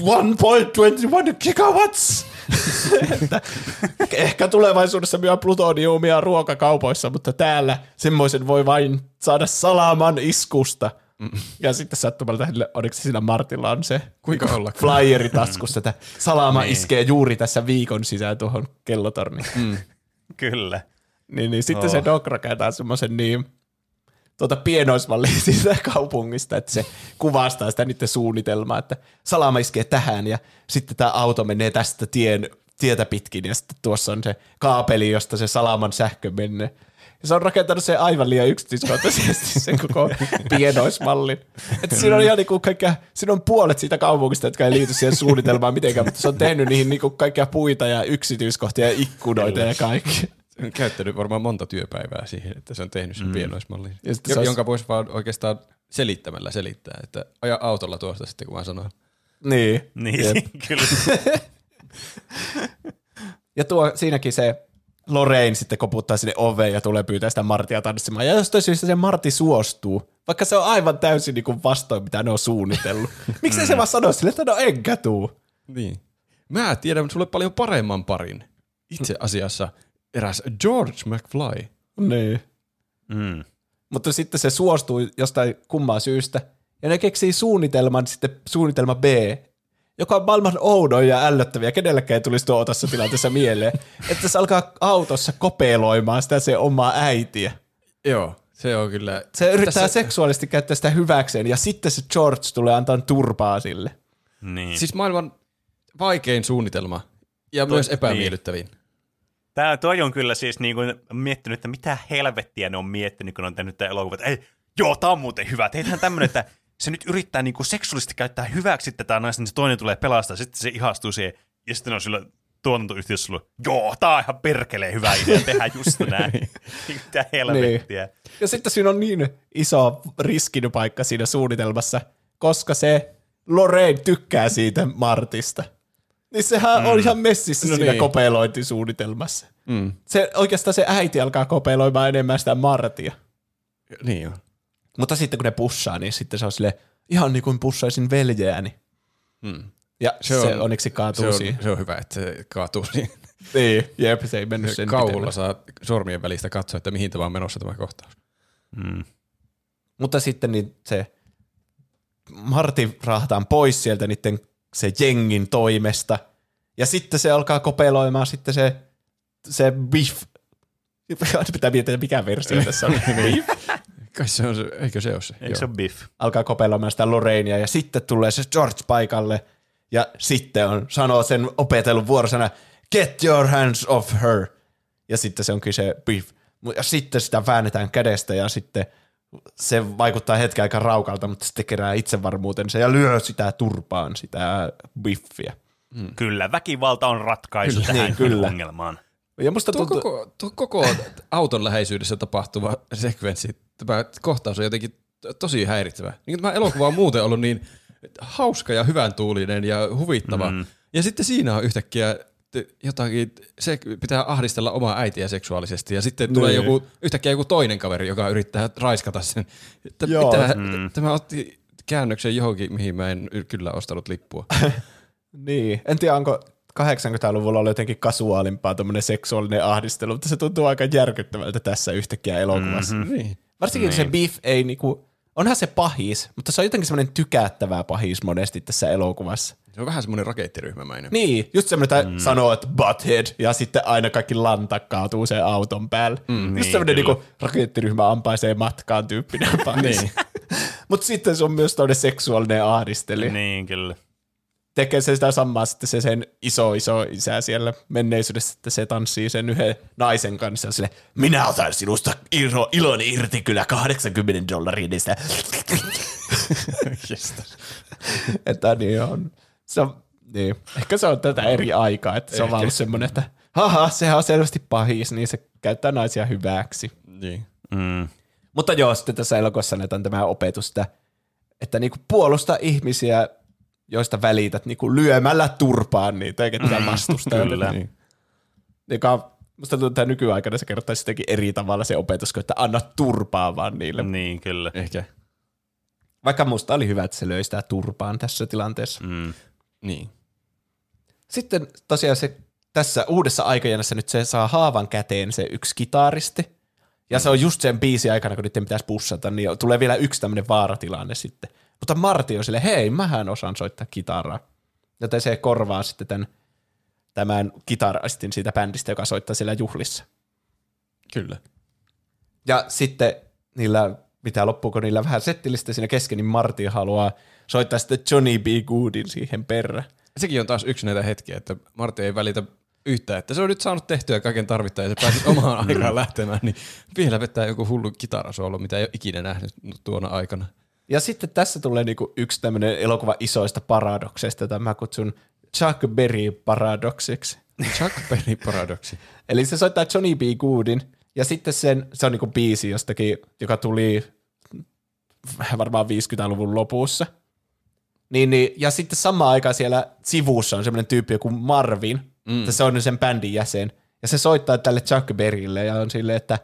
1.21 gigawatts! että ehkä tulevaisuudessa myö plutoniumia ruokakaupoissa, mutta täällä semmoisen voi vain saada salaman iskusta. Mm. Ja sitten sattumalta, oliko se siinä Martilla on se Kuinka olla? flyeri taskussa, että salama niin. iskee juuri tässä viikon sisään tuohon kellotorniin. Mm. Kyllä. Niin, niin sitten oh. se Doc rakentaa semmoisen niin tuota pienoismallin siitä kaupungista, että se kuvastaa sitä niiden suunnitelmaa, että salama iskee tähän ja sitten tämä auto menee tästä tien, tietä pitkin ja sitten tuossa on se kaapeli, josta se salaman sähkö menee. Ja se on rakentanut sen aivan liian yksityiskohtaisesti sen koko pienoismallin. Että siinä on ihan niinku kaikkea, siinä on puolet siitä kaupungista, jotka ei liity siihen suunnitelmaan mitenkään, mutta se on tehnyt niihin niinku kaikkea puita ja yksityiskohtia ja ikkunoita ja kaikki on käyttänyt varmaan monta työpäivää siihen, että se on tehnyt sen mm. pienoismallin. Ja jo, olisi... Jonka voisi vaan oikeastaan selittämällä selittää, että aja autolla tuosta sitten, kun mä sanoin. Niin. Niin, kyllä. ja tuo, siinäkin se Lorraine sitten koputtaa sinne oveen ja tulee pyytää sitä Martia tanssimaan. Ja jostain syystä se Marti suostuu, vaikka se on aivan täysin niin kuin vastoin, mitä ne on suunnitellut. Miksi se vaan sanoo sille, että no enkä tuu? Niin. Mä tiedän sulle paljon paremman parin. Itse asiassa eräs George McFly. Niin. Mm. Mutta sitten se suostui jostain kummaa syystä, ja ne keksii suunnitelman, sitten suunnitelma B, joka on maailman oudoin ja ällöttäviä. Kenellekään ei tulisi tuo tässä tilanteessa mieleen. että se alkaa autossa kopeloimaan sitä se omaa äitiä. Joo, se on kyllä. Se yrittää tässä... seksuaalisesti käyttää sitä hyväkseen, ja sitten se George tulee antaa turpaa sille. Niin. Siis maailman vaikein suunnitelma, ja to, myös epämiellyttävin. Niin. Tämä toi on kyllä siis niin kuin miettinyt, että mitä helvettiä ne on miettinyt, kun on tehnyt tämä elokuva. Ei, joo, tämä on muuten hyvä. Tehdään tämmöinen, että se nyt yrittää niin kuin seksuaalisesti käyttää hyväksi tätä naista, niin se toinen tulee pelastaa, sitten se ihastuu siihen, ja sitten on sillä, tuotantoyhtiö sulle, joo, tää on ihan perkeleen hyvä idea, tehdään just näin. Mitä helvettiä. Ja sitten siinä on niin iso riskin paikka siinä suunnitelmassa, koska se Lorraine tykkää siitä Martista. Niin sehän mm. on ihan messissä no siinä niin. kopelointisuunnitelmassa. Mm. Se, oikeastaan se äiti alkaa kopeloimaan enemmän sitä Martia. Niin. Mutta sitten kun ne pussaa, niin sitten se on sille ihan niin kuin pussaisin veljeäni. Hmm. Ja se, on, se onneksi kaatuu se on, siihen. Se on hyvä, että se kaatuu siihen. niin, jep, se ei mennyt sen Kauulla saa sormien välistä katsoa, että mihin tämä on menossa tämä kohtaus. Hmm. Mutta sitten niin se Marti rahtaan pois sieltä niiden se jengin toimesta. Ja sitten se alkaa kopeloimaan sitten se, se Biff. Pitää miettiä, mikä versio tässä on. Kai se on se, eikö se ole se? Eikö se ole Biff? Alkaa kopeloimaan sitä Lorraineia ja sitten tulee se George paikalle ja sitten on, sanoo sen opetellun vuorosana, get your hands off her. Ja sitten se onkin se Biff. Ja sitten sitä väännetään kädestä ja sitten se vaikuttaa hetken aika raukalta, mutta sitten kerää itsevarmuutensa ja lyö sitä turpaan, sitä biffiä. Hmm. Kyllä, väkivalta on ratkaisu kyllä, tähän niin, kyllä. ongelmaan. Ja musta tuo, tuntuu... koko, tuo koko auton läheisyydessä tapahtuva sekvenssi, tämä kohtaus on jotenkin tosi häiritsevä. Niin tämä elokuva on muuten ollut niin hauska ja hyvän tuulinen ja huvittava. Mm. Ja sitten siinä on yhtäkkiä jotakin, se pitää ahdistella omaa äitiä seksuaalisesti ja sitten tulee niin. joku, yhtäkkiä joku toinen kaveri, joka yrittää raiskata sen. Joo. Pitää, mm. Tämä otti käännöksen johonkin, mihin mä en kyllä ostanut lippua. niin, en tiedä onko 80-luvulla oli jotenkin kasuaalimpaa tämmöinen seksuaalinen ahdistelu, mutta se tuntuu aika järkyttävältä tässä yhtäkkiä elokuvassa. Mm-hmm. Niin. Varsinkin niin. se Beef ei niinku, onhan se pahis, mutta se on jotenkin semmoinen tykättävää pahis monesti tässä elokuvassa. Se on vähän semmoinen rakettiryhmämäinen. Niin, just semmoinen, että mm. sanoo, että butthead, ja sitten aina kaikki lanta kaatuu sen auton päälle. Mm, just niin, semmoinen niinku, rakettiryhmä ampaisee matkaan tyyppinen niin. Mutta sitten se on myös toinen seksuaalinen ahdisteli. Niin, kyllä tekee se sitä samaa sitten se sen iso iso isä siellä menneisyydessä, että se tanssii sen yhden naisen kanssa sille, minä otan sinusta ilo, ilon irti kyllä 80 dollaria niistä. että niin on. Se on, niin. Ehkä se on tätä eri aikaa, että se on vaan semmoinen, että haha, sehän on selvästi pahis, niin se käyttää naisia hyväksi. Niin. Mm. Mutta joo, sitten tässä elokuvassa annetaan tämä opetus, että, että niinku puolusta ihmisiä joista välität niin kuin lyömällä turpaan niitä, eikä tätä vastustaa. Kyllä. Niin. Joka, musta tuntuu, että nykyaikana se kerrottaisi jotenkin eri tavalla se opetus, että anna turpaa vaan niille. Niin, kyllä. Ehkä. Vaikka musta oli hyvä, että se löi sitä turpaan tässä tilanteessa. Mm. Niin. Sitten tosiaan se tässä uudessa aikajanassa nyt se saa haavan käteen se yksi kitaristi. Ja se on just sen biisi aikana, kun niiden pitäisi pussata, niin tulee vielä yksi tämmöinen vaaratilanne sitten. Mutta Marti on sille, hei, mähän osaan soittaa kitaraa. Joten se korvaa sitten tämän, tämän kitaristin siitä bändistä, joka soittaa siellä juhlissa. Kyllä. Ja sitten niillä, mitä loppuuko niillä vähän settilistä siinä kesken, niin Marti haluaa soittaa sitten Johnny B. Goodin siihen perä. Sekin on taas yksi näitä hetkiä, että Marti ei välitä yhtä, että se on nyt saanut tehtyä kaiken tarvittaa ja se pääsi omaan aikaan lähtemään, niin vielä vetää joku hullu kitarasoolo, mitä ei ole ikinä nähnyt tuona aikana. Ja sitten tässä tulee niinku yksi tämmöinen elokuva isoista paradokseista, jota mä kutsun Chuck Berry-paradoksiksi. Chuck Berry-paradoksi. Eli se soittaa Johnny B. Goodin, ja sitten sen, se on niinku biisi jostakin, joka tuli varmaan 50-luvun lopussa. Niin, niin, ja sitten samaan aikaan siellä sivussa on semmoinen tyyppi joku Marvin, mm. että se on sen bändin jäsen, ja se soittaa tälle Chuck Berrylle ja on silleen, että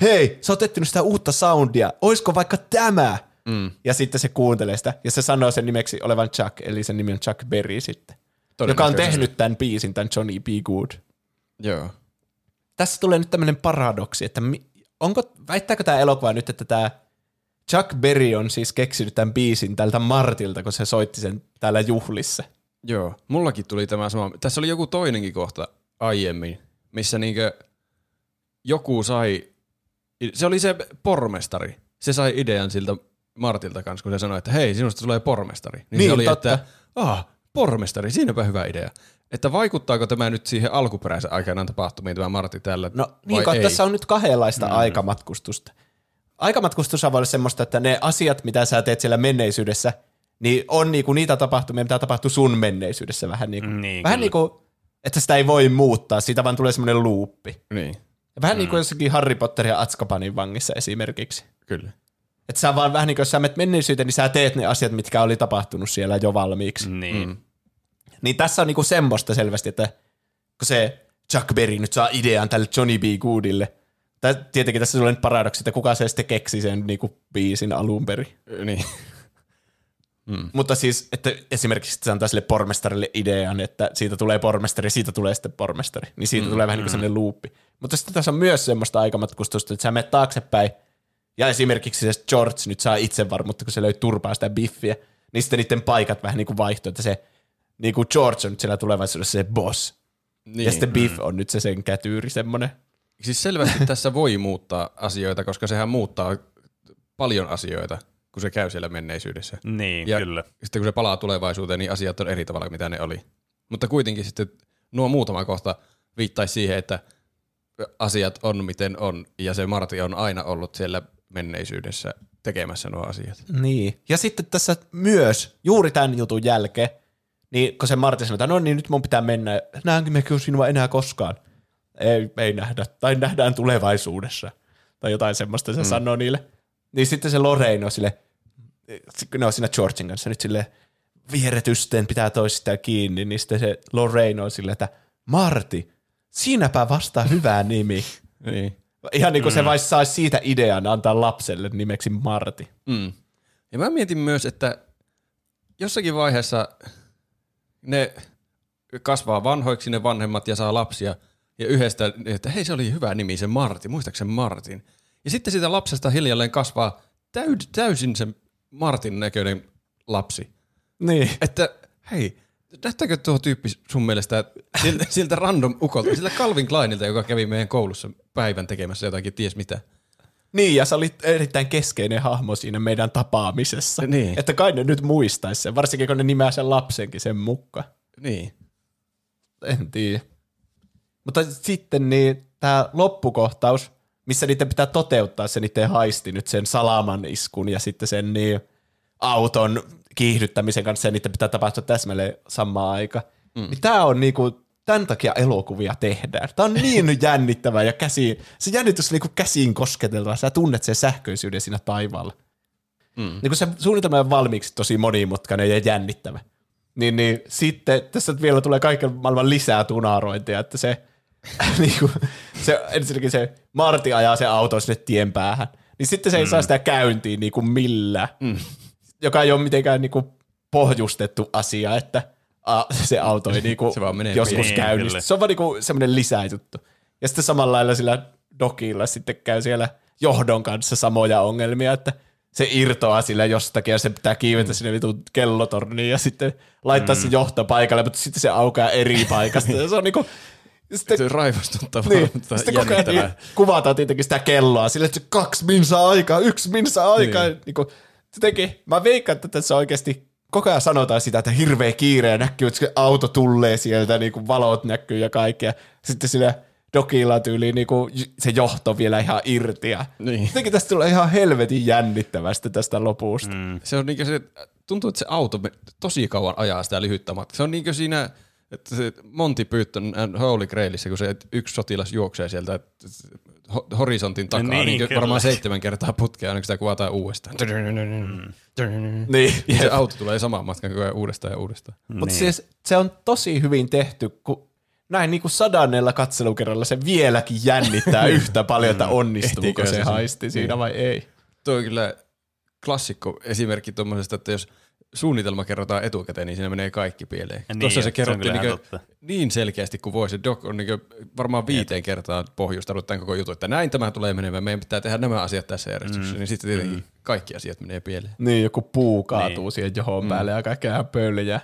hei, sä oot sitä uutta soundia, oisko vaikka tämä? Mm. Ja sitten se kuuntelee sitä, ja se sanoo sen nimeksi olevan Chuck, eli sen nimi on Chuck Berry sitten. Joka on tehnyt tämän biisin, tämän Johnny B. Good. Joo. Tässä tulee nyt tämmöinen paradoksi, että onko, väittääkö tämä elokuva nyt, että tämä Chuck Berry on siis keksinyt tämän biisin tältä Martilta, kun se soitti sen täällä juhlissa. Joo, mullakin tuli tämä sama. Tässä oli joku toinenkin kohta aiemmin, missä niinkö joku sai, se oli se pormestari, se sai idean siltä Martilta kanssa, kun se sanoi, että hei, sinusta tulee pormestari. Niin, niin se oli, totta. että ah, pormestari, siinäpä hyvä idea. Että vaikuttaako tämä nyt siihen alkuperäisen aikanaan tapahtumiin, tämä Martti tällä, No niin, vai ei? tässä on nyt kahdenlaista mm. aikamatkustusta. Aikamatkustus voi olla semmoista, että ne asiat, mitä sä teet siellä menneisyydessä, niin on niinku niitä tapahtumia, mitä tapahtuu sun menneisyydessä vähän niin kuin, niin, vähän niin kuin Että sitä ei voi muuttaa, siitä vaan tulee semmoinen luuppi. Niin, vähän mm. niin kuin jossakin Harry Potter ja Azkabanin vangissa esimerkiksi. kyllä. Että sä vaan vähän niin kuin, jos sä menet menneisyyteen, niin sä teet ne asiat, mitkä oli tapahtunut siellä jo valmiiksi. Mm. Niin. Mm. Niin tässä on niinku semmoista selvästi, että kun se Chuck Berry nyt saa idean tälle Johnny B. Goodille, tai tietenkin tässä tulee nyt paradoksi, että kuka se sitten keksi sen niinku biisin alun perin. Niin. Mm. Mutta siis, että esimerkiksi että se antaa sille pormestarille idean, että siitä tulee pormestari, siitä tulee sitten pormestari. Niin siitä mm, tulee vähän niin kuin sellainen luuppi. Mutta sitten tässä on myös semmoista aikamatkustusta, että sä menet taaksepäin, ja esimerkiksi se George nyt saa itsevarmuutta, kun se löi turpaa sitä biffiä, niin sitten niiden paikat vähän niin kuin vaihtoo, että se niin kuin George on nyt siellä tulevaisuudessa se boss. Niin. Ja sitten Biff on nyt se sen kätyyri semmoinen. Siis selvästi tässä voi muuttaa asioita, koska sehän muuttaa paljon asioita, kun se käy siellä menneisyydessä. Niin, ja kyllä. sitten kun se palaa tulevaisuuteen, niin asiat on eri tavalla, mitä ne oli. Mutta kuitenkin sitten nuo muutama kohta viittaisi siihen, että asiat on miten on, ja se Marti on aina ollut siellä menneisyydessä tekemässä nuo asiat. Niin. Ja sitten tässä myös, juuri tämän jutun jälkeen, niin kun se Martti sanoo, että no niin, nyt mun pitää mennä, nähdäänkö me kyllä sinua enää koskaan? Ei, ei nähdä, tai nähdään tulevaisuudessa. Tai jotain semmoista se mm. sanoo niille. Niin sitten se Lorraine on sille, ne on siinä Georgin kanssa nyt sille vieretysten pitää toisistaan kiinni, niin sitten se Lorraine on sille, että Marti, siinäpä vasta hyvä nimi. Niin. Ihan niin kuin mm. se vai saisi siitä idean antaa lapselle nimeksi Marti. Mm. Ja mä mietin myös, että jossakin vaiheessa ne kasvaa vanhoiksi ne vanhemmat ja saa lapsia, ja yhdestä, että hei se oli hyvä nimi se Marti, muistaakseni Martin. Ja sitten siitä lapsesta hiljalleen kasvaa täyd, täysin se Martin näköinen lapsi. Niin. Että hei, näyttääkö tuo tyyppi sun mielestä siltä, siltä random ukolta, siltä Calvin Kleinilta, joka kävi meidän koulussa päivän tekemässä jotakin, ties mitä. Niin, ja sä olit erittäin keskeinen hahmo siinä meidän tapaamisessa. Niin. Että kai ne nyt muistaisi sen, varsinkin kun ne nimeää sen lapsenkin sen mukaan. Niin. En tiedä. Mutta sitten niin tämä loppukohtaus, missä niiden pitää toteuttaa se niiden haisti nyt sen salaman iskun ja sitten sen niin auton kiihdyttämisen kanssa ja niiden pitää tapahtua täsmälleen samaan aikaan. Mm. Niin tämä on niinku, tämän takia elokuvia tehdään. Tämä on niin jännittävää ja käsi, se jännitys on niinku käsiin kosketeltava. Sä tunnet sen sähköisyyden siinä taivaalla. Mm. Niin kun se suunnitelma on valmiiksi tosi monimutkainen ja jännittävä. Niin, niin sitten tässä vielä tulee kaiken maailman lisää tunarointia, että se, niin kuin, se ensinnäkin se Marti ajaa se auto sinne tien päähän, niin sitten se ei mm. saa sitä käyntiin niin kuin millään, mm. Joka ei ole mitenkään niin kuin pohjustettu asia, että a, se auto ei niin kuin Se vaan menee joskus Niin, käynnistä. Se on vaan niin kuin semmoinen lisäjuttu. Ja sitten samalla lailla sillä dokilla sitten käy siellä johdon kanssa samoja ongelmia, että se irtoaa sillä jostakin ja se pitää kiivetä sinne vitun kellotorniin ja sitten laittaa mm. se johto paikalle, mutta sitten se aukeaa eri paikasta. Ja se on niinku, sitten, Se on raivostuttavaa, niin, mutta sitten koko ajan kuvataan tietenkin sitä kelloa sille, että se kaksi minsaa aikaa, yksi minsaa aikaa. Niin. Niin kuin, jotenkin, mä veikkaan, että tässä oikeasti koko ajan sanotaan sitä, että hirveä kiire ja näkyy, että auto tulee sieltä, niin kuin valot näkyy ja kaikkea. Sitten sillä dokilla tyyliin niin kuin se johto vielä ihan irti. Ja Niin. Jotenkin tästä tulee ihan helvetin jännittävästä tästä lopusta. Mm. Se on niinkö se, tuntuu, että se auto tosi kauan ajaa sitä lyhyttä matkaa. Se on niinkö siinä, että se Monty Python and Holy Grailissä, kun se yksi sotilas juoksee sieltä horisontin takaa, Niin, niin, niin kyllä. varmaan seitsemän kertaa putkea, aina kun sitä kuvataan uudestaan. Niin. Ja se auto tulee samaan matkan koko ajan uudestaan ja uudestaan. Mutta siis se on tosi hyvin tehty, kun näin niin kuin sadannella katselukerralla se vieläkin jännittää yhtä paljon, että onnistuuko Ehtiikö se se sen? haisti siinä vai ei. Tuo on kyllä klassikko esimerkki tuommoisesta, että jos suunnitelma kerrotaan etukäteen, niin siinä menee kaikki pieleen. Niin, Tuossa se se kerrottiin ihan niin, niin selkeästi kuin voi. Se Doc on niin varmaan viiteen kertaan pohjustanut tämän koko jutun, että näin tämä tulee menemään, meidän pitää tehdä nämä asiat tässä järjestyksessä, mm. niin sitten tietenkin kaikki asiat menee pieleen. Niin, joku puu kaatuu Niin. niin. siihen johon mm. päälle ja kaikkea ihan pöljää.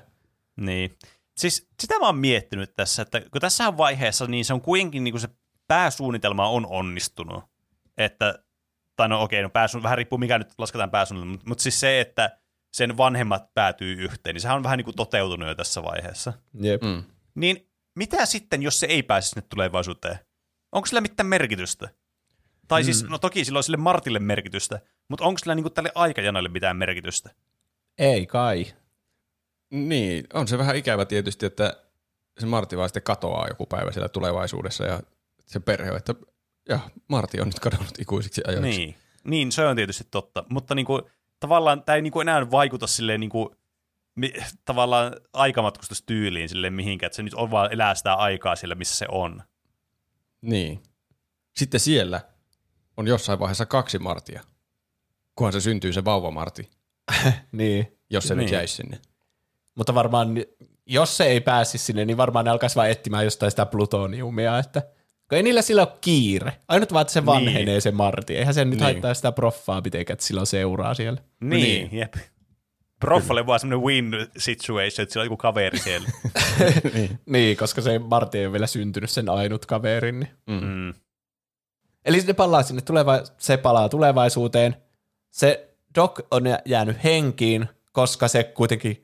Niin. Siis sitä mä oon miettinyt tässä, että kun tässä on vaiheessa, niin se on kuitenkin niin kuin se pääsuunnitelma on onnistunut. Että, tai no okei, no pääsu, vähän riippuu mikä nyt lasketaan pääsuunnitelma, mutta, mutta siis se, että sen vanhemmat päätyy yhteen, niin sehän on vähän niin kuin toteutunut jo tässä vaiheessa. Jep. Mm. Niin mitä sitten, jos se ei pääse sinne tulevaisuuteen? Onko sillä mitään merkitystä? Tai mm. siis, no toki sillä on sille Martille merkitystä, mutta onko sillä niin kuin tälle aikajanalle mitään merkitystä? Ei kai. Niin, on se vähän ikävä tietysti, että se Marti vaan sitten katoaa joku päivä siellä tulevaisuudessa ja se perhe on, että ja Marti on nyt kadonnut ikuisiksi ajoiksi. Niin. niin, se on tietysti totta. Mutta niin kuin, tavallaan tämä ei niin kuin enää vaikuta silleen niin kuin, mi, tavallaan aikamatkustustyyliin sille mihinkään, että se nyt on vaan elää sitä aikaa siellä, missä se on. Niin. Sitten siellä on jossain vaiheessa kaksi Martia, kunhan se syntyy se vauva Marti, niin. jos se niin. nyt jäisi sinne. Mutta varmaan, jos se ei pääsisi sinne, niin varmaan ne alkaisi vaan etsimään jostain sitä plutoniumia, että kun ei niillä sillä ole kiire. Ainut vaan, että se vanhenee Niin. se Marti. Eihän se nyt Niin. haittaa sitä proffaa mitenkään, että sillä on seuraa siellä. Niin, Niin. niin. jep. Proffalle vaan semmoinen win situation, että sillä on joku kaveri siellä. Niin, koska se Marti ei ole vielä syntynyt sen ainut kaverin. Niin. mm. Eli ne palaa sinne, tuleva- se palaa tulevaisuuteen. Se Doc on jäänyt henkiin, koska se kuitenkin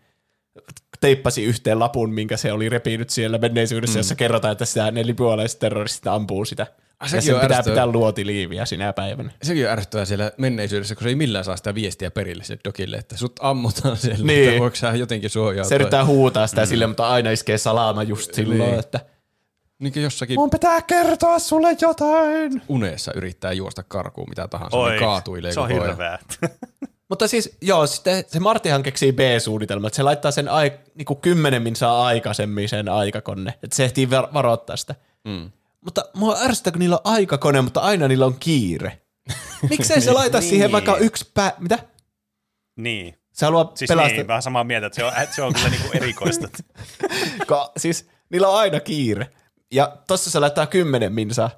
teippasi yhteen lapun, minkä se oli repinyt siellä menneisyydessä, mm. jossa kerrotaan, että sitä ne libyalaiset terroristit ampuu sitä. Ah, ja sen on pitää pitää luotiliiviä sinä päivänä. Sekin on ärsyttävää siellä menneisyydessä, kun se ei millään saa sitä viestiä perille se dokille, että sut ammutaan siellä, Niin. että voiko sä jotenkin suojautua. Se yrittää huutaa sitä mm. sille, mutta aina iskee salama just silloin, Niin. että niin jossakin mun pitää kertoa sulle jotain. unessa yrittää juosta karkuun mitä tahansa, Oi, niin kaatuilee se on koko ajan. Mutta siis, joo, sitten se Martihan keksii B-suunnitelman, että se laittaa sen ai, niinku kymmenen minsaa aikaisemmin sen aikakonne, että se ehtii var- varoittaa sitä. Mm. Mutta mua ärsyttää, kun niillä on aikakone, mutta aina niillä on kiire. Miksei se laita siihen Niin. vaikka yksi pää... Mitä? niin. Se haluaa Siis pelastaa... niin, vähän samaa mieltä, että se on, että se on kyllä niinku erikoista. Ka, siis niillä on aina kiire. Ja tossa se laittaa kymmenen minsaa.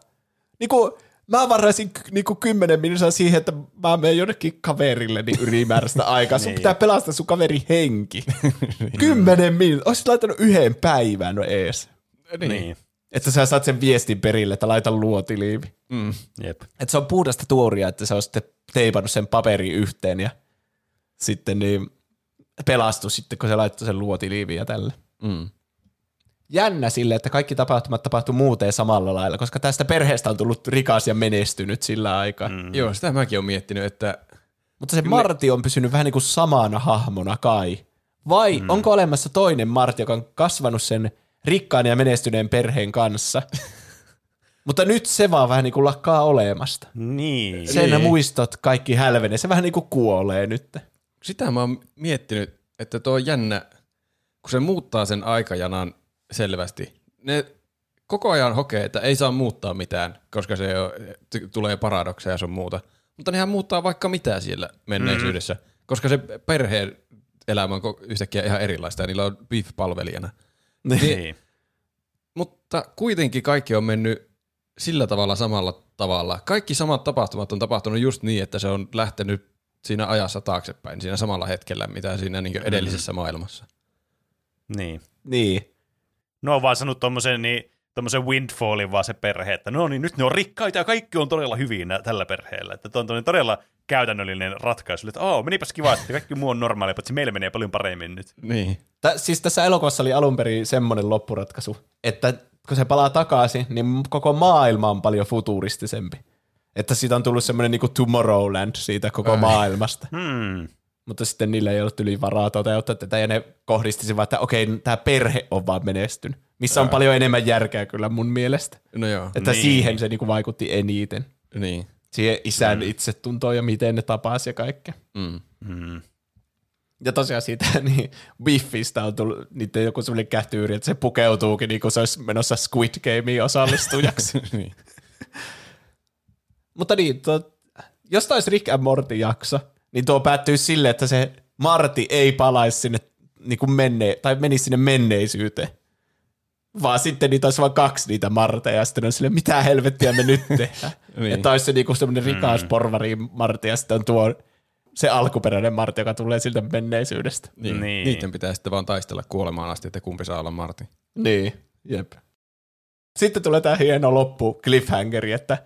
Niinku, mä varaisin niinku kymmenen minsaa siihen, että mä menen jonnekin kaverille niin ylimääräistä aikaa. Sun Niin. pitää pelastaa sun kaveri henki. kymmenen minsaa. Olisit laittanut yhden päivän no ees. Niin. niin. Että sä saat sen viestin perille, että laita luotiliivi. Mm. Jep. Että se on puhdasta tuoria, että on sitten teipannut sen paperi yhteen ja sitten niin pelastui sitten, kun se laittoi sen luotiliiviin ja tälle. Mm. Jännä sille, että kaikki tapahtumat tapahtuu muuten samalla lailla, koska tästä perheestä on tullut rikas ja menestynyt sillä aikaa. Mm. Joo, sitä mäkin olen miettinyt, että Mutta se Marti on pysynyt vähän niin kuin samana hahmona kai. Vai mm. onko olemassa toinen Marti, joka on kasvanut sen rikkaan ja menestyneen perheen kanssa? Mutta nyt se vaan vähän niin kuin lakkaa olemasta. Niin. Sen Niin. muistot kaikki hälvenee. Se vähän niin kuin kuolee nyt. sitä mä oon miettinyt, että tuo on jännä, kun se muuttaa sen aikajanan selvästi. Ne koko ajan hokee, että ei saa muuttaa mitään, koska se on, t- tulee paradokseja ja sun muuta. Mutta nehän muuttaa vaikka mitä siellä menneisyydessä, mm. koska se perheen elämä on yhtäkkiä ihan erilaista ja niillä on beef-palvelijana. Niin. Mutta kuitenkin kaikki on mennyt sillä tavalla samalla tavalla. Kaikki samat tapahtumat on tapahtunut just niin, että se on lähtenyt siinä ajassa taaksepäin, siinä samalla hetkellä, mitä siinä niin edellisessä maailmassa. niin. Niin. No on vaan sanonut tommosen, niin, tommosen windfallin vaan se perhe, että no niin, nyt ne on rikkaita ja kaikki on todella hyvin tällä perheellä. Että tuo on todella käytännöllinen ratkaisu, että oo, menipäs kivasti, kaikki muu on normaalia, mutta meillä menee paljon paremmin nyt. Niin. Tä, siis tässä elokuvassa oli alun perin semmoinen loppuratkaisu, että kun se palaa takaisin, niin koko maailma on paljon futuristisempi. Että siitä on tullut semmoinen niinku Tomorrowland siitä koko Ai. maailmasta. Hmm. Mutta sitten niillä ei ollut yli varaa toteuttaa tätä, ja ne kohdistisi vaan, että okei, tämä perhe on vaan menestynyt. Missä on paljon enemmän järkeä kyllä mun mielestä. No joo. Että Niin. siihen se niinku vaikutti eniten. Niin. Siihen isän mm. itsetuntoon ja miten ne tapasi ja kaikkea. Mm. Hmm. Ja tosiaan siitä niin Biffistä on tullut niiden joku semmoinen kähtyyri, että se pukeutuukin niin kuin se olisi menossa Squid Gameen osallistujaksi. niin. Mutta niin, tuo, jos tämä olisi Rick and Morty jakso, niin tuo päättyy sille, että se Marty ei palaisi sinne niin kuin menne, tai menisi sinne menneisyyteen. Vaan sitten niitä olisi vain kaksi niitä Marteja, ja sitten on sille, mitä helvettiä me nyt tehdään. Niin. Että olisi se niinku semmoinen rikas porvari Marti, ja sitten on tuo se alkuperäinen Marti, joka tulee siltä menneisyydestä. Niin. Niin. Niiden pitää sitten vaan taistella kuolemaan asti, että kumpi saa olla Martin. Niin, jep. Sitten tulee tämä hieno loppu cliffhangeri, että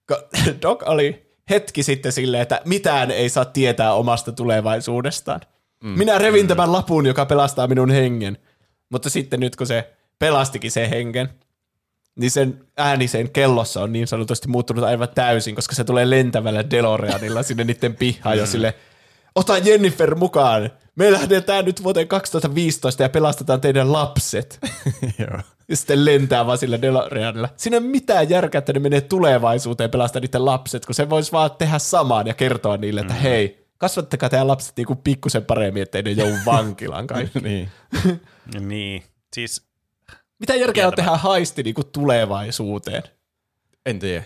Doc oli hetki sitten silleen, että mitään ei saa tietää omasta tulevaisuudestaan. Mm. Minä revin tämän lapun, joka pelastaa minun hengen. Mutta sitten nyt kun se pelastikin sen hengen, niin sen ääni sen kellossa on niin sanotusti muuttunut aivan täysin, koska se tulee lentävällä DeLoreanilla sinne niiden pihaan jo sille, ota Jennifer mukaan, me lähdetään nyt vuoteen 2015 ja pelastetaan teidän lapset. Joo. Ja sitten lentää vaan sillä DeLoreanilla. Siinä ei ole mitään järkeä, että ne menee tulevaisuuteen ja pelastaa niiden lapset, kun se voisi vaan tehdä samaan ja kertoa niille, että mm. hei, kasvattakaa teidän lapset niinku pikkusen paremmin, ettei ne joudu vankilaan kaikki. niin. Niin, siis Mitä järkeä on tehdä haisti niinku tulevaisuuteen? En tiedä.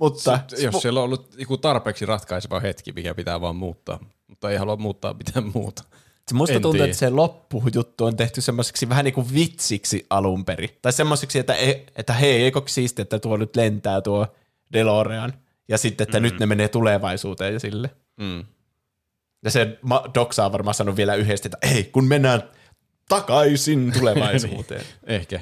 Mutta S- jos siellä on ollut joku tarpeeksi ratkaiseva hetki, mikä pitää vaan muuttaa, mutta ei halua muuttaa mitään muuta. Se musta En tuntuu, tiedä. että se loppujuttu on tehty semmoiseksi vähän niin kuin vitsiksi alun perin. Tai semmoiseksi, että, ei, että hei, eikö siistiä, että tuo nyt lentää tuo DeLorean. Ja sitten, että mm. nyt ne menee tulevaisuuteen ja sille. Mm. Ja se Doxa on varmaan sanonut vielä yhdesti, että ei, kun mennään takaisin tulevaisuuteen. Ehkä.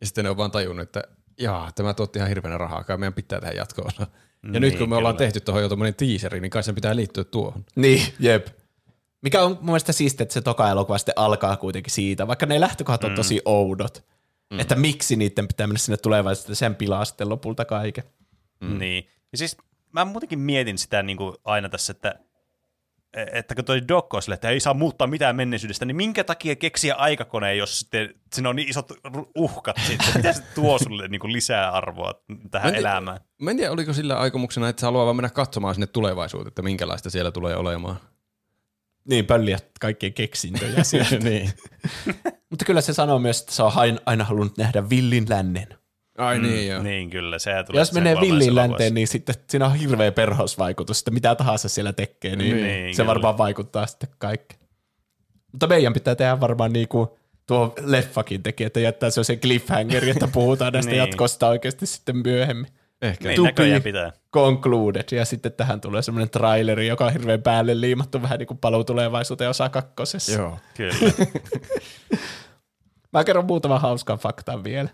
Ja sitten ne on vaan tajunnut, että jaa, tämä tuotti ihan hirveänä rahaa, kai meidän pitää tehdä jatko-osa. Ja Niin, nyt kun me ollaan kyllä. tehty tuohon jo tommonen teaseri, niin kai sen pitää liittyä tuohon. niin, jep. Mikä on mun mielestä siistiä, että se toka elokuva sitten alkaa kuitenkin siitä, vaikka ne lähtökohdat on tosi oudot. Mm. Että miksi niiden pitää mennä sinne tulevaisuuteen, sen pilaa sitten lopulta kaiken. Mm. Niin. Ja siis mä muutenkin mietin sitä niin kuin aina tässä, että että kun toi Doc on sille, että ei saa muuttaa mitään menneisyydestä, niin minkä takia keksiä aikakone, jos sitten siinä on niin isot uhkat sitten, mitä se tuo sulle niin kuin lisää arvoa tähän Mä en- elämään? Mä en tiedä, oliko sillä aikomuksena, että se haluaa vaan mennä katsomaan sinne tulevaisuuteen, että minkälaista siellä tulee olemaan. Niin, pölliä kaikkien keksintöjä niin. Mutta kyllä se sanoo myös, että se on aina, aina halunnut nähdä villin lännen. Ai niin, joo. Niin kyllä, sehän tulee Jos menee villiin länteen, niin sitten siinä on hirveä perhosvaikutus, että mitä tahansa siellä tekee, niin, Niin, niin se kyllä. varmaan vaikuttaa sitten kaikki. Mutta meidän pitää tehdä varmaan niin kuin tuo leffakin teki, että jättää se sen cliffhangeri, että puhutaan näistä Niin. jatkosta oikeasti sitten myöhemmin. Ehkä. Niin, be pitää. Concluded, ja sitten tähän tulee semmoinen traileri, joka on hirveän päälle liimattu vähän niin kuin paluu tulevaisuuteen osa kakkosessa. Joo. Kyllä, Mä kerron muutaman hauskan faktan vielä.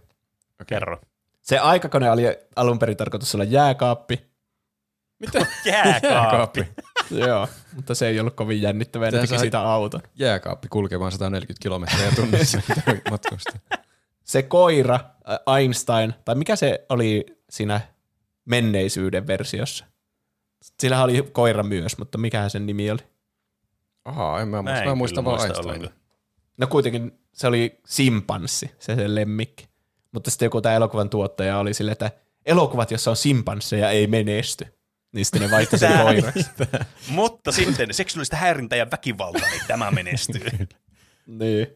kerro. Se aikakone oli alun perin tarkoitus olla jääkaappi, Mitä? Jääkaappi. Joo, mutta se ei ollut kovin jännittävää, ne teki sai- siitä auton. Jääkaappi kulkemaan 140 kilometriä tunnissa matkusta. Se koira, Einstein, tai mikä se oli siinä menneisyyden versiossa? Sillä oli koira myös, mutta mikä sen nimi oli? Ahaa, en mä muista. en Mä muistan kyllä vaan muista Einstein. ollenkaan. No kuitenkin se oli simpanssi, se sen lemmikki. Mutta sitten joku tämä elokuvan tuottaja oli silleen, että elokuvat, jossa on simpansseja, ei menesty. Niin sitten ne vaihtoi sen koiraksi. Mutta sitten seksuaalista häirintää ja väkivaltaa, niin tämä menestyy. Niin.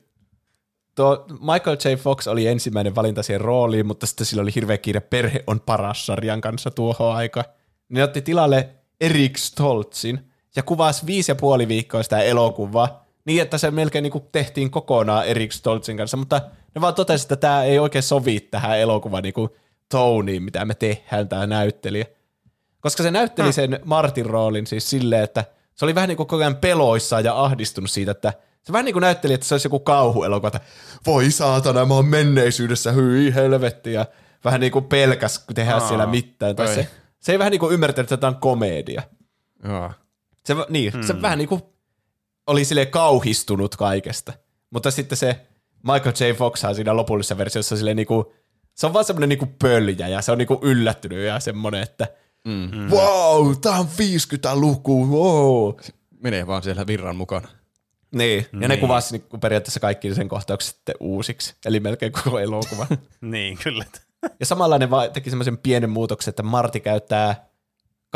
Tuo Michael J. Fox oli ensimmäinen valinta siihen rooliin, mutta sitten sillä oli hirveä kiire Perhe on paras sarjan kanssa tuohon aika. Ne otti tilalle Erik Stoltzin ja kuvasi viisi ja puoli viikkoa sitä elokuvaa niin, että se melkein niin tehtiin kokonaan Erik Stoltzin kanssa, mutta ne vaan totesi, että tämä ei oikein sovi tähän elokuvan niin toniin, mitä me tehdään, tämä näyttelijä. Koska se näytteli sen Martin roolin siis silleen, että se oli vähän niin kuin koko ajan peloissaan ja ahdistunut siitä, että se vähän niin kuin näytteli, että se olisi joku kauhuelokuva, että voi saatana, mä oon menneisyydessä, hyi helvetti, ja vähän niin kuin pelkäs tehdä Aa, siellä mitään. Tai se, se ei vähän niin kuin ymmärtänyt, että tämä on komedia. Joo. Se, niin, hmm. se vähän niin kuin oli sille kauhistunut kaikesta. Mutta sitten se Michael J. Fox siinä lopullisessa versiossa sille niin kuin, se on vaan semmoinen niin kuin pöljä ja se on niin kuin yllättynyt ja semmoinen, että mm. wow, tää on 50-luku, wow. Menee vaan siellä virran mukana. Niin, ja ne Niin. kuvasi niin kuin periaatteessa kaikki sen kohtaukset sitten uusiksi, eli melkein koko elokuva. niin, kyllä. ja samalla ne va- teki semmoisen pienen muutoksen, että Marti käyttää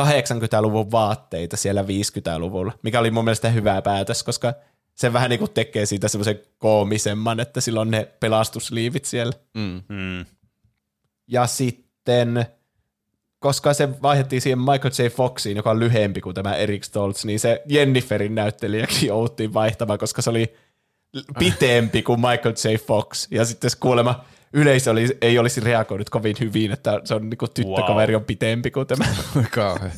80-luvun vaatteita siellä 50-luvulla, mikä oli mun mielestä hyvä päätös, koska se vähän niin kuin tekee siitä semmoisen koomisemman, että sillä on ne pelastusliivit siellä. Mm. Mm. Ja sitten, koska se vaihdettiin siihen Michael J. Foxiin, joka on lyhempi kuin tämä Eric Stoltz, niin se Jenniferin näyttelijäkin jouttiin vaihtamaan, koska se oli pitempi kuin Michael J. Fox. Ja sitten se kuulemma yleisö oli, ei olisi reagoinut kovin hyvin, että se on niinku tyttökaveri on pitempi kuin tämä. Kauhe.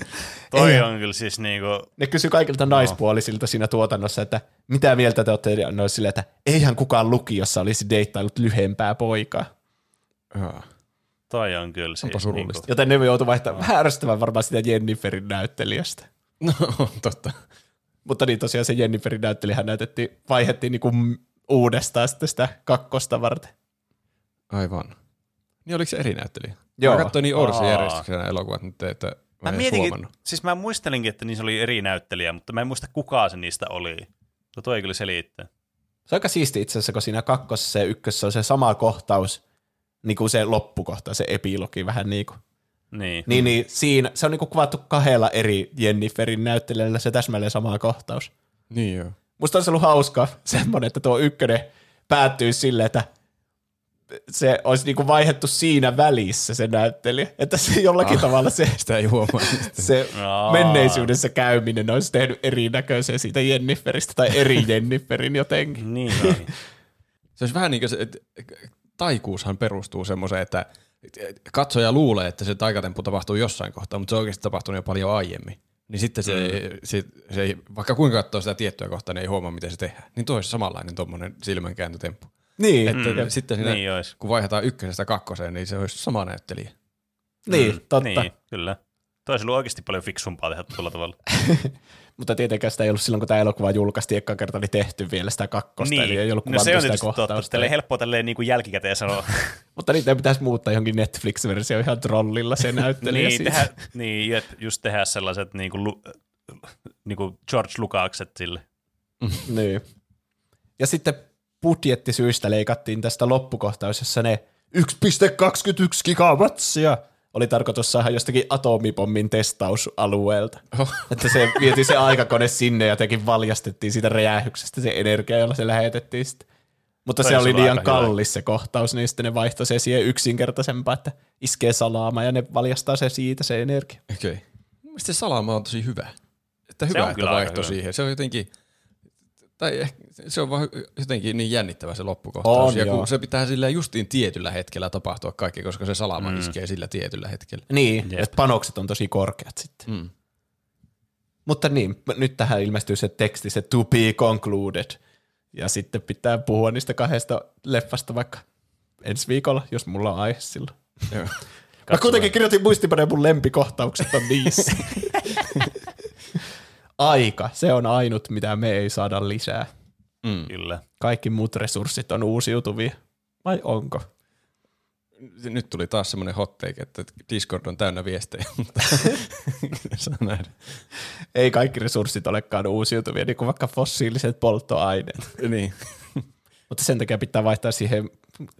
Toi Ei. on kyllä siis niinku, Ne kysyi kaikilta naispuolisilta siinä tuotannossa, että mitä mieltä te olette, ja ne oli silleen, että eihän kukaan lukiossa olisi deittailut lyhempää poikaa. Joo. toi on kyllä siis Onpa surullista. Niinku, Joten ne joutui vaihtamaan vähän ärsyttävän varmaan sitä Jenniferin näyttelijästä. No, totta. Mutta niin tosiaan se Jenniferin näyttelijähän näytettiin, vaihdettiin niinku uudestaan sitten sitä kakkosta varten. Aivan. Niin oliko se eri näyttelijä? Joo. Mä katsoin niin oudossa järjestyksessä nämä elokuvat nyt, että mä, Mä mietinkin, huomannut. siis mä muistelinkin, että niissä oli eri näyttelijä, mutta mä en muista kuka se niistä oli. No toi ei kyllä selittää. Se on aika siisti itse asiassa, kun siinä kakkosessa ja ykkössä on se sama kohtaus, niin kuin se loppukohta, se epilogi vähän niin kuin. Niin. Niin, niin siinä, se on niin kuin kuvattu kahdella eri Jenniferin näyttelijällä se täsmälleen sama kohtaus. Niin joo. Musta olisi ollut hauska semmoinen, että tuo ykkönen päättyy silleen, että se olisi niinku vaihdettu siinä välissä se näyttelijä. Että se jollakin ah, tavalla se, Sitä ei huomaa. se Aa. menneisyydessä käyminen olisi tehnyt erinäköisen siitä Jenniferistä tai eri Jenniferin jotenkin. Niin, niin. Se olisi vähän niin kuin se, että taikuushan perustuu semmoiseen, että katsoja luulee, että se taikatemppu tapahtuu jossain kohtaa, mutta se on oikeasti tapahtunut jo paljon aiemmin. Niin sitten se, mm. se, se ei, vaikka kuinka katsoo sitä tiettyä kohtaa, niin ei huomaa, miten se tehdään. Niin tuo olisi samanlainen tuommoinen silmänkääntötemppu. Niin, Että Mm. sitten siinä, Niin olisi. kun vaihdetaan ykkösestä kakkoseen, niin se olisi sama näyttelijä. niin Mm, totta. Niin, kyllä. Toi olisi ollut oikeasti paljon fiksumpaa tehdä tuolla tavalla. Mutta tietenkään sitä ei ollut silloin, kun tämä elokuva julkaistiin eka kerta, niin tehty vielä sitä kakkosta, eli ei ollut no se on sitä tietysti totta. Tälleen helppoa tälleen niin kuin jälkikäteen sanoa. Mutta niitä pitäisi muuttaa johonkin Netflix-versio ihan trollilla se näyttelijä niin, siis. tehdä, niin, just tehdä sellaiset niin kuin, niin kuin George Lukaakset sille. Niin. Ja sitten budjettisyistä leikattiin tästä loppukohtaus, jossa ne 1,21 gigawattia oli tarkoitus saada jostakin atomipommin testausalueelta. Oh. Että se vietiin se aikakone sinne ja jotenkin valjastettiin siitä räjähyksestä se energia, jolla se lähetettiin sitten. Mutta Toi se oli liian aika hyvä. kallis se kohtaus, niin sitten ne vaihtoi se siihen yksinkertaisempaa, että iskee salaama ja ne valjastaa se siitä se energia. Okei. Okay. Mielestäni se salama on tosi hyvä. Että hyvä, on että vaihto hyvä. siihen. Se on jotenkin, tai ehkä, se on vaan jotenkin niin jännittävä se loppukohtaus. On, ja joo. kun se pitää sillä justiin tietyllä hetkellä tapahtua kaikki, koska se salama mm. iskee sillä tietyllä hetkellä. Niin, Jep. että panokset on tosi korkeat sitten. Mm. Mutta niin, nyt tähän ilmestyy se teksti, se to be concluded. Ja sitten pitää puhua niistä kahdesta leffasta vaikka ensi viikolla, jos mulla on aihe silloin. Mä kuitenkin kirjoitin muistipaneen mun lempikohtaukset on niissä. Aika, se on ainut, mitä me ei saada lisää. Mm. Kyllä. Kaikki muut resurssit on uusiutuvia. Vai onko? Nyt tuli taas semmoinen hot take, että Discord on täynnä viestejä, mutta saa nähdä. Ei kaikki resurssit olekaan uusiutuvia, niin kuin vaikka fossiiliset polttoaineet. Niin. Mutta sen takia pitää vaihtaa siihen,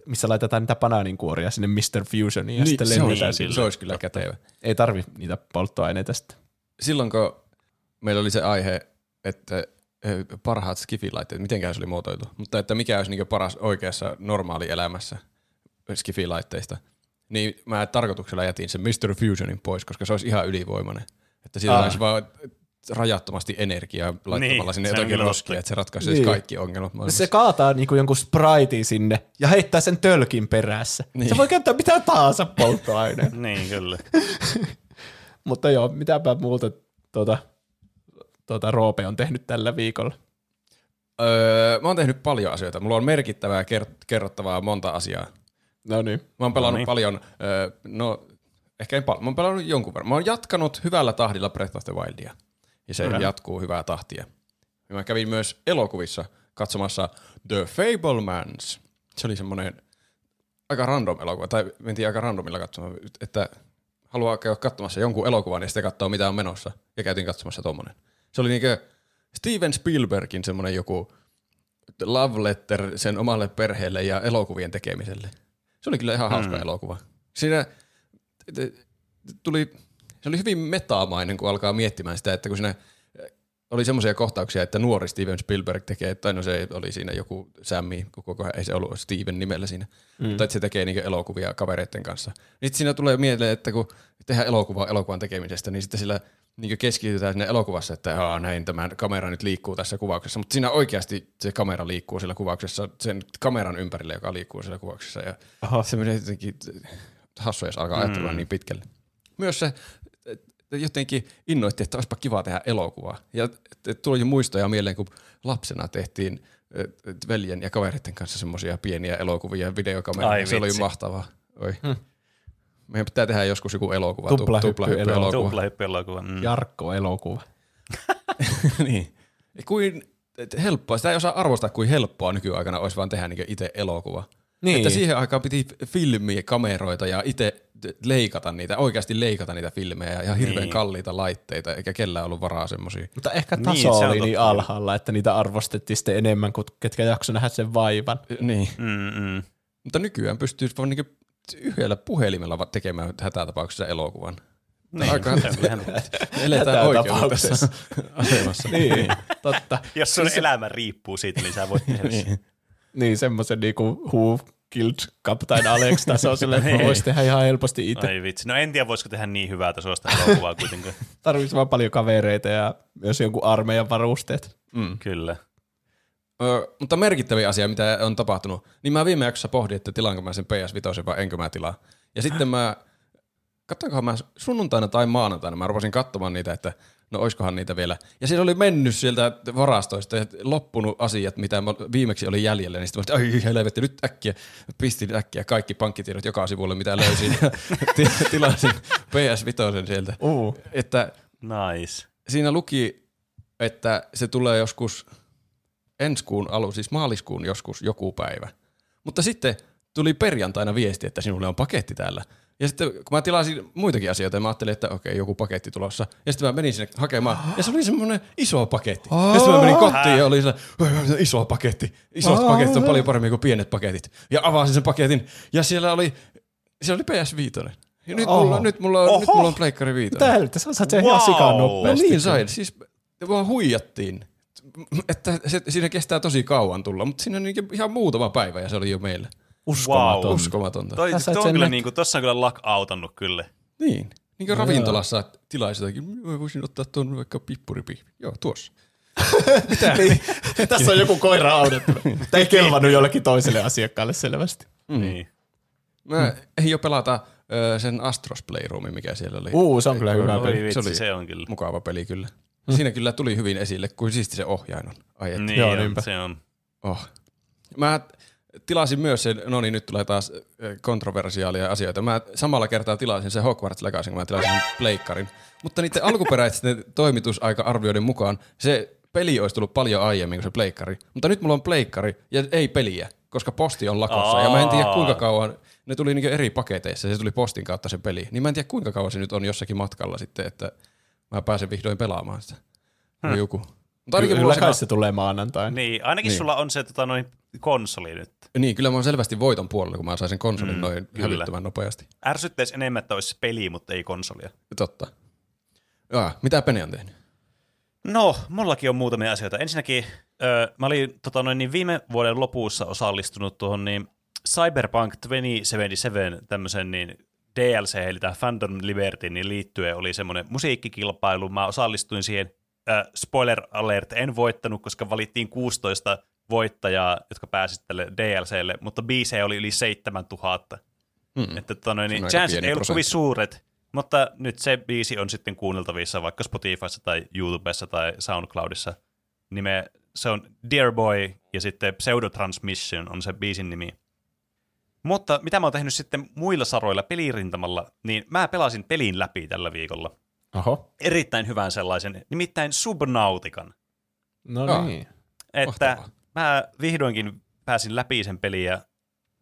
missä laitetaan niitä banaaninkuoria sinne Mr. Fusioniin ja Niin, sitten se, on, lennetään se olisi kyllä kätevä. Ei tarvi niitä polttoaineita sitten. Silloin kun meillä oli se aihe, että eh, parhaat skifilaitteet, mitenkään se oli muotoiltu, mutta että mikä olisi niin paras oikeassa normaalielämässä skifilaitteista, niin mä tarkoituksella jätin sen Mr. Fusionin pois, koska se olisi ihan ylivoimainen. Että siitä Ah. olisi vaan rajattomasti energiaa laittamalla Niin, sinne jotakin roskia, että se ratkaisisi Niin. kaikki ongelmat maailmassa. Se kaataa niinku jonkun spraitin sinne ja heittää sen tölkin perässä. Niin. Se voi käyttää mitä tahansa polttoaineen. Niin, kyllä. Mutta joo, mitäpä muuta tuota, tuota Roope on tehnyt tällä viikolla. Öö, mä oon tehnyt paljon asioita. Mulla on merkittävää ker- kerrottavaa monta asiaa. No niin. Mä oon pelannut No niin. paljon, öö, no ehkä en paljon, mä oon pelannut jonkun verran. Mä oon jatkanut hyvällä tahdilla Breath of the Wildia. Ja se Hyvä. jatkuu hyvää tahtia. Ja mä kävin myös elokuvissa katsomassa The Fablemans. Se oli semmoinen aika random elokuva, tai mentiin aika randomilla katsomaan, että haluaa käydä katsomassa jonkun elokuvan ja sitten katsoa mitä on menossa. Ja käytiin katsomassa tommonen. Se oli niinkö Steven Spielbergin semmoinen joku love letter sen omalle perheelle ja elokuvien tekemiselle. Se oli kyllä ihan hauska Mm. elokuva. Siinä tuli, se oli hyvin metaamainen, kun alkaa miettimään sitä, että kun siinä oli semmoisia kohtauksia, että nuori Steven Spielberg tekee, tai no se oli siinä joku Sammy, kun koko ajan ei se ollut Steven nimellä siinä, mm. mutta että se tekee niin elokuvia kavereiden kanssa. Sitten siinä tulee mieleen, että kun tehdään elokuvaa elokuvan tekemisestä, niin sitten sillä niin keskitytään sinne elokuvassa, että Aa, näin tämä kamera nyt liikkuu tässä kuvauksessa, mutta siinä oikeasti se kamera liikkuu sillä kuvauksessa, sen kameran ympärille, joka liikkuu sillä kuvauksessa, ja Aha. se menee jotenkin hassua, jos alkaa Mm. niin pitkälle. Myös se jotenkin innoitti, että olisipa kiva tehdä elokuvaa. Ja tuli jo muistoja mieleen, kun lapsena tehtiin veljen ja kavereiden kanssa semmoisia pieniä elokuvia videokameroilla. Se oli mahtavaa. Oi. Meidän pitää tehdä joskus joku elokuva. Tuplahyppy-elokuva. tuplahyppy-elokuva. Tuplahyppy-elokuva. Mm. Jarkko-elokuva. niin. Ja kuin helppoa. Sitä ei osaa arvostaa, kuin helppoa nykyaikana olisi vaan tehdä niin itse elokuva. Niin. Että siihen aikaan piti filmiä, kameroita ja itse leikata niitä, oikeasti leikata niitä filmejä ja ihan hirveän Niin. kalliita laitteita, eikä kellään ollut varaa semmosia. Mutta ehkä Niin, taso on oli niin alhaalla, että niitä arvostettiin sitten enemmän kuin ketkä jakso nähdä sen vaivan. Niin. Mm-mm. Mutta nykyään pystyy vaan niinku yhdellä puhelimella tekemään hätätapauksessa elokuvan. Niin, Aika eletään oikeudessa asemassa. Niin, totta. Jos sun elämä riippuu siitä, niin sä voit tehdä sen. Niin, semmoisen niinku Who Killed Captain Alex taso silleen, että Niin. voisi tehdä ihan helposti itse. Ai vitsi. No en tiedä, voisiko tehdä niin hyvää tasoista elokuvaa kuitenkaan. Tarvitsisi vaan paljon kavereita ja myös jonkun armeijan varusteet. Mm. Kyllä. Ö, mutta merkittäviä asia, mitä on tapahtunut, niin mä viime jaksossa pohdin, että tilaanko mä sen PS5 vai enkö mä tilaa. Ja sitten mä, katsoinkohan mä sunnuntaina tai maanantaina, mä rupesin katsomaan niitä, että no oiskohan niitä vielä. Ja siellä oli mennyt sieltä varastoista ja loppunut asiat, mitä mä viimeksi oli jäljellä, niin sitten mä olin, ai helvetti, nyt äkkiä, pistin äkkiä kaikki pankkitiedot joka sivulle, mitä löysin, ja ti- tilasin PS5 sieltä. Uh. Että Nice. siinä luki, että se tulee joskus ensi kuun alu, siis maaliskuun joskus joku päivä. Mutta sitten tuli perjantaina viesti, että sinulle on paketti täällä. Ja sitten kun mä tilasin muitakin asioita, mä ajattelin, että okei, joku paketti tulossa. Ja sitten mä menin sinne hakemaan, ja se oli semmoinen iso paketti. Ja sitten mä menin kotiin ja oli se iso paketti. Isot paketit on paljon paremmin kuin pienet paketit. Ja avasin sen paketin, ja siellä oli, siellä oli PS5. Ja nyt, Oho. mulla, nyt, mulla, on, nyt mulla on Pleikkari 5. Mitä helvettiä, sä saat sen ihan Wow. sikan No nopeasti. niin sain, siis vaan huijattiin. Että se, siinä kestää tosi kauan tulla, mutta siinä on niin ihan muutama päivä ja se oli jo meillä. Uskomaton. Wow. Uskomatonta. Toi, Sä sait toi on kyllä niinku, tossa on kyllä luck outannut kyllä. Niin. Niin kuin ravintolassa tilaisi jotakin, mä voisin ottaa tuon vaikka pippuripihvi. Joo, tuossa. niin, tässä on joku koira audettuna. Tämä ei kelvannut jollekin toiselle asiakkaalle selvästi. Mm. Niin. Mä ehdin jo pelata sen Astros Playroomin, mikä siellä oli. Uu, se on kyllä hyvä peli. vitsi, se, oli- se on kyllä. Mukava peli kyllä. Siinä kyllä tuli hyvin esille, kuin siisti se ohjain on. Ai et. Niin Joo, on, niinpä. se on. Oh. Mä tilasin myös sen, no niin nyt tulee taas ö, kontroversiaalia asioita. Mä samalla kertaa tilasin sen Hogwarts Legacyn, kun mä tilasin sen pleikkarin. Mutta niiden alkuperäisten toimitusaika-arvioiden mukaan se peli olisi tullut paljon aiemmin kuin se pleikkari. Mutta nyt mulla on pleikkari ja ei peliä, koska posti on lakossa. Ja mä en tiedä kuinka kauan, ne tuli niinku eri paketeissa, se tuli postin kautta se peli. Niin mä en tiedä kuinka kauan se nyt on jossakin matkalla sitten, että mä pääsen vihdoin pelaamaan sitä. Hmm. Joku. Mutta ainakin Kyllä on kai se, se tulee maanantaina. Niin, ainakin Niin. sulla on se tota, noin konsoli nyt. niin, kyllä mä oon selvästi voiton puolella, kun mä sain sen konsolin Mm, noin kyllä. hälyttömän nopeasti. Ärsyttäisi enemmän, että olisi peli, mutta ei konsolia. Totta. Jaa, mitä Pene on tehnyt? No, mullakin on muutamia asioita. Ensinnäkin ö, mä olin tota, noin, niin viime vuoden lopussa osallistunut tuohon niin Cyberpunk 2077 tämmöisen niin DLC, eli tämä Fandom Liberty, niin liittyen oli semmoinen musiikkikilpailu. Mä osallistuin siihen, äh, spoiler alert, en voittanut, koska valittiin 16 voittajaa, jotka pääsivät tälle DLClle, mutta biisejä oli yli 7000. Mm. Että tota noin, niin pieni ei ollut kovin suuret, mutta nyt se biisi on sitten kuunneltavissa vaikka Spotifyssa tai YouTubessa tai SoundCloudissa. Nime, se on Dear Boy ja sitten Pseudotransmission on se biisin nimi. Mutta mitä mä oon tehnyt sitten muilla saroilla pelirintamalla, niin mä pelasin pelin läpi tällä viikolla. Oho. Erittäin hyvän sellaisen, nimittäin Subnautican. No Aa. niin. Että Mahtavaa. mä vihdoinkin pääsin läpi sen peliin ja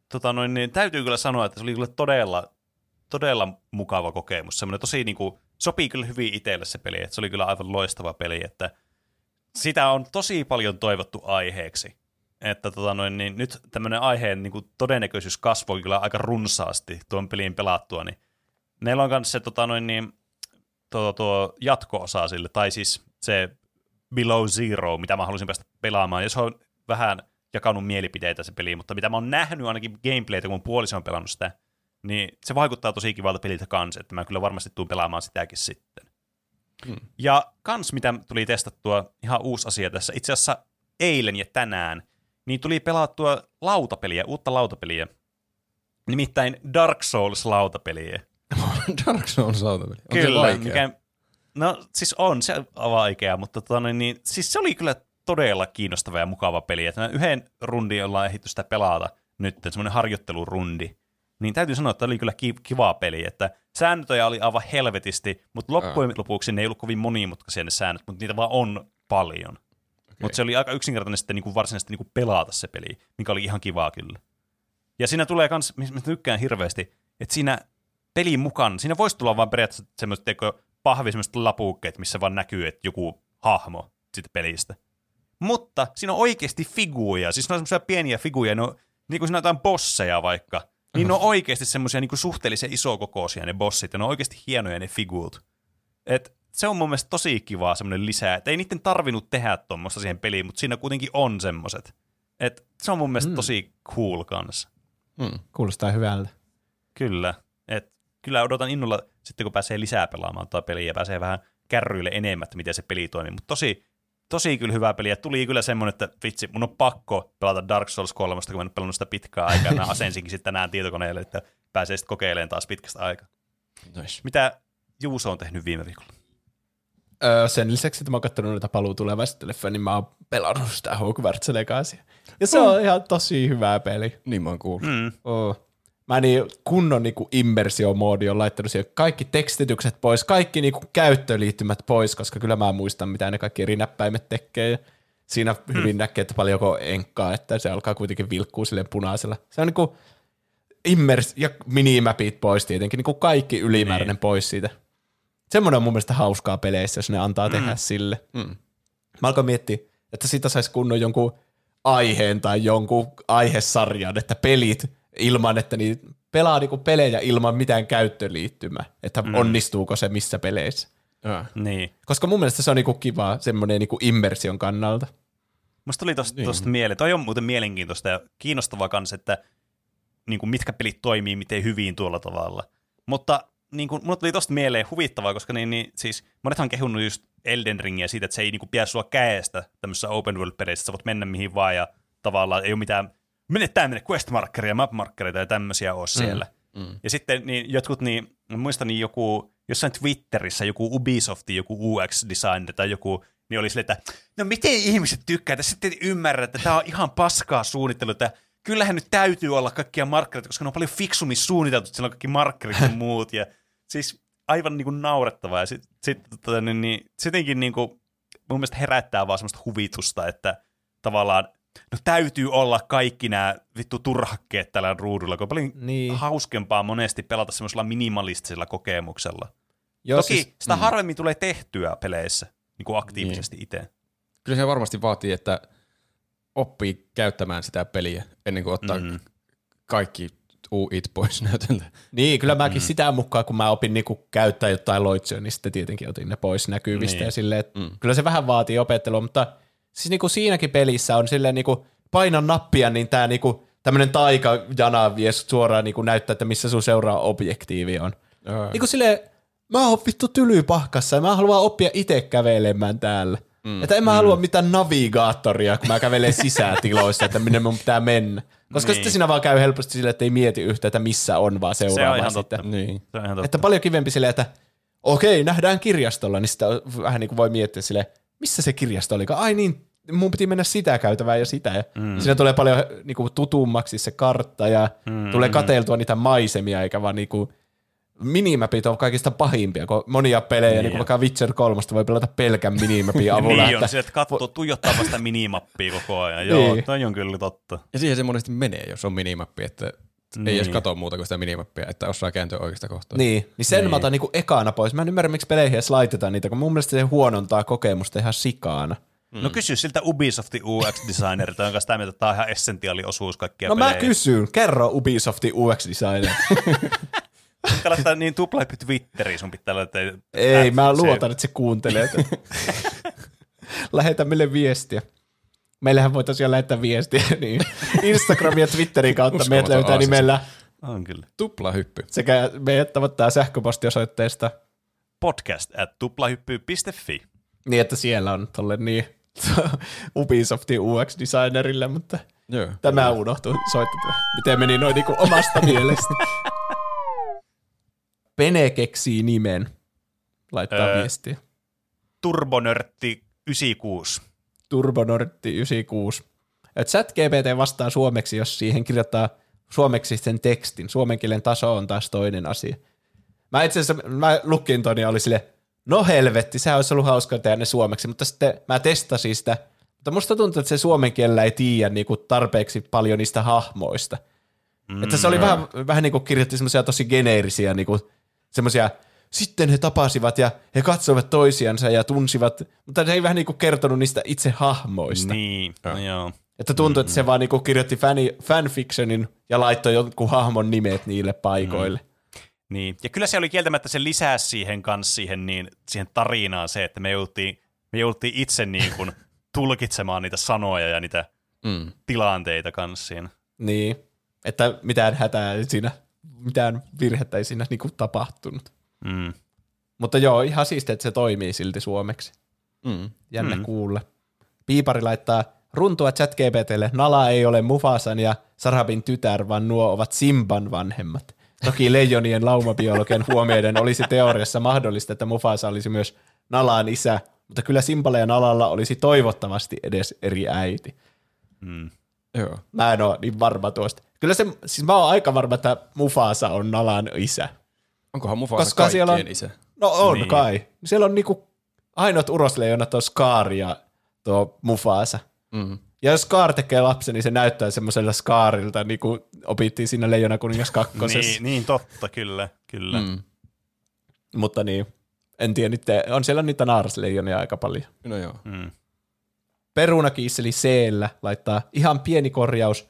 tota noin, niin täytyy kyllä sanoa, että se oli kyllä todella, todella mukava kokemus. Semmoinen tosi niin kuin, sopii kyllä hyvin itselle se peli, että se oli kyllä aivan loistava peli, että sitä on tosi paljon toivottu aiheeksi. Että tota noin, niin nyt tämmöinen aiheen niin kuin todennäköisyys kasvoi kyllä aika runsaasti tuon pelin pelattua, niin meillä on myös se tota noin, niin, tuo, tuo jatko-osa sille, tai siis se Below Zero, mitä mä halusin päästä pelaamaan, ja se on vähän jakanut mielipiteitä se peli, mutta mitä mä oon nähnyt ainakin gameplaytä, kun puoliso on pelannut sitä, niin se vaikuttaa tosi kivalta peliltä kanssa, että mä kyllä varmasti tuun pelaamaan sitäkin sitten. Hmm. Ja kans, mitä tuli testattua, ihan uusi asia tässä, itse asiassa eilen ja tänään, niin tuli pelattua lautapeliä, uutta lautapeliä, nimittäin Dark Souls-lautapeliä. Dark Souls lautapeli. Onko se Kyllä, mikä, no siis on se on vaikea, mutta tota, niin, siis se oli kyllä todella kiinnostava ja mukava peli. Että yhden rundin ollaan ehditty sitä pelata nyt, semmoinen harjoittelurundi, niin täytyy sanoa, että oli kyllä ki- kiva peli, että sääntöjä oli aivan helvetisti, mutta loppujen lopuksi ne ei ollut kovin monimutkaisia ne säännöt, mutta niitä vaan on paljon. Mutta se oli aika yksinkertainen sitten niin kuin varsinaisesti niin kuin pelata se peli, mikä oli ihan kivaa kyllä. Ja siinä tulee kans, mistä tykkään hirveästi, että siinä peliin mukaan. Siinä voisi tulla vaan periaatteessa semmoiset teko, pahvi semmoiset lapukkeet, missä vaan näkyy, että joku hahmo siitä pelistä. Mutta siinä on oikeasti figuja, siis ne on semmoisia pieniä figuja, ne on, niin kuin siinä jotain bosseja vaikka, niin ne on oikeasti semmoisia niin suhteellisen isokokoisia ne bossit, ja ne on oikeasti hienoja ne figuut. Et se on mun mielestä tosi kivaa semmoinen lisää, että ei niiden tarvinnut tehdä tuommoista siihen peliin, mutta siinä kuitenkin on semmoiset. Et se on mun mielestä mm. tosi cool kanssa. Mm. Kuulostaa hyvältä. Kyllä. Et kyllä odotan innolla sitten, kun pääsee lisää pelaamaan tuota peliä ja pääsee vähän kärryille enemmän, että miten se peli toimii. Mutta tosi, tosi kyllä hyvä peli. Ja tuli kyllä semmoinen, että vitsi, mun on pakko pelata Dark Souls 3, kun mä en pelannut sitä pitkään aikaa. Mä asensinkin sitten tänään tietokoneelle, että pääsee sitten kokeilemaan taas pitkästä aikaa. Nice. Mitä Juuso on tehnyt viime viikolla? Öö, sen lisäksi, että mä oon katsonut noita paluu tulevaisuutta niin mä oon pelannut sitä Hogwarts Legacy. Ja se on ihan tosi hyvä peli. Niin mä oon kuullut. Mm. Oh. Mä niin kunnon niinku immersiomoodi on laittanut siihen kaikki tekstitykset pois, kaikki niinku käyttöliittymät pois, koska kyllä mä muistan, mitä ne kaikki eri näppäimet tekee. Ja siinä hyvin näkee, että paljonko enkkaa, että se alkaa kuitenkin vilkkuu silleen punaisella. Se on niinku immers ja minimapit pois tietenkin, niinku kaikki ylimääräinen Niin. pois siitä. Semmoinen on mun mielestä hauskaa peleissä, jos ne antaa tehdä sille. Mm. Mä alkoin miettiä, että sitä saisi kunnon jonkun aiheen tai jonkun aihesarjan, että pelit ilman, että niin pelaa niinku pelejä ilman mitään käyttöliittymää, että mm. onnistuuko se missä peleissä. Ja. Niin. Koska mun mielestä se on niinku kiva semmoinen niinku immersion kannalta. Musta tuli tosta, Niin. tosta mieleen. Toi on muuten mielenkiintoista ja kiinnostavaa kanssa, että niin kuin mitkä pelit toimii miten hyvin tuolla tavalla. Mutta niin kuin, mulle tuli tosta mieleen huvittavaa, koska niin, niin, siis monethan on kehunnut just Elden Ringiä siitä, että se ei niin kuin, pidä sua käestä tämmöisessä open world-peleissä, että sä voit mennä mihin vaan ja tavallaan ei ole mitään, mene tänne quest-markkeria, map-markkereita ja tämmöisiä ole siellä. Mm. Ja sitten niin jotkut, niin, muistan niin joku, jossain Twitterissä joku Ubisoftin joku UX-designer tai joku, niin oli silleen, että no miten ihmiset tykkää, että sitten ymmärrä, että tämä on ihan paskaa suunnittelu, että kyllähän nyt täytyy olla kaikkia markkereita, koska ne on paljon fiksummin suunniteltu, että siellä on kaikki markkerit ja muut, ja siis aivan niin kuin naurettavaa, ja sitten sit, tota, niin, niin, sit jotenkin niin kuin, mun mielestä herättää vaan semmoista huvitusta, että tavallaan no täytyy olla kaikki nämä vittu turhakkeet tällä ruudulla, kun on paljon Niin. hauskempaa monesti pelata semmoisella minimalistisella kokemuksella. Joo, Toki siis, sitä harvemmin tulee tehtyä peleissä niin kuin aktiivisesti itse. Kyllä se varmasti vaatii, että oppii käyttämään sitä peliä ennen kuin ottaa Mm. mm. Kaikki UIt pois näytöltä. niin, kyllä mäkin mm. sitä mukaan, kun mä opin niinku käyttää jotain loitsuja, niin sitten tietenkin otin ne pois näkyvistä Niin. ja silleen, että Mm. kyllä se vähän vaatii opettelua, mutta siis niinku siinäkin pelissä on silleen niinku painan nappia, niin tää niinku tämmönen taikajana vie suoraan niinku näyttää, että missä sun seuraava objektiivi on. Joo. Niinku silleen, mä oon vittu tylypahkassa ja mä haluan oppia itse kävelemään täällä. Mm, että en mä mm. halua mitään navigaattoria, kun mä kävelen sisätiloissa, että minne mun pitää mennä. Koska Niin. sitten siinä vaan käy helposti silleen, että ei mieti yhtä, että missä on, vaan Se seuraa on ihan sitten. totta. Niin. Se on ihan totta. Että paljon kivempi silleen, että okei, nähdään kirjastolla, niin sitä vähän niin kuin voi miettiä silleen, missä se kirjasto oli? Ai niin, mun piti mennä sitä käytävää ja sitä. Ja mm. Siinä tulee paljon niin kuin, tutummaksi se kartta ja mm. tulee kateltua niitä maisemia, eikä vaan niin kuin, minimapit on kaikista pahimpia, kun monia pelejä, niin, Niin. niin kuin vaikka Witcher 3 voi pelata pelkän minimapin avulla. niin on että, se, että katsoo, tuijottaa vasta minimappia koko ajan. Joo, Niin. toi on kyllä totta. Ja siihen se monesti menee, jos on minimappi, että niin. ei Niin. edes katso muuta kuin sitä minimappia, että osaa kääntyä oikeasta kohtaa. niin, niin sen Niin. niin. mä otan niin kuin ekana pois. Mä en ymmärrä, miksi peleihin edes laitetaan niitä, kun mun mielestä se huonontaa kokemusta ihan sikaana. Mm. No kysy siltä Ubisoftin UX-designerilta, jonka sitä mieltä, että tämä on ihan essentiaali osuus kaikkia No pelejä. mä kysyn, kerro Ubisoftin UX-designer. Kannattaa niin tuplahyppy Twitteriin, sun pitää laittaa. Ei, mä se- luotan, että se kuuntelee. Lähetä meille viestiä. Meillähän voi tosiaan lähettää viestiä, niin Instagram ja Twitterin kautta meidät löytää nimellä On kyllä. Tupla hyppy. sekä meidät tavoittaa sähköpostiosoitteesta Podcast at tuplahyppy.fi. niin, että siellä on tolle niin Ubisoftin UX-designerille, mutta Joo. tämä unohtui soittaa. Miten meni noin niinku omasta mielestä. Pene keksii nimen. Laittaa Öö. viestiä. Turbonörtti 96. Turbonortti 96. Et ChatGPT vastaa suomeksi, jos siihen kirjoittaa suomeksi sen tekstin. Suomen kielen taso on taas toinen asia. Mä itse asiassa, mä lukin ton ja oli sille, no helvetti, sehän olisi ollut hauska tehdä ne suomeksi, mutta sitten mä testasin sitä. Mutta musta tuntuu, että se suomen kielellä ei tiedä niinku tarpeeksi paljon niistä hahmoista. Mm, että se oli vähän, vähän niin kuin kirjoitti semmoisia tosi geneerisiä, niin kuin semmoisia, sitten he tapasivat ja he katsoivat toisiansa ja tunsivat, mutta se ei vähän niin kuin kertonut niistä itse hahmoista. Niin, no joo. Että tuntui, että se vaan niin kuin kirjoitti fan, fanfictionin ja laittoi jonkun hahmon nimet niille paikoille. Mm. Niin, ja kyllä se oli kieltämättä se lisää siihen kanssa siihen, niin, siihen tarinaan se, että me jouduttiin, me jouduttiin itse niin kuin tulkitsemaan niitä sanoja ja niitä mm. tilanteita kanssa siinä. Niin, että mitään hätää siinä, mitään virhettä ei siinä niinku tapahtunut. Mm. Mutta joo, ihan siistiä, että se toimii silti suomeksi. Mm. Jännä mm. kuulla. Piipari laittaa runtua ChatGPTlle, Nala ei ole Mufasan ja Sarabin tytär, vaan nuo ovat Simban vanhemmat. Toki leijonien laumabiologian huomioiden olisi teoriassa mahdollista, että Mufasa olisi myös Nalaan isä, mutta kyllä Simballa ja Nalalla olisi toivottavasti edes eri äiti. Mm. Joo. Mä en ole niin varma tuosta. Kyllä se, siis mä oon aika varma, että Mufasa on Nalan isä. Onkohan Mufasa Koska kaikkien on, isä? No on niin. kai. Siellä on niinku ainoat urosleijonat on Scar ja tuo Mufasa. Mm. Ja jos Scar tekee lapsen, niin se näyttää semmoisella Scarilta, niin kuin opittiin siinä Leijona kuningas kakkosessa. niin, niin, totta, kyllä. kyllä. Mm. Mutta niin, en tiedä, nyt on siellä niitä naarsleijonia aika paljon. No joo. Mm. Perunakiisseli c laittaa ihan pieni korjaus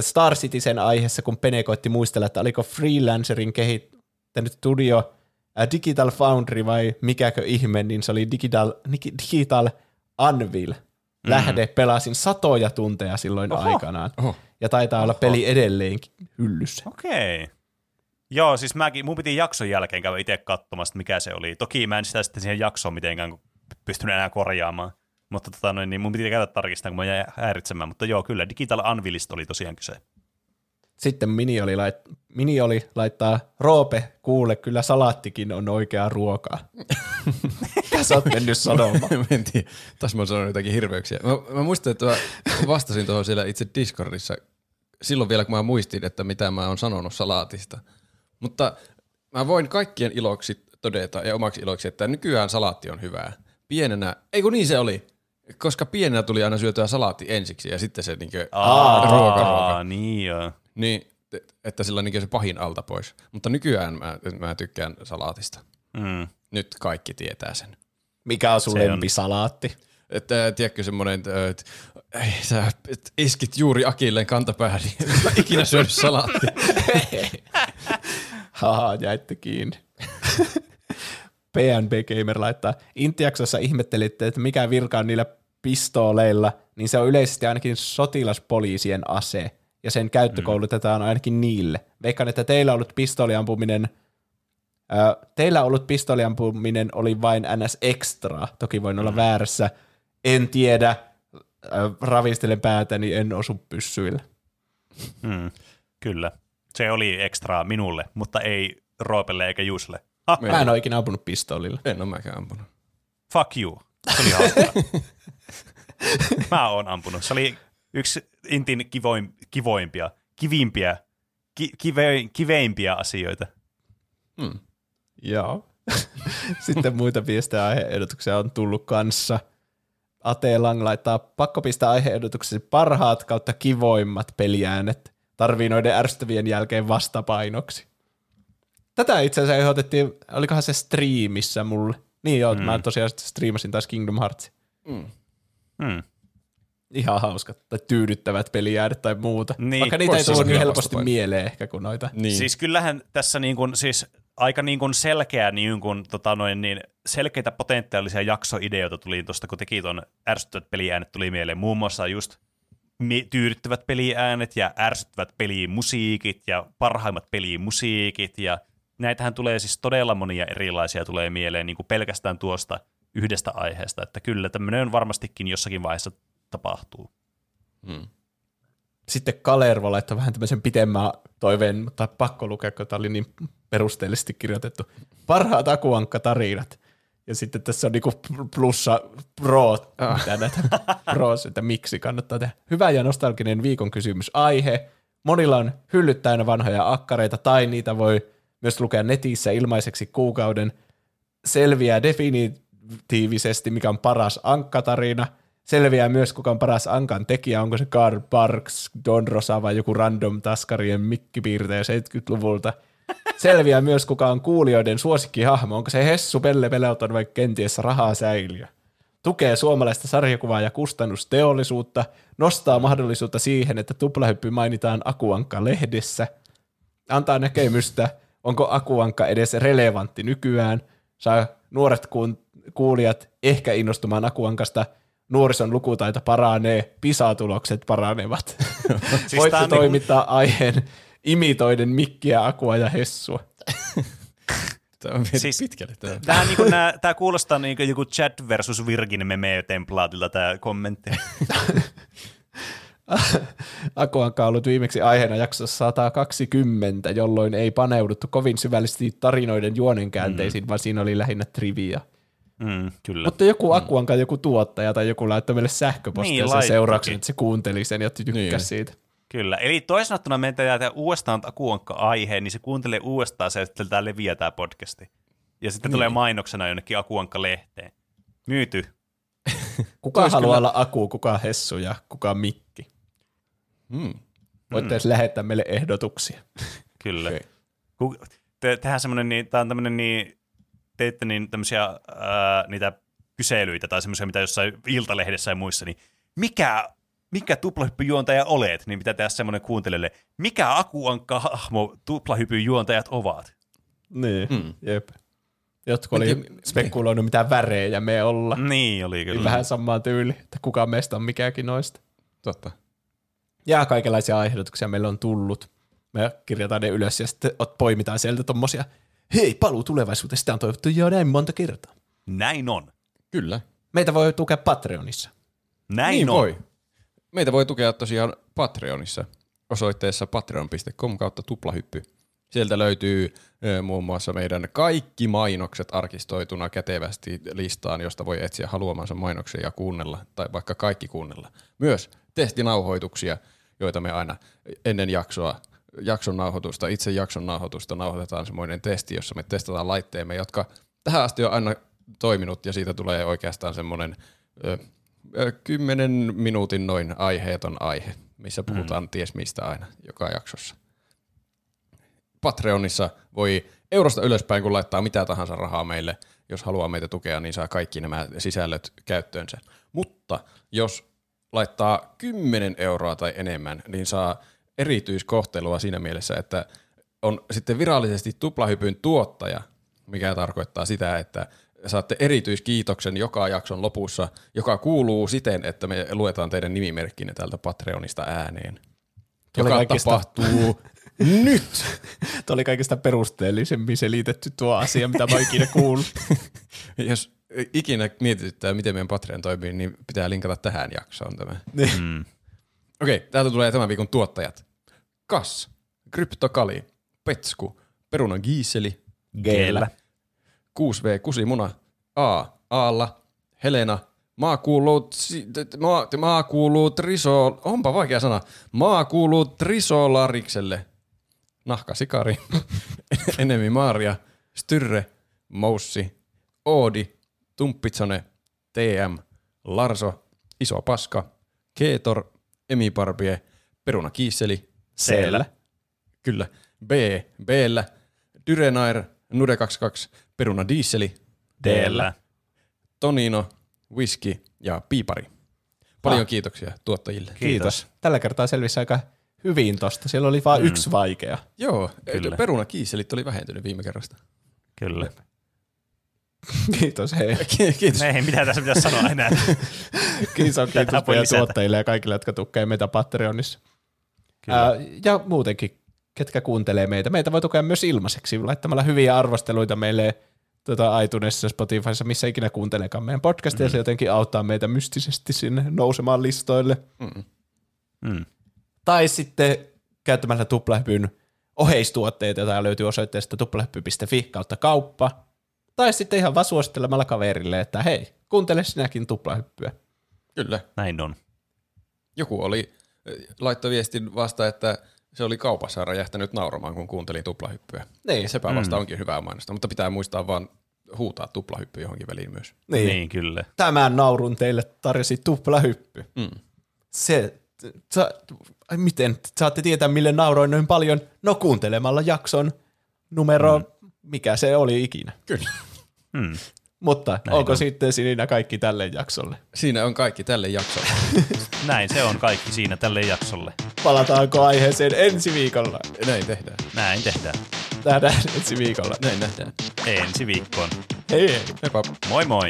Star Citizen aiheessa, kun Pene koitti muistella, että oliko Freelancerin kehittänyt studio Digital Foundry vai mikäkö ihme, niin se oli Digital, Digital Anvil. Mm. Lähde, pelasin satoja tunteja silloin Oho. aikanaan. Oho. Ja taitaa Oho. olla peli edelleenkin hyllyssä. Okei. Okay. Joo, siis mäkin, mun piti jakson jälkeen käydä itse katsomassa, mikä se oli. Toki mä en sitä sitten siihen jaksoon mitenkään pystynyt enää korjaamaan. Mutta tota noin, niin mun piti käydä tarkistamaan, kun mä jäin häiritsemään. Mutta joo, kyllä, Digital Anvilista oli tosiaan kyse. Sitten Mini oli, lait, Mini oli laittaa, Roope, kuule, kyllä salaattikin on oikeaa ruokaa. Mitä sä oot mennyt sanomaan? Taas mä oon jotakin hirveyksiä. Mä, mä muistan, että mä vastasin tuohon siellä itse Discordissa silloin vielä, kun mä muistin, että mitä mä oon sanonut salaatista. Mutta mä voin kaikkien iloksi todeta ja omaksi iloksi, että nykyään salaatti on hyvää. Pienenä, ei kun niin se oli, koska pienenä tuli aina syötyä salaatti ensiksi ja sitten se niinkö ruoka, ruoka. Niin joo. Niin, että sillä on se pahin alta pois. Mutta nykyään mä, mä tykkään salaatista. Mm. Nyt kaikki tietää sen. Mikä on sun se lempisalaatti? On. Että tiedätkö semmoinen, että ei, sä iskit juuri Akilleen kantapäähän, niin ikinä syönyt salaatti. Haha, jäitte kiinni. PNB Gamer laittaa, Intiaksossa ihmettelitte, että mikä virka on niillä pistooleilla, niin se on yleisesti ainakin sotilaspoliisien ase, ja sen käyttö mm. koulutetaan ainakin niille. Veikkaan, että teillä ollut pistooliampuminen teillä ollut pistooliampuminen oli vain NS Extra, toki voin olla mm. väärässä, en tiedä, ravistelen päätäni, en osu pyssyillä. Mm, kyllä. Se oli ekstraa minulle, mutta ei Roopelle eikä Jusle. Ah, mä en ole ikinä ampunut pistoolilla. En ole mäkään ampunut. Fuck you. Se oli hauskaa. mä oon ampunut. Se oli yksi Intin kivoin, kivoimpia, kivimpiä, ki, kive, kiveimpiä asioita. Hmm. Joo. Sitten muita viestejä aihe-ehdotuksia on tullut kanssa. Ate Lang laittaa pakko pistää aihe-ehdotuksesi parhaat kautta kivoimmat peliäänet. Tarvii noiden ärsyttävien jälkeen vastapainoksi. Tätä itse asiassa ehdotettiin, olikohan se striimissä mulle. Niin joo, mm. mä tosiaan striimasin taas Kingdom Hearts. Mm. Mm. Ihan hauskat tai tyydyttävät peliäädet tai muuta. Niin, Vaikka niitä ei tule niin helposti mieleen ehkä kuin noita. Niin. Siis kyllähän tässä niin kuin, siis aika niin kuin selkeä, niin kuin, tota noin, niin selkeitä potentiaalisia jaksoideoita tuli tuosta, kun teki tuon ärsyttävät peliäänet tuli mieleen. Muun muassa just tyydyttävät peliäänet ja ärsyttävät pelimusiikit ja parhaimmat pelimusiikit ja näitähän tulee siis todella monia erilaisia tulee mieleen niin kuin pelkästään tuosta yhdestä aiheesta, että kyllä tämmöinen varmastikin jossakin vaiheessa tapahtuu. Hmm. Sitten Kalervo laittoi vähän tämmöisen pitemmän toiveen, mutta pakko lukea, kun tämä oli niin perusteellisesti kirjoitettu. Parhaat akuankka-tarinat. Ja sitten tässä on niinku plussa pro, ah. mitä näitä pros, että miksi kannattaa tehdä. Hyvä ja nostalginen viikon kysymys aihe. Monilla on hyllyt täynnä vanhoja akkareita, tai niitä voi myös lukea netissä ilmaiseksi kuukauden. Selviää definitiivisesti, mikä on paras ankkatarina. Selviää myös, kuka on paras Ankan tekijä, onko se Carl Parks, Don Rosa vai joku random taskarien mikkipiirtejä 70-luvulta. Selviää myös, kuka on kuulijoiden suosikkihahmo, onko se Hessu, Pelle Peleuton vai kenties rahaa säiliö. Tukee suomalaista sarjakuvaa ja kustannusteollisuutta, nostaa mahdollisuutta siihen, että tuplahyppy mainitaan Akuankka-lehdessä, antaa näkemystä, onko Akuankka edes relevantti nykyään, saa nuoret kuulijat ehkä innostumaan Akuankasta, nuorison lukutaito paranee, PISA-tulokset paranevat. Siis Voitte niinku- toimittaa aiheen imitoiden Mikkiä, Akua ja Hessua. Tämä on siis, Siis- pitkälle. Tämä. Tämä, niin kuin nää, tämä kuulostaa niin kuin joku chat versus Virgin meme templaatilta tämä kommentti. Akuankka on ollut viimeksi aiheena jaksossa 120, jolloin ei paneuduttu kovin syvällisesti tarinoiden juonenkäänteisiin, mm. vaan siinä oli lähinnä trivia. Mm, kyllä. Mutta joku Akuanka, joku tuottaja tai joku laittoi meille sähköpostia Niin, sen seurauksen, että se kuunteli sen ja tykkäsi Niin. siitä. Kyllä. Eli toisin sanottuna meidän tehdään uudestaan Akuankka-aiheen, niin se kuuntelee uudestaan se, että tämä leviää tämä podcasti. Ja sitten niin. tulee mainoksena jonnekin Akuankka-lehteen. Myyty. Kuka haluaa kyllä- olla Aku, kuka Hessu ja kuka Mikki? Hmm. Voitte edes lähettää meille ehdotuksia. Kyllä. Ku, te, tehdään semmoinen, niin, tämä on tämmöinen niin, teette niin tämmöisiä ää, niitä kyselyitä tai semmoisia, mitä jossain iltalehdessä ja muissa, niin mikä, mikä tuplahyppyjuontaja olet, niin pitää tehdä semmoinen kuuntelijalle, mikä akuankka-hahmo tuplahyppyjuontajat ovat? Niin, Mm. mm. jep. Jotkut oli spekuloinut, mitä värejä me olla. Mm. Niin oli kyllä. Vähän samaa tyyli, että kuka meistä on mikäkin noista. Totta. Ja kaikenlaisia ehdotuksia meillä on tullut. Me kirjataan ne ylös ja sitten ot- poimitaan sieltä tommosia, hei, paluu tulevaisuuteen, sitä on toivottu jo näin monta kertaa. Näin on. Kyllä. Meitä voi tukea Patreonissa. Näin niin on. voi. Meitä voi tukea tosiaan Patreonissa osoitteessa patreon.com kautta tuplahyppy. Sieltä löytyy ö, muun muassa meidän kaikki mainokset arkistoituna kätevästi listaan, josta voi etsiä haluamansa mainoksen ja kuunnella, tai vaikka kaikki kuunnella. Myös testinauhoituksia, joita me aina ennen jaksoa, jakson nauhoitusta, itse jakson nauhoitusta nauhoitetaan semmoinen testi, jossa me testataan laitteemme, jotka tähän asti on aina toiminut, ja siitä tulee oikeastaan semmoinen ö, ö, kymmenen minuutin noin aiheeton aihe, missä puhutaan mm. ties mistä aina joka jaksossa. Patreonissa voi eurosta ylöspäin, kun laittaa mitä tahansa rahaa meille, jos haluaa meitä tukea, niin saa kaikki nämä sisällöt käyttöönsä. Mutta jos laittaa 10 euroa tai enemmän, niin saa erityiskohtelua siinä mielessä, että on sitten virallisesti tuplahypyn tuottaja, mikä tarkoittaa sitä, että saatte erityiskiitoksen joka jakson lopussa, joka kuuluu siten, että me luetaan teidän nimimerkkinne täältä Patreonista ääneen. Joka kaikista- tapahtuu nyt. Tuo oli kaikista perusteellisemmin selitetty tuo asia, mitä mä ikinä kuullut. Jos ikinä mietityttää, miten meidän Patreon toimii, niin pitää linkata tähän jaksoon tämä. Mm. Okei, täältä tulee tämän viikon tuottajat. Kas, Kryptokali, Petsku, Perunan Giiseli, Geellä. 6V Kusimuna, A, Aalla, Helena, maa kuuluu, maa, maa kuuluu triso, onpa vaikea sana, maa kuuluu trisolarikselle, Nahka Sikari, Enemi Maaria, Styrre, Moussi, Oodi, Tumppitsone, TM, Larso, Iso Paska, Keetor, Emiparbie, Peruna Kiisseli, Siellä. Kyllä. B, B-llä, Dyrenair, Nude 22, Peruna Dieseli, Teellä. Tonino, Whisky ja Piipari. Paljon kiitoksia tuottajille. Kiitos. Tällä kertaa selvisi aika hyvin tosta. Siellä oli vain mm. yksi vaikea. Joo, Kyllä. Peruna Kiiselit oli vähentynyt viime kerrasta. Kyllä. Kiitos hei. Kiitos. Ei, mitä tässä pitäisi sanoa enää. Kiitos, Tätä kiitos meidän lisätä. tuottajille ja kaikille, jotka tukee meitä Patreonissa. Kyllä. Ää, ja muutenkin, ketkä kuuntelee meitä. Meitä voi tukea myös ilmaiseksi laittamalla hyviä arvosteluita meille tuota, iTunesissa, Spotifyssa, missä ikinä kuunteleekaan meidän podcastia. Mm. Se jotenkin auttaa meitä mystisesti sinne nousemaan listoille. Mm. Mm. Tai sitten käyttämällä tuplahypyn oheistuotteita, joita löytyy osoitteesta tuplahyppy.fi kautta kauppa. Tai sitten ihan vaan suosittelemalla kaverille, että hei, kuuntele sinäkin tuplahyppyä. Kyllä. Näin on. Joku oli, laittoi viestin vasta, että se oli kaupassa räjähtänyt nauramaan, kun kuunteli tuplahyppyä. Niin. Sepä vasta mm. onkin hyvää mainosta, mutta pitää muistaa vaan huutaa tuplahyppy johonkin väliin myös. Niin. Niin, kyllä. Tämän naurun teille tarjosi tuplahyppy. Mm. Se, sa, miten saatte tietää, mille nauroin noin paljon? No kuuntelemalla jakson numero, mm. mikä se oli ikinä. Kyllä. Hmm. Mutta Näin onko on. on. sitten siinä kaikki tälle jaksolle? Siinä on kaikki tälle jaksolle. Näin se on kaikki siinä tälle jaksolle. Palataanko aiheeseen ensi viikolla? Näin tehdään. Näin tehdään. Nähdään ensi viikolla. Näin nähdään. Ensi viikkoon. Hei hei. Heippa. Moi moi!